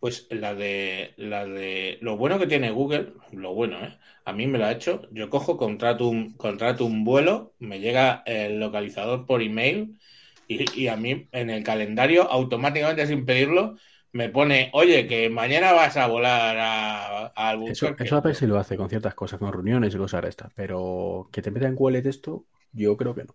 Pues la de, la de lo bueno que tiene Google, lo bueno, ¿eh? A mí me lo ha hecho. Yo cojo, contrato un, contrato un vuelo, me llega el localizador por email y, y a mí en el calendario, automáticamente sin pedirlo, me pone, oye, que mañana vas a volar a, a Eso, eso Apple sí lo hace con ciertas cosas, con reuniones y cosas de estas, pero que te metan wallet esto, yo creo que no.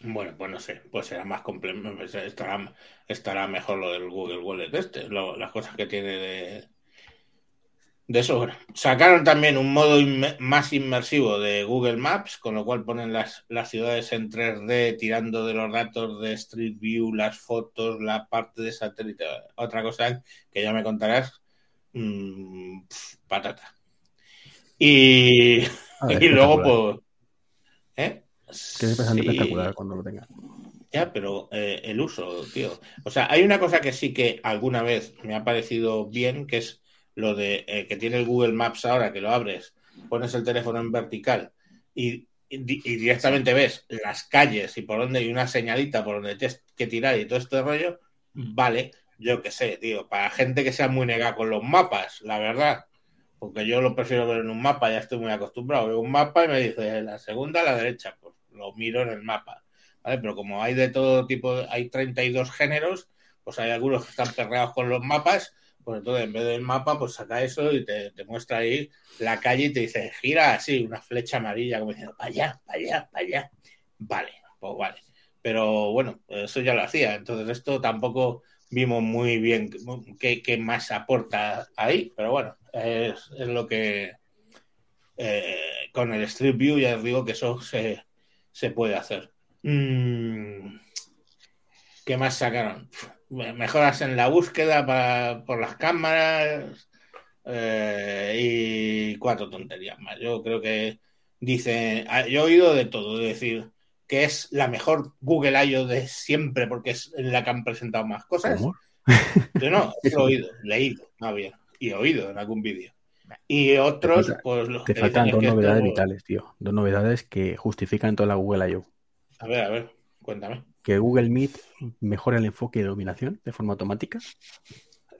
Bueno, pues no sé, pues será más complejo, estará, estará mejor lo del Google Wallet este, lo- las cosas que tiene de, de sobra. Sacaron también un modo inme- más inmersivo de Google Maps, con lo cual ponen las, las ciudades en 3D tirando de los datos de Street View, las fotos, la parte de satélite. Otra cosa que ya me contarás, mm, pf, patata. Y, A ver, y luego, pues... ¿eh? Que es bastante Sí. espectacular cuando lo tengas. Ya, pero eh, el uso, tío. O sea, hay una cosa que sí que alguna vez me ha parecido bien, que es lo de eh, que tiene el Google Maps ahora, que lo abres, pones el teléfono en vertical y, y di- y directamente ves las calles y por dónde hay una señalita por donde tienes que tirar y todo este rollo. Vale, yo qué sé, tío, para gente que sea muy negada con los mapas, la verdad. Porque yo lo prefiero ver en un mapa, ya estoy muy acostumbrado. Veo un mapa y me dice la segunda a la derecha, pues lo miro en el mapa. ¿vale? Pero como hay de todo tipo, hay 32 géneros, pues hay algunos que están perreados con los mapas, pues entonces en vez del mapa, pues saca eso y te, muestra ahí la calle y te dice, gira así, una flecha amarilla, como diciendo, para allá, para allá, para allá. Vale, pues vale. Pero bueno, eso ya lo hacía. Entonces esto tampoco vimos muy bien qué, más aporta ahí, pero bueno, es, es lo que eh, con el Street View ya os digo que eso se, se puede hacer. Mm, ¿Qué más sacaron? Mejoras en la búsqueda para, por las cámaras eh, y cuatro tonterías más. Yo creo que dice, yo he oído de todo, es decir, que es la mejor Google I.O. de siempre porque es la que han presentado más cosas. ¿Cómo? Yo no, he oído, leído, más bien, y oído en algún vídeo. Y otros, Te falta- pues los Te faltan dos novedades esto- vitales, tío. Dos novedades que justifican toda la Google I.O. A ver, a ver, cuéntame. Que Google Meet mejora el enfoque de iluminación de forma automática.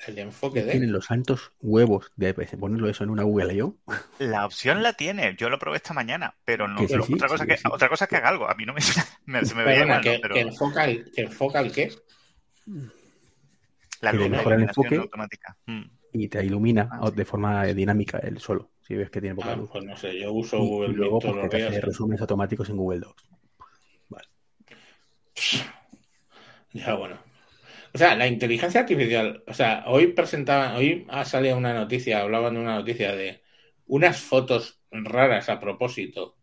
El enfoque de. Tienen los santos huevos de ponerlo eso en una Google I.O. La opción la tiene. Yo lo probé esta mañana, pero no. Que sí, pero sí, otra, cosa sí, que, sí. otra cosa es que haga algo. A mí no me, me- se me que, pero que enfoca el, que enfoca el qué? la que mejora el enfoque. automática. Mm. Y te ilumina Ah, de forma dinámica el suelo, si ves que tiene poca Ah, luz. pues no sé, yo uso Y, y Google luego pues, los que te hace resúmenes automáticos en Google Docs. Ya, bueno. O sea, la inteligencia artificial, o sea, hoy presentaban, hoy ha salido una noticia, hablaban de una noticia de unas fotos raras a propósito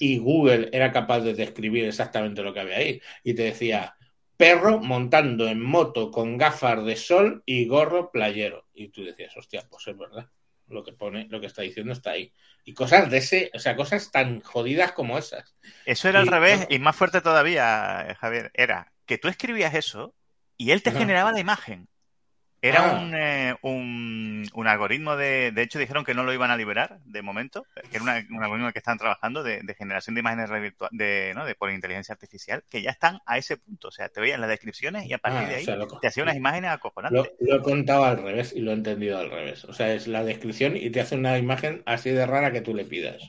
y Google era capaz de describir exactamente lo que había ahí y te decía perro montando en moto con gafas de sol y gorro playero y tú decías, hostia, pues es verdad, lo que pone, lo que está diciendo está ahí y cosas de ese, o sea, cosas tan jodidas como esas. Eso era al Y- revés y más fuerte todavía, eh, Javier. Era que tú escribías eso y él te generaba la imagen. Era Ah. un, eh, un, un algoritmo de... De hecho, dijeron que no lo iban a liberar de momento, que era una- un algoritmo que estaban trabajando de, de generación de imágenes de, ¿no? de por inteligencia artificial, que ya están a ese punto. O sea, te veían las descripciones y a partir Ah, de o ahí sea, te hacía unas imágenes acojonantes. Lo, lo he contado al revés y lo he entendido al revés. O sea, es la descripción y te hace una imagen así de rara que tú le pidas.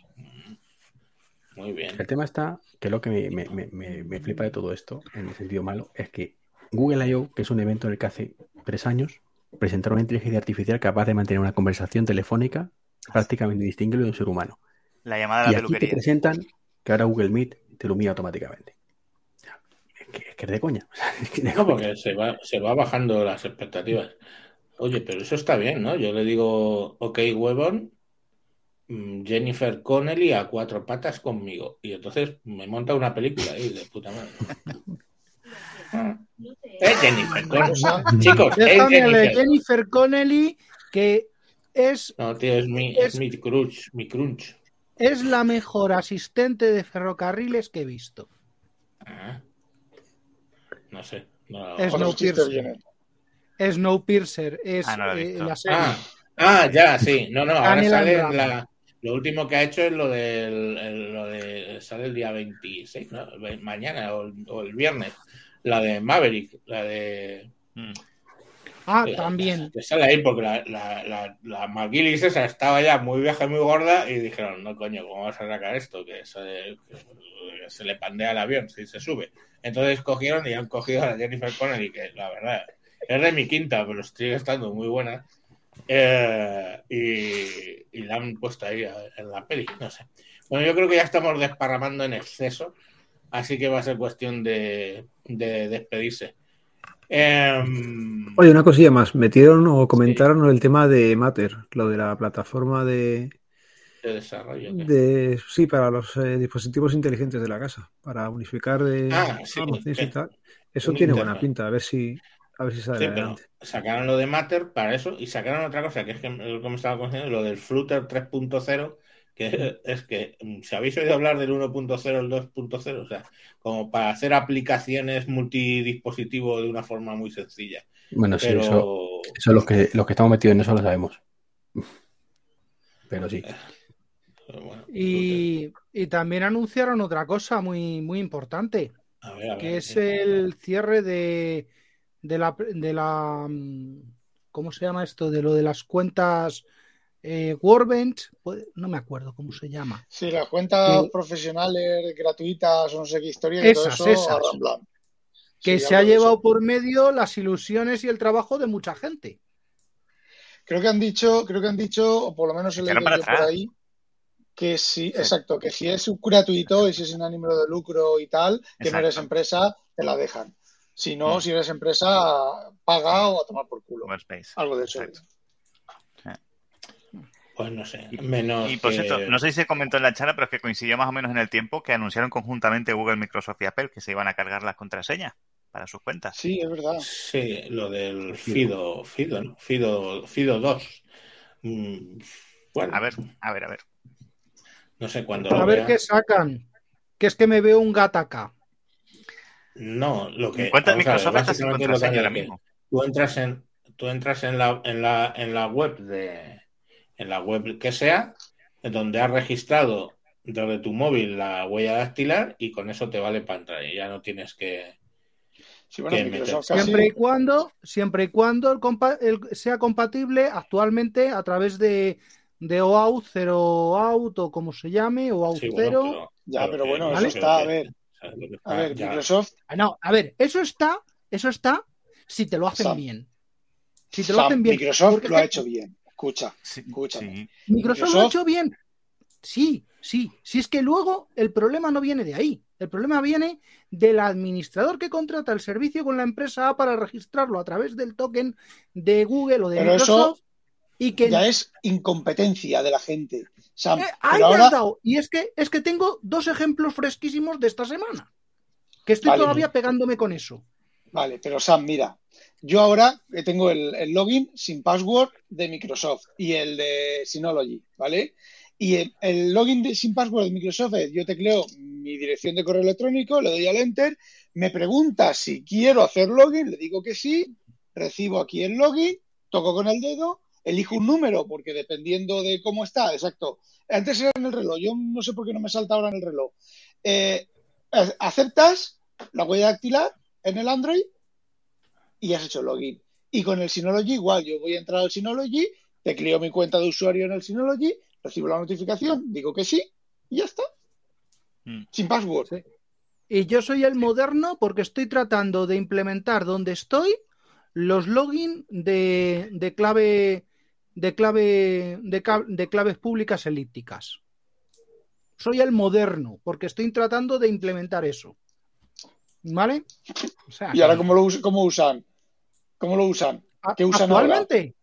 Muy bien. El tema está, que lo que me, me- me- me- me flipa de todo esto, en el sentido malo, es que Google I.O., que es un evento en el que hace tres años presentaron una inteligencia artificial capaz de mantener una conversación telefónica prácticamente distinguible de un ser humano. La llamada de Y la aquí te presentan que ahora Google Meet te lo mira automáticamente. Es que es, que es de coña. Es que de No, coña. porque se va, se va bajando las expectativas. Oye, pero eso está bien, ¿no? Yo le digo, ok, huevón, mm, Jennifer Connelly a cuatro patas conmigo. Y entonces me monta una película ahí de puta madre. Ah, Es Jennifer Connelly. Chicos, Déjame Jennifer. Jennifer Connelly, que es, No, tío, es mi, es Es- mi crunch, mi crunch. es la mejor asistente de ferrocarriles que he visto. Ah. No sé. no-. Snowpiercer es Ah, no lo he eh, visto. la serie. Ah, ah, ya, sí. No, no, ahora Daniel sale en la. Lo último que ha hecho es lo del. el- lo de, sale el día 26, ¿no? Ve- Mañana o el viernes. La de Maverick, la de. Mm. Ah, que- también. Que sale ahí porque la, la, la, la McGillis esa estaba ya muy vieja y muy gorda y dijeron, no coño, ¿cómo vas a sacar esto? Que, se, que se le pandea el avión si se sube. Entonces cogieron y han cogido a la Jennifer Connelly, que la verdad es de mi quinta, pero sigue estando muy buena. Eh, y, y la han puesto ahí en la peli, no sé. Bueno, yo creo que ya estamos desparramando en exceso, así que va a ser cuestión de, de despedirse. Em, Oye, una cosilla más. Metieron o comentaron el tema de Matter, lo de la plataforma de, de desarrollo. ¿qué? de sí, para los eh, dispositivos inteligentes de la casa, para unificar de Ah, sí, y eh, tal. Eso tiene internet. buena pinta, a ver si a ver si sale Sí, adelante. sacaron lo de Matter para eso y sacaron otra cosa que es que lo que me estaba conociendo, lo del Flutter 3.0, que es que mm, si habéis oído hablar del 1.0, el 2.0, o sea, como para hacer aplicaciones multidispositivo de una forma muy sencilla. Bueno, sí, eso, eso los que, los que estamos metidos en eso lo sabemos. Pero sí. bueno, Y, y también anunciaron otra cosa muy, muy importante, a ver, a ver, que es el cierre de, de la, de la mm, ¿cómo se llama esto? De lo de las cuentas eh, Workbench, no me acuerdo cómo se llama. Sí, las cuentas Que- profesionales gratuitas o no sé qué historia, que todo Esas, eso esas. Que Sí, se ha llevado eso. por medio las ilusiones y el trabajo de mucha gente. Creo que han dicho, creo que han dicho, o por lo menos he Echaron leído para yo por ahí, que sí, exacto, que si es gratuito y si es sin ánimo de lucro y tal, que no eres empresa, te la dejan. Si no, Mm. si eres empresa, paga o a tomar por culo. Workspace. Algo de eso. Exacto. Pues no sé, Y- menos Y por que- cierto, no sé si se comentó en la charla, pero es que coincidió más o menos en el tiempo que anunciaron conjuntamente Google, Microsoft y Apple que se iban a cargar las contraseñas para sus cuentas. Sí, es verdad. Sí, lo del Fido, Fido, ¿no? Fido, Fido 2. Mm, Bueno, A ver, a ver, a ver. no sé cuándo A lo ver vea. qué sacan. Que es que me veo un gataca. No, lo que cuenta a ver, Microsoft está sin contraseña ahora mismo. tú entras en tú entras en la en la en la web de en la web que sea donde has registrado desde tu móvil la huella dactilar y con eso te vale para entrar y ya no tienes que Sí, bueno, que Microsoft meter- casi- Siempre y cuando, siempre y cuando el compa- el- sea compatible actualmente a través de, de OAuth, 0 out o como se llame, OAuth sí, 0. bueno, pero, Ya, pero bueno, ¿vale? eso está, a ver, ¿sabes lo que a ver, Ya- Microsoft, Ah, No, a ver, eso está, eso está si te lo hacen Sam. bien. Si te lo hacen bien. Microsoft Porque lo ha hecho bien. Escucha, Sí, escúchame. sí. Microsoft lo ha hecho bien. Sí, sí. Si es que luego el problema no viene de ahí. El problema viene del administrador que contrata el servicio con la empresa A para registrarlo a través del token de Google o de Pero eso Microsoft. y que Ya es incompetencia de la gente. Sam, Eh, ahí has dado. Y es que, es que tengo dos ejemplos fresquísimos de esta semana. Que estoy Vale. todavía pegándome con eso. vale, pero Sam, mira, yo ahora que tengo el, el login sin password de Microsoft y el de Synology, ¿vale? Y el, login de- sin password de Microsoft es, yo tecleo mi dirección de correo electrónico, le doy al enter, me pregunta si quiero hacer login, le digo que sí, recibo aquí el login, toco con el dedo, elijo un número, porque dependiendo de cómo está, exacto. Antes era en el reloj, yo no sé por qué no me salta ahora en el reloj. Eh, aceptas la huella dactilar en el Android y has hecho login. Y con el Synology igual, yo voy a entrar al Synology, tecleo mi cuenta de usuario en el Synology, recibo la notificación, digo que sí y ya está. Mm. Sin password. Sí. Y yo soy el moderno porque estoy tratando de implementar donde estoy los login de, de clave de clave de, de claves públicas elípticas. Soy el moderno porque estoy tratando de implementar eso. ¿Vale? O sea, ¿Y ahora cómo lo, cómo usan? ¿Cómo lo usan? ¿Qué usan ahora? actualmente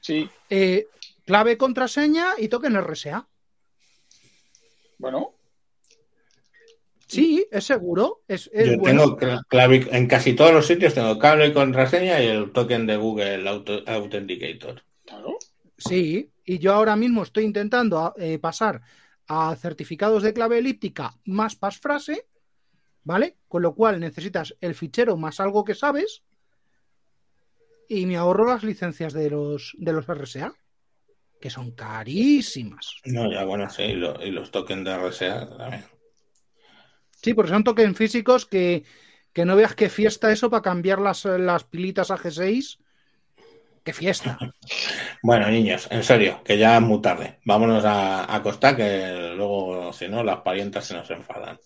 Sí, eh, clave contraseña y token RSA. bueno, Sí, es seguro. Es, es Yo bueno. tengo cla- clave, en casi todos los sitios tengo clave y contraseña y el token de Google Auto- Authenticator. claro. Sí, y yo ahora mismo estoy intentando eh, pasar a certificados de clave elíptica más pasfrase, ¿vale? Con lo cual necesitas el fichero más algo que sabes y me ahorro las licencias de los, de los RSA, que son carísimas. No, ya bueno, sí, y, lo- y los tokens de RSA también. Sí, porque son tokens físicos que, que no veas qué fiesta eso para cambiar las, las pilitas a G6. ¡Qué fiesta! Bueno, niños, en serio, que ya es muy tarde. Vámonos a a acostar, que luego, si no, las parientas se nos enfadan.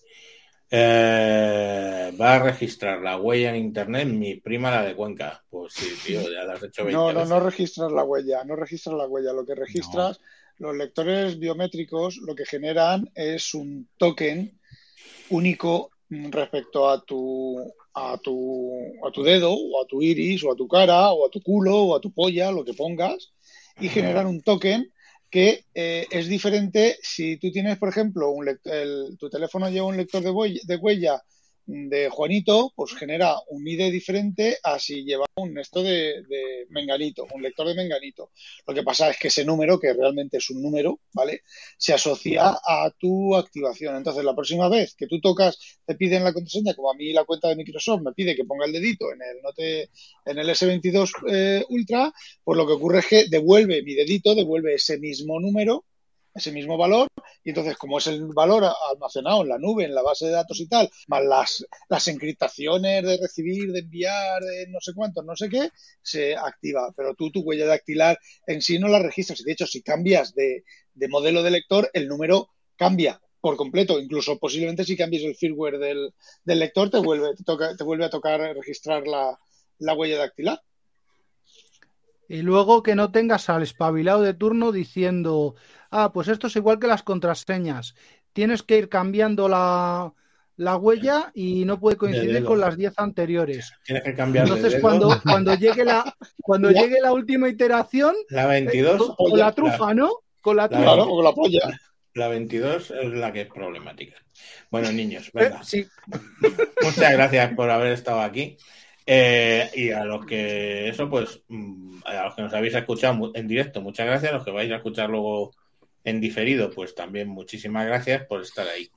Eh, va a registrar la huella en internet mi prima, la de Cuenca. Pues sí, tío, ya la has hecho 20 No, no, veces. no registras la huella, no registras la huella. Lo que registras, los lectores biométricos lo que generan es un token único respecto a tu, a tu, a tu dedo, o a tu iris, o a tu cara, o a tu culo, o a tu polla, lo que pongas, y generan un token que eh, es diferente si tú tienes, por ejemplo, un el- tu teléfono lleva un lector de, de huella de Juanito, pues genera un ID diferente a si lleva un esto de, de Menganito, un lector de Menganito. Lo que pasa es que ese número, que realmente es un número, ¿vale? Se asocia a tu activación. Entonces, la próxima vez que tú tocas, te piden la contraseña, como a mí la cuenta de Microsoft me pide que ponga el dedito en el, Note, en el S22 eh, Ultra, pues lo que ocurre es que devuelve mi dedito, devuelve ese mismo número, ese mismo valor, y entonces como es el valor almacenado en la nube, en la base de datos y tal, más las, las encriptaciones de recibir, de enviar, de no sé cuántos, no sé qué, se activa. Pero tú tu huella dactilar en sí no la registras. Y de hecho, si cambias de, de modelo de lector, el número cambia por completo. Incluso posiblemente si cambies el firmware del, del lector, te vuelve, te, toca- te vuelve a tocar registrar la, la huella dactilar. Y luego que no tengas al espabilado de turno diciendo, ah, pues esto es igual que las contraseñas. Tienes que ir cambiando la, la huella y no puede coincidir con las 10 anteriores. Tienes que cambiar Entonces, cuando, cuando llegue la, cuando Ya. llegue la última iteración, La 22, con, con la trufa, ¿no? Con la La- trufa. Claro, o con la polla. la 22 es la que es problemática. Bueno, niños, Eh, venga. sí. Muchas gracias por haber estado aquí. Eh, y a los que eso, pues, mm, a los que nos habéis escuchado en directo, muchas gracias. A los que vais a escuchar luego en diferido, pues también muchísimas gracias por estar ahí.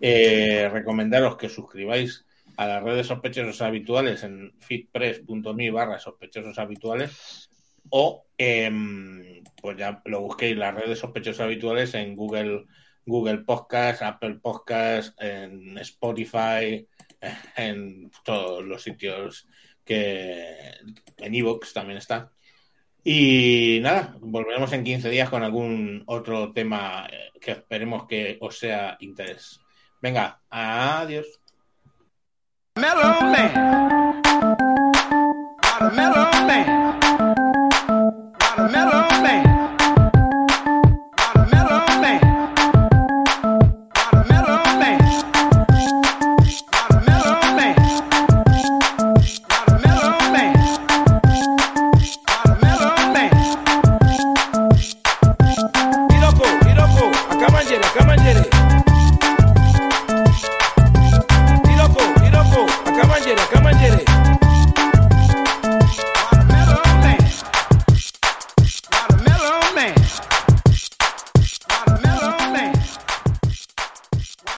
Eh, recomendaros que suscribáis a las redes sospechosos habituales en fitpress.me barra sospechosos habituales o em, pues ya lo busquéis las redes sospechosos habituales en Google Google Podcast, Apple Podcast, en Spotify, en todos los sitios que en Evox también está. Y nada, volveremos en 15 días con algún otro tema eh, que esperemos que os sea interés. Venga, adiós. Man.